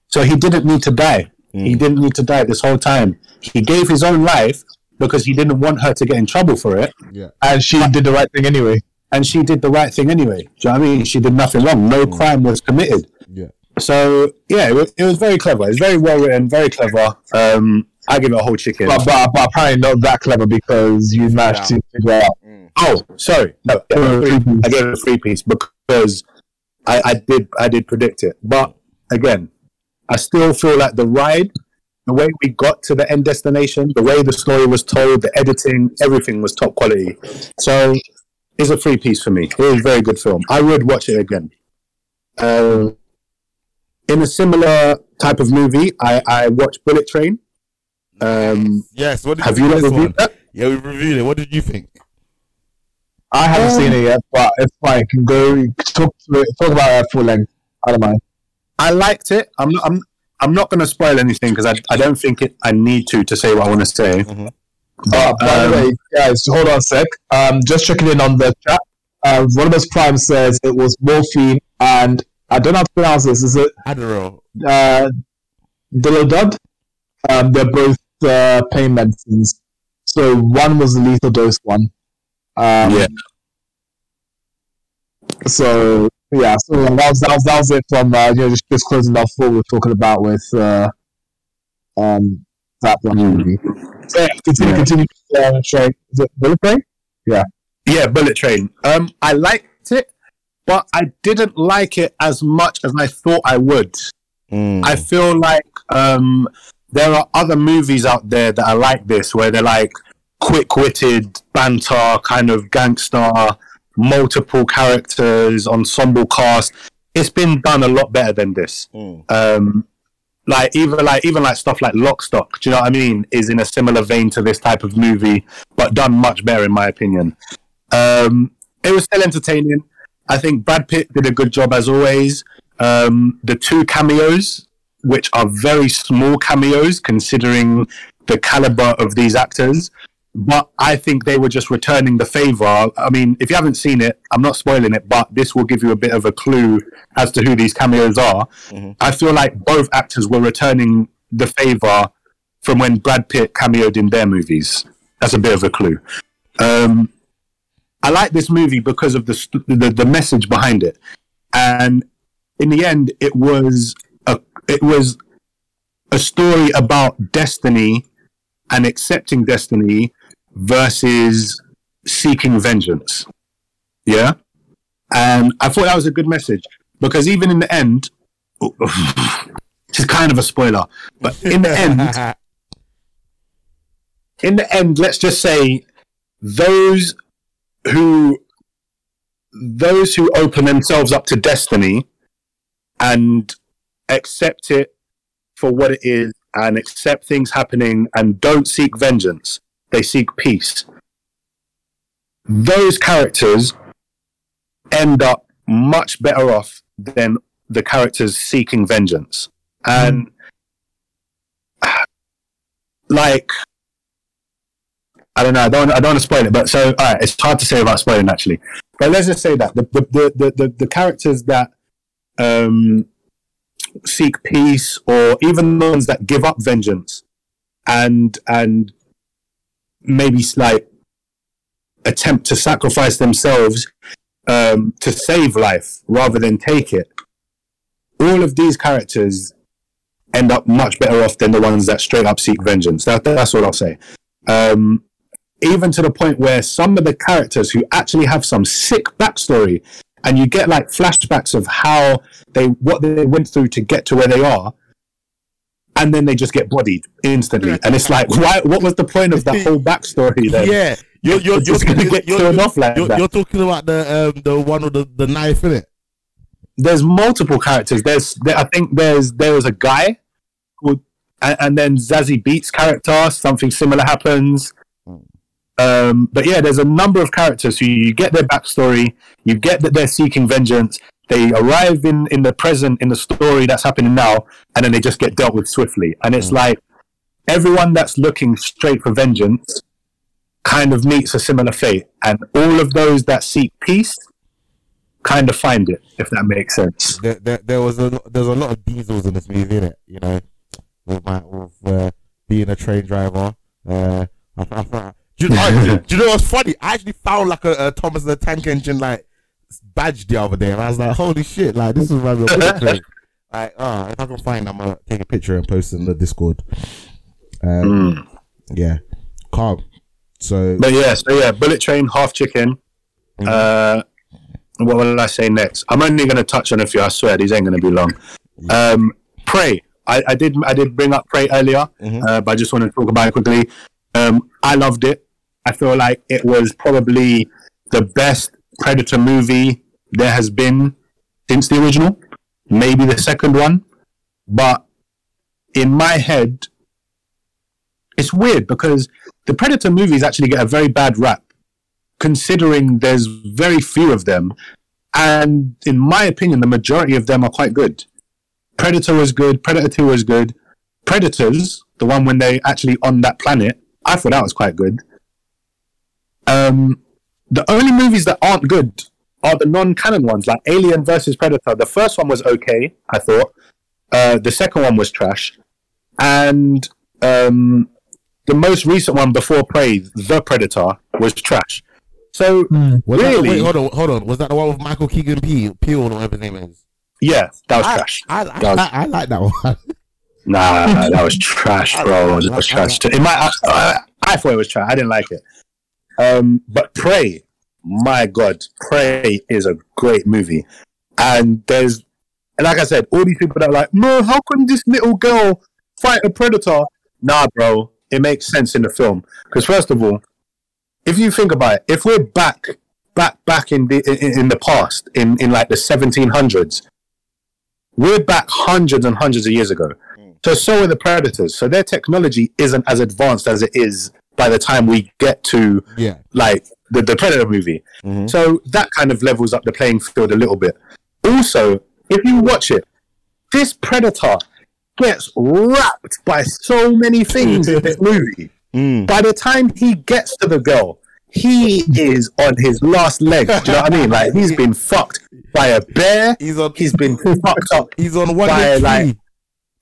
So he didn't need to die. He mm. didn't need to die this whole time. He gave his own life because he didn't want her to get in trouble for it, Yeah. and she did the right thing anyway. and she did the right thing anyway. Do you know what I mean? She did nothing wrong. No mm. crime was committed. Yeah. So yeah, it was, it was very clever. It's very well written, very clever. Um, I give it a whole chicken. But, but, but apparently not that clever because you managed to figure out. Mm. Oh, sorry. No, I gave it a three- I gave it a three piece because I, I did I did predict it. But again, I still feel like the ride, the way we got to the end destination, the way the story was told, the editing, everything was top quality. So it's a three piece for me. It was a very good film. I would watch it again. Um, in a similar type of movie, I, I watched Bullet Train. Um, Yes. What did have you you think not of one? reviewed that? Yeah, we reviewed it. What did you think? I haven't Um, seen it yet, but it's fine. Can go talk to it, talk about it at full length. I don't mind. I liked it. I'm not. I'm. I'm not going to spoil anything because I, I don't think it. I need to to say what I want to say. Mhm. Uh, by um, the way, guys, hold on a sec. Um, just checking in on the chat. Uh, one of those Prime says it was morphine, and I don't know how to pronounce this. Is it Adderall. uh, Dilodud? Um, they're both uh, pain medicines. So one was the lethal dose one. Um, Yeah. So yeah, so that was that was, that was it from uh, you know just, just closing off what we were talking about with uh, um that one movie. So yeah, continue, Yeah. continue. Uh, Shay. Is it Bullet Train? Yeah, Bullet Train. Um, I liked it, but I didn't like it as much as I thought I would. Mm. I feel like um, there are other movies out there that are like this, where they're like quick-witted banter, kind of gangster, multiple characters, ensemble cast. It's been done a lot better than this. Mm. um, like even like even like stuff like Lock Stock, do you know what I mean? Is in a similar vein to this type of movie, but done much better in my opinion. Um, it was still entertaining. I think Brad Pitt did a good job as always. Um, the two cameos, which are very small cameos considering the caliber of these actors, but I think they were just returning the favor. I mean, if you haven't seen it, I'm not spoiling it, but this will give you a bit of a clue as to who these cameos are. I feel like both actors were returning the favor from when Brad Pitt cameoed in their movies. That's a bit of a clue. Um, I like this movie because of the, the the message behind it, and in the end, it was a it was a story about destiny and accepting destiny versus seeking vengeance. Yeah, and I thought that was a good message because even in the end, This is kind of a spoiler, but in the end, in the end, let's just say those who those who open themselves up to destiny and accept it for what it is and accept things happening and don't seek vengeance they seek peace those characters end up much better off than the characters seeking vengeance and like I don't know. I don't. I don't want to spoil it, but so all right. It's hard to say about spoiling actually. But let's just say that the the the the, the, characters that um, seek peace, or even the ones that give up vengeance, and and maybe like attempt to sacrifice themselves um, to save life rather than take it. All of these characters end up much better off than the ones that straight up seek vengeance. That, that's what I'll say. Um, even to the point where some of the characters who actually have some sick backstory and you get like flashbacks of how they what they went through to get to where they are and then they just get bodied instantly. And it's like why what was the point of the whole backstory then? Yeah, you're you're you're, just gonna get you're, off like you're, that. you're talking about the um the one with the, the knife in it. there's multiple characters. There's there, i think there's there was a guy called and, and then Zazie Beetz character something similar happens. Um, but yeah, there's a number of characters. Who you get their backstory, you get that they're seeking vengeance, they arrive in, in the present in the story that's happening now, and then they just get dealt with swiftly. And it's like everyone that's looking straight for vengeance kind of meets a similar fate, and all of those that seek peace kind of find it, if that makes sense. There, there, there was a there's a lot of diesels in this movie, in it. You know, with my with uh, being a train driver. Uh, do, you know, do you know what's funny? I actually found like a, a Thomas the Tank Engine like badge the other day, and I was like, "Holy shit! Like this is my real bullet train." Like, oh, if I can find, I'm gonna take a picture and post it in the Discord. Um, yeah, calm. So But yeah, so yeah, Bullet Train, Half Chicken. Uh, what will I say next? I'm only to touch on a few. I swear these ain't to be long. Um, Prey. I, I did. I did bring up Prey earlier, uh, but I just want to talk about it quickly. Um, I loved it. I feel like it was probably the best Predator movie there has been since the original. Maybe the second one, but in my head, it's weird because the Predator movies actually get a very bad rap, considering there's very few of them. And in my opinion, the majority of them are quite good. Predator was good, Predator 2 was good. Predators, the one when they actually on that planet, I thought that was quite good. Um, the only movies that aren't good are the non-canon ones, like Alien versus Predator. The first one was okay, I thought. Uh, the second one was trash, and um, the most recent one before Prey, The Predator, was trash. So was that, really, wait, hold on, hold on. Was that the one with Michael Keegan Peel, Peel or whatever his name is? yeah, that was I, trash. I, I, That was- I, I like that one. Nah, that was trash, bro. it was trash. It might, I, I thought it was trash. I didn't like it. Um, but Prey, my God, Prey is a great movie. And there's, and like I said, all these people that are like, no, how can this little girl fight a predator? Nah, bro, it makes sense in the film. Because first of all, if you think about it, if we're back, back, back in the in, in the past, in in like the 1700s, we're back hundreds and hundreds of years ago. So so are the predators. So their technology isn't as advanced as it is by the time we get to yeah. like the, the Predator movie. Mm-hmm. So that kind of levels up the playing field a little bit. Also, if you watch it, this Predator gets wrapped by so many things in this movie. Mm. By the time he gets to the girl, he is on his last leg. Do you know what I mean? Like he's been fucked by a bear. He's on. He's been fucked up He's on one by, leg like.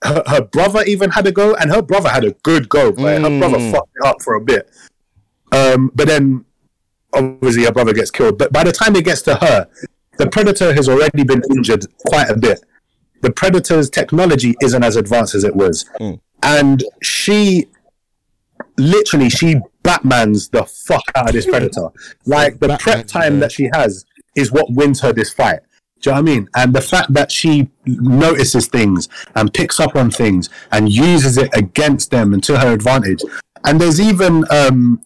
Her, her brother even had a go, and her brother had a good go. But her brother fucked it up for a bit. Um, but then obviously her brother gets killed. But by the time it gets to her, the predator has already been injured quite a bit. The predator's technology isn't as advanced as it was, and she literally she Batman's the fuck out of this predator. Like the Batman, prep time yeah. that she has is what wins her this fight. Do you know what I mean? And the fact that she notices things and picks up on things and uses it against them and to her advantage. And there's even um,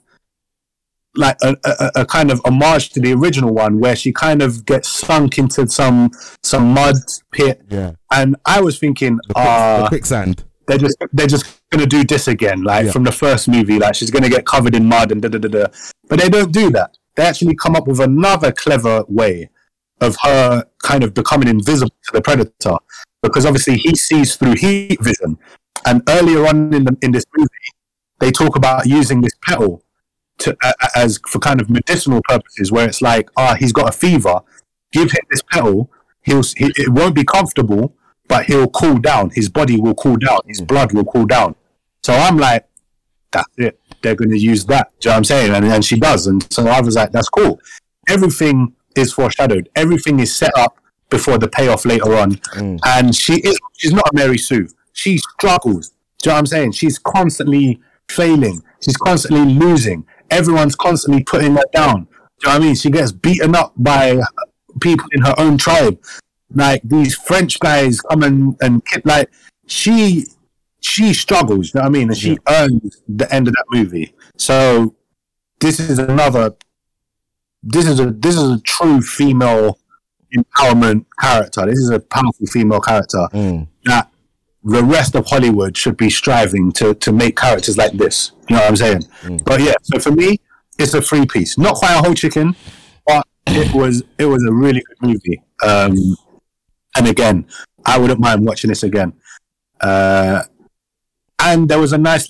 like a, a, a kind of homage to the original one where she kind of gets sunk into some some mud pit. Yeah. And I was thinking, The, ah, the quicksand. they're just they're just gonna do this again, like Yeah. from the first movie. Like she's gonna get covered in mud and da da da da. But they don't do that. They actually come up with another clever way of her kind of becoming invisible to the predator, because obviously he sees through heat vision. And earlier on in the, in this movie, they talk about using this petal to uh, as for kind of medicinal purposes, where it's like, ah, he's got a fever, give him this petal. He'll he, it won't be comfortable, but he'll cool down. His body will cool down. His blood will cool down. So I'm like, that's it. They're going to use that. Do you know what I'm saying? And, and she does. And so I was like, that's cool. Everything is foreshadowed. Everything is set up before the payoff later on. Mm. And she is, she's not a Mary Sue. She struggles. Do you know what I'm saying? She's constantly failing. She's constantly losing. Everyone's constantly putting her down. Do you know what I mean? She gets beaten up by people in her own tribe. Like these French guys come and, and ki- like she she struggles, you know what I mean? And she earns the end of that movie. So this is another this is a this is a true female empowerment character. This is a powerful female character Mm. that the rest of Hollywood should be striving to to make characters like this. You know what I'm saying? But yeah, so for me, it's a free piece. Not quite a whole chicken, but it was it was a really good movie. Um, and again, I wouldn't mind watching this again. Uh, and there was a nice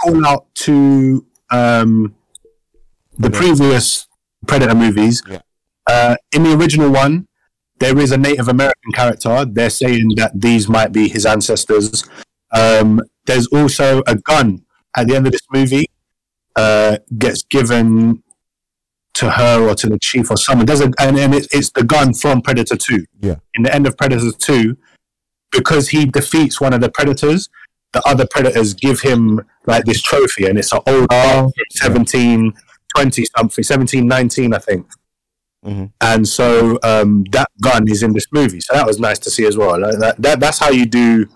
call out to um, the previous Predator movies. Yeah. Uh, in the original one, there is a Native American character. They're saying that these might be his ancestors. Um, there's also a gun at the end of this movie. Uh, gets given to her or to the chief or someone. There's a and, and it, it's the gun from Predator Two. Yeah. In the end of Predator Two, because he defeats one of the predators, the other predators give him like this trophy, and it's an old from 17, 20 something, 17, 19, I think. Mhm. And so um, that gun is in this movie, so that was nice to see as well. Like that, that that's how you do.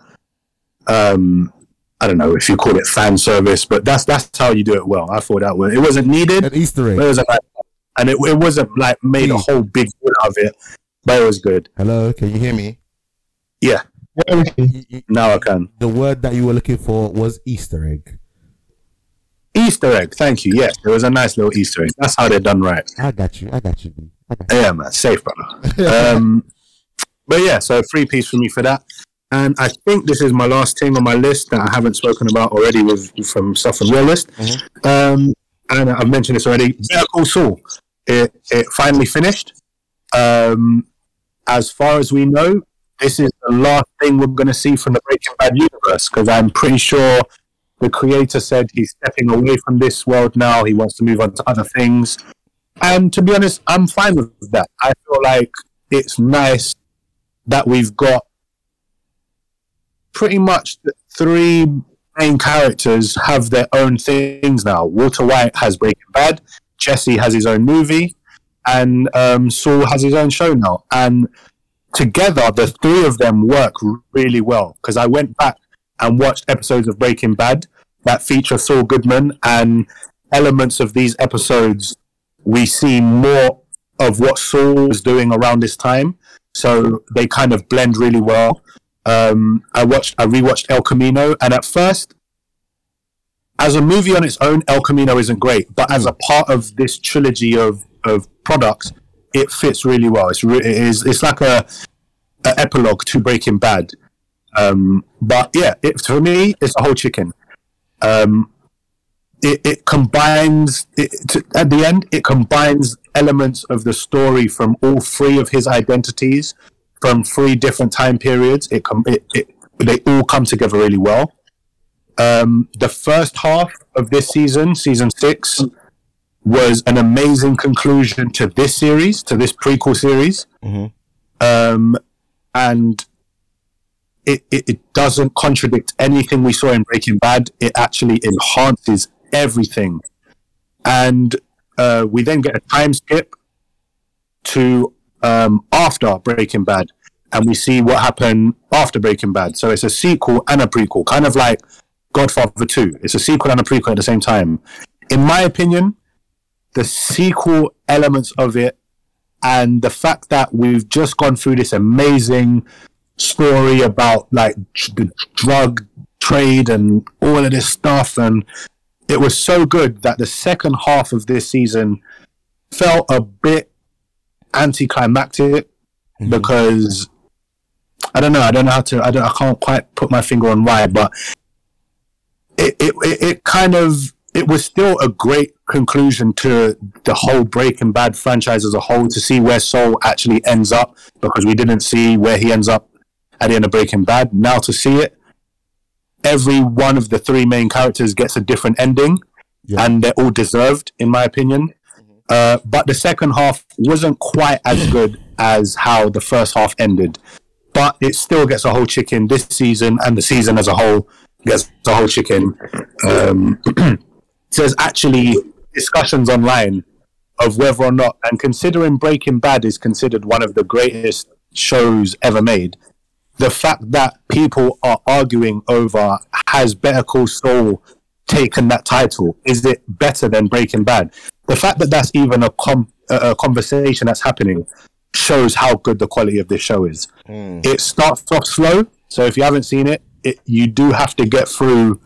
Um, I don't know if you call it fan service, but that's that's how you do it well. I thought that was it wasn't needed, An Easter egg. it was like, and it, it wasn't like made a whole big deal out of it, but it was good. Hello, can you hear me? Yeah, Y- y- now I can. The word that you were looking for was Easter egg. Easter egg, thank you. Yes, it was a nice little Easter egg. That's how they're done right. I got you. I got you. I got you. Yeah, man, safe, brother. um, but yeah, so free piece for me for that. And I think this is my last thing on my list that I haven't spoken about already with from stuff from your list. Um, and I've mentioned this already. Better Call Saul. It, it finally finished. Um, as far as we know, this is the last thing we're going to see from the Breaking Bad universe because I'm pretty sure the creator said he's stepping away from this world now. He wants to move on to other things. And to be honest, I'm fine with that. I feel like it's nice that we've got pretty much the three main characters have their own things now. Walter White has Breaking Bad, Jesse has his own movie, and um, Saul has his own show now. And together, the three of them work really well because I went back and watched episodes of Breaking Bad that feature Saul Goodman and elements of these episodes we see more of what Saul was doing around this time. So they kind of blend really well. Um, I watched, I rewatched El Camino, and at first, as a movie on its own, El Camino isn't great, but as a part of this trilogy of, of products, it fits really well. It's re- it is it's like a, a epilogue to Breaking Bad. Um, but yeah, it, for me, it's a whole chicken. Um, it, it combines it, to, at the end it combines elements of the story from all three of his identities from three different time periods it, com- it, it they all come together really well um, the first half of this season season six was an amazing conclusion to this series to this prequel series Mhm. um, and it, it, it doesn't contradict anything we saw in Breaking Bad. It actually enhances everything. And uh, we then get a time skip to um, after Breaking Bad, and we see what happened after Breaking Bad. So it's a sequel and a prequel, kind of like Godfather Two. It's a sequel and a prequel at the same time. In my opinion, the sequel elements of it and the fact that we've just gone through this amazing story about like the drug trade and all of this stuff and it was so good that the second half of this season felt a bit anticlimactic mm-hmm. because I don't know. I don't know how to. I don't. I can't quite put my finger on why, but it it it kind of it was still a great conclusion to the whole Breaking Bad franchise as a whole to see where Saul actually ends up because we didn't see where he ends up at the end of Breaking Bad. Now to see it, every one of the three main characters gets a different ending, yeah. and they're all deserved, in my opinion. Uh, but the second half wasn't quite as good as how the first half ended. But it still gets a whole chicken this season, and the season as a whole gets a whole chicken. Um, there's actually discussions online of whether or not, and considering Breaking Bad is considered one of the greatest shows ever made, the fact that people are arguing over has Better Call Saul taken that title? Is it better than Breaking Bad? The fact that that's even a, com- a conversation that's happening shows how good the quality of this show is. Mm. It starts off slow, so if you haven't seen it, it, you do have to get through.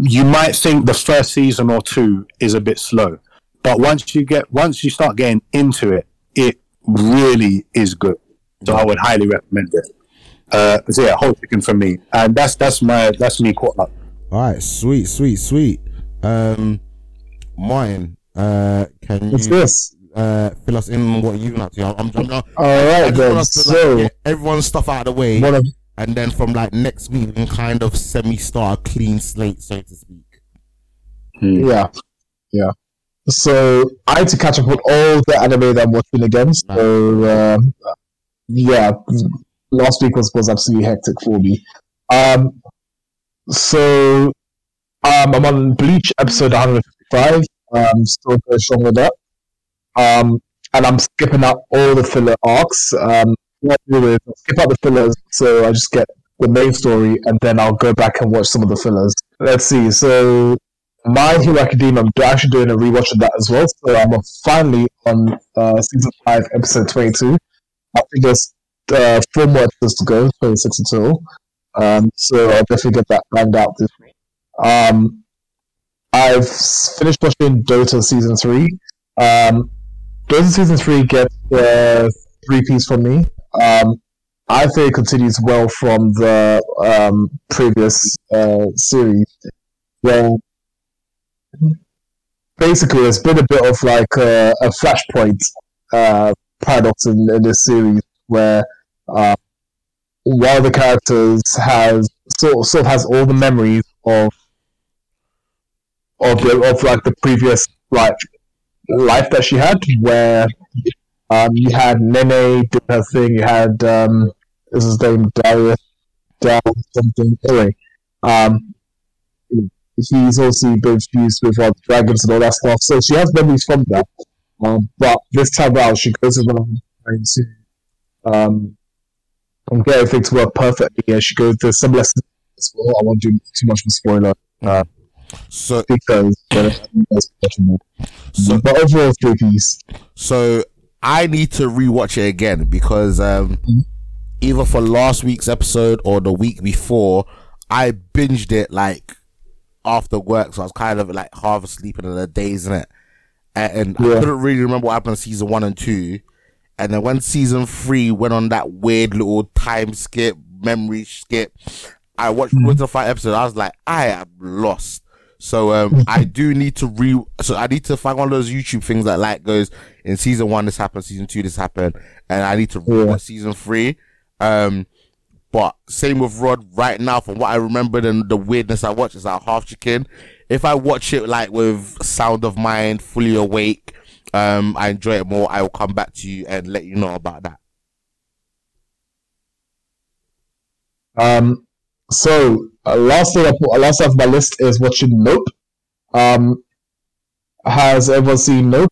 You might think the first season or two is a bit slow, but once you get once you start getting into it, it really is good. So I would highly recommend it. Uh, so yeah, whole chicken from me, and that's that's my that's me caught up. All right, sweet, sweet, sweet. Um, Martin, uh, can What's you this? uh fill us in what you've been up to? I'm, I'm, I'm, All right, then. So like, everyone's stuff out of the way, of, and then from like next week, we can kind of semi-start a clean slate, so to speak. Hmm. Yeah, yeah. So I had to catch up on all the anime that I'm watching again. So uh, yeah, last week was, was absolutely hectic for me. Um, so um, I'm on Bleach episode 155. Um, still very strong with that. Um, and I'm skipping out all the filler arcs. Um, what I do is I'll skip out the fillers, so I just get the main story, and then I'll go back and watch some of the fillers. Let's see. So my Hero Academia, I'm actually doing a rewatch of that as well. So I'm finally on uh, season five, episode 22. I think uh, four more episodes to go, 26 in total. Um, so I'll definitely get that banged out this week. Um, I've finished watching Dota season three. Um, Dota season three gets uh, three piece from me. Um, I think it continues well from the um, previous uh, series. Well, basically, it's been a bit of like a, a flashpoint uh, paradox in, in this series where uh, one of the characters has sort of, sort of has all the memories of of the, of like the previous like life that she had, where um, you had Nene did her thing, you had um, is his name Darius, Darius something. Anyway, um, he's also been fused with uh, dragons and all that stuff, so she has memories from that. Um, but this time around, she goes trying to um, get everything to work perfectly as she goes through some lessons as well. I won't do too much of a spoiler. Uh, so because so, but overall three piece. So I need to rewatch it again because um, mm-hmm. either for last week's episode or the week before, I binged it like after work, so I was kind of like half asleep in the days in it, and, and yeah. I couldn't really remember what happened in season one and two. And then when season three went on that weird little time skip, memory skip, I watched mm. the five episodes. I was like, I am lost. So um, I do need to re. So I need to find one of those YouTube things that like goes in season one this happened, season two this happened, and I need to rewatch yeah. season three. Um, but same with Rod. Right now, from what I remember and the weirdness I watch is like half chicken. If I watch it like with sound of mind, fully awake, um, I enjoy it more, I will come back to you and let you know about that. Um, so uh, last thing I put, last off my list is watching Nope. Um, has everyone seen Nope?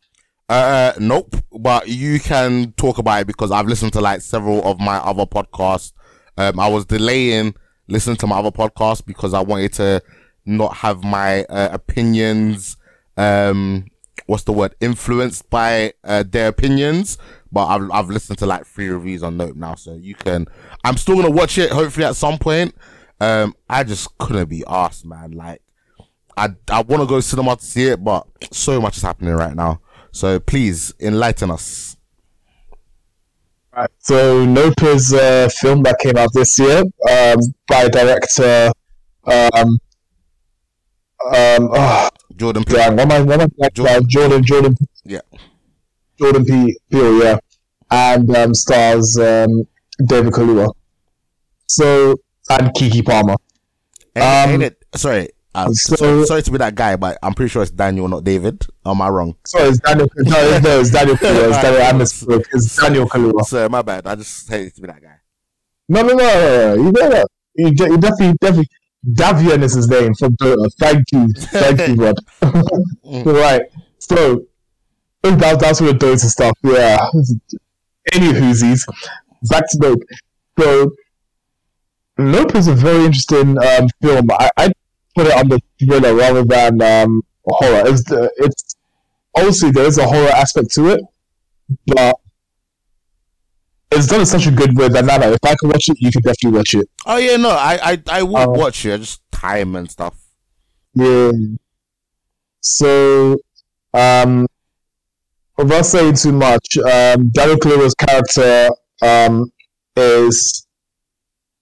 Uh, nope. But you can talk about it because I've listened to like several of my other podcasts. Um, I was delaying listening to my other podcasts because I wanted to not have my uh, opinions. Um, what's the word? Influenced by uh, their opinions. But I've I've listened to like three reviews on Nope now, so you can. I'm still gonna watch it. Hopefully at some point. Um, I just couldn't be asked, man. Like, I I want to go to cinema to see it, but so much is happening right now. So please enlighten us. Right. So Nope is a film that came out this year um, by director um, um, oh, Jordan Peele. What am I? What am I? Jordan. Jordan, Jordan, Yeah. Jordan P. Peele, yeah, and um, stars um, David Kaluuya. So and Keke Palmer. Ain't, Um, ain't it? Sorry. Uh, so- sorry, sorry to be that guy, but I'm pretty sure it's Daniel, not David. Am I wrong? Sorry, it's Daniel. No, it's, no, it's Daniel Kaluuya. It's Daniel. Misspoke. It's Daniel Kaluuya. Sorry, my bad. I just hate to be that guy. No, no, no, no, no. You know that. You, de- you definitely, definitely. Davion is his name from Dota. Thank you, thank you, Rod. right. So that, that's what Dota stuff. Yeah. Any whoosies. Back to Nope. So Nope is a very interesting um, film. I, I put it on the thriller rather than um, horror. It's, the, it's obviously there is a horror aspect to it, but it's done in such a good way that now, if I can watch it, you can definitely watch it. Oh yeah, no, I I I will Uh, watch it. Just time and stuff. Yeah. So, um, without saying too much, um, Daniel Kaluuya's character um, is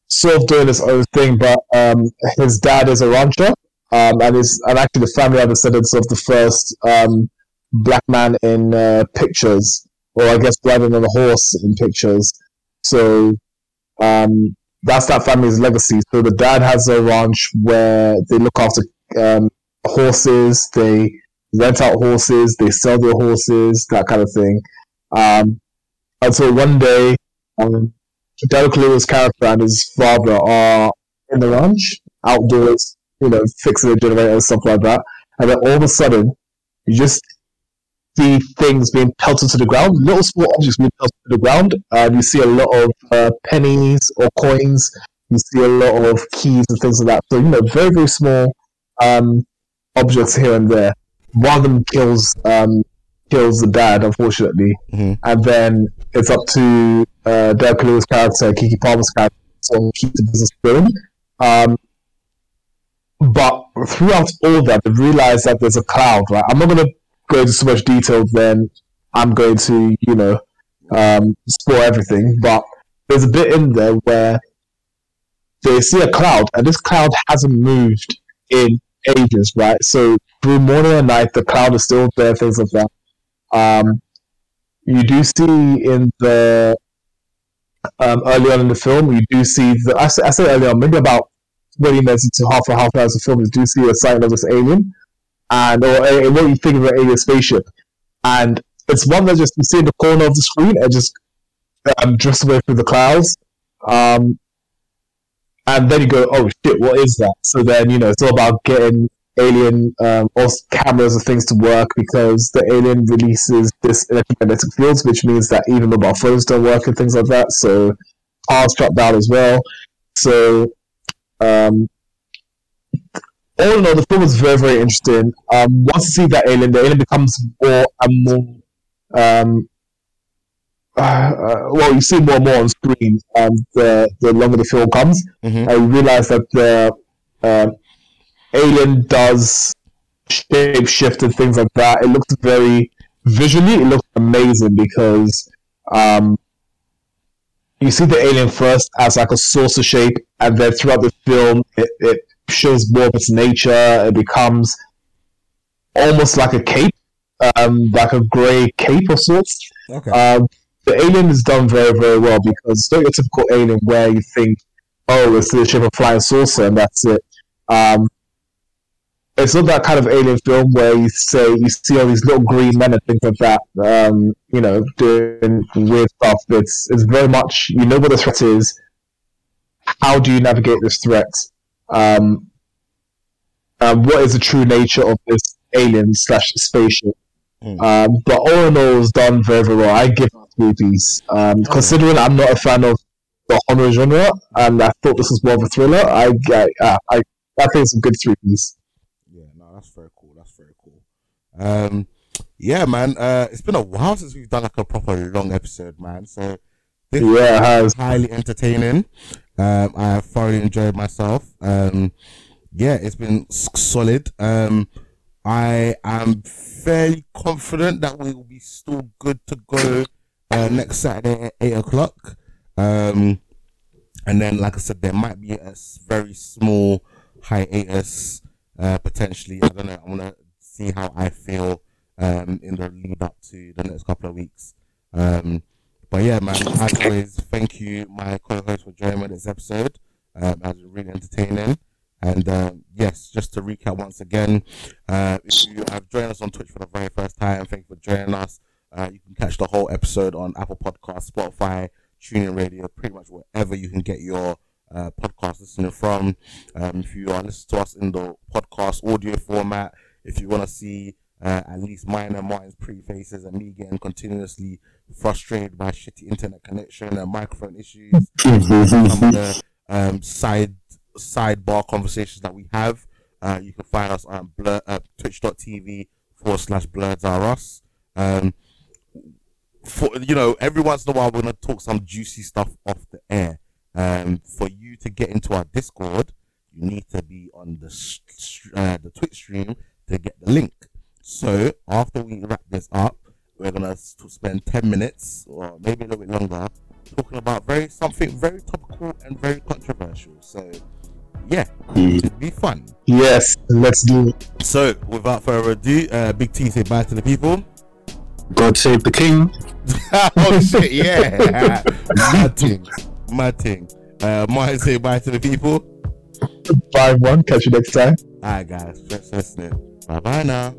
sort of doing his own thing, but um, his dad is a rancher, um, and is and actually the family are descendants of the first um, black man in uh, pictures, or I guess riding on a horse in pictures. So um, that's that family's legacy. So the dad has a ranch where they look after um, horses, they rent out horses, they sell their horses, that kind of thing. Um, until one day, um, Daniel Kaluuya's character and his father are in the ranch, outdoors, you know, fixing the generator and stuff like that. And then all of a sudden, you just see things being pelted to the ground, little small objects being pelted to the ground, and you see a lot of uh, pennies or coins. You see a lot of keys and things like that. So you know, very very small um, objects here and there. One of them kills um, kills the dad, unfortunately, Mhm. and then it's up to uh, Dale Kaluuya's character, Keke Palmer's character, to keep the business going. Um, but throughout all that, they realize that there's a cloud. Right, I'm not going to go into so much detail. Then I'm going to, you know, um, spoil everything. But there's a bit in there where they see a cloud, and this cloud hasn't moved in ages, right? So through morning and night, the cloud is still there, things like that. Um, you do see in the um, early on in the film, you do see the I say, I say early on, maybe about 20 minutes into half a half hour of film, you do see a sight of this alien, and or a, what you think of an alien spaceship, and it's one that just you see in the corner of the screen and just um, drifts away through the clouds. Um, and then you go, oh shit, what is that? So then you know it's all about getting alien um, or cameras and things to work because the alien releases this electromagnetic fields, which means that even mobile phones don't work and things like that. So cars shut down as well. So um, all in all, the film was very very interesting. Um, once you see that alien, the alien becomes more and more. Um, uh, uh, well, you see more and more on screen, um, the the longer the film comes. Mhm. I realize that the um, alien does shape shift and things like that. It looks very visually, it looks amazing because um, you see the alien first as like a saucer shape, and then throughout the film, it, it shows more of its nature. It becomes almost like a cape, um, like a grey cape of sorts. Okay. Um, the alien is done very, very well because it's not your typical alien where you think, oh, it's the shape of a flying saucer and that's it. Um, it's not that kind of alien film where you say you see all these little green men and things like that, um, you know, doing weird stuff. It's it's very much you know what the threat is. How do you navigate this threat? Um, um, what is the true nature of this alien slash spaceship? Um, but all in all, it's done very, very well. I give it three piece. Um, considering I'm not a fan of the horror genre, and I thought this was more of a thriller, I, I, I, I think it's a good three piece. Yeah, no, that's very cool. That's very cool. Um, yeah, man. Uh, it's been a while since we've done like a proper long episode, man. So this Yeah, it has. highly entertaining. Um, I thoroughly enjoyed myself. Um, yeah, it's been solid. Um, I am fairly confident that we will be still good to go uh, next Saturday at eight o'clock. Um, and then, like I said, there might be a very small hiatus uh, potentially. I don't know. I want to see how I feel um, in the lead up to the next couple of weeks. Um, but yeah, man, as always, thank you, my co-host, for joining me this episode. Um, it was really entertaining. And um, yes, just to recap once again, uh, if you have joined us on Twitch for the very first time, thank you for joining us. Uh, you can catch the whole episode on Apple Podcasts, Spotify, TuneIn Radio, pretty much wherever you can get your uh, podcast listening from. Um, if you are listening to us in the podcast audio format, if you want to see uh, at least mine and Martin's pretty faces and me getting continuously frustrated by shitty internet connection and microphone issues, some of the um, side sidebar conversations that we have. Uh, you can find us on blur, uh, twitch.tv forward slash blurs are us. Um, for you know, every once in a while we're gonna talk some juicy stuff off the air. Um, for you to get into our Discord, you need to be on the uh, the Twitch stream to get the link. So after we wrap this up, we're gonna to spend ten minutes or maybe a little bit longer talking about very something very topical and very controversial. So yeah, it'd be fun. Yes, let's do it. So without further ado, uh, Big T say bye to the people. God save the king. oh shit, yeah. mad thing. Mad thing. Uh Martin say bye to the people. Bye, one. Catch you next time. Alright guys, just listening. Bye bye now.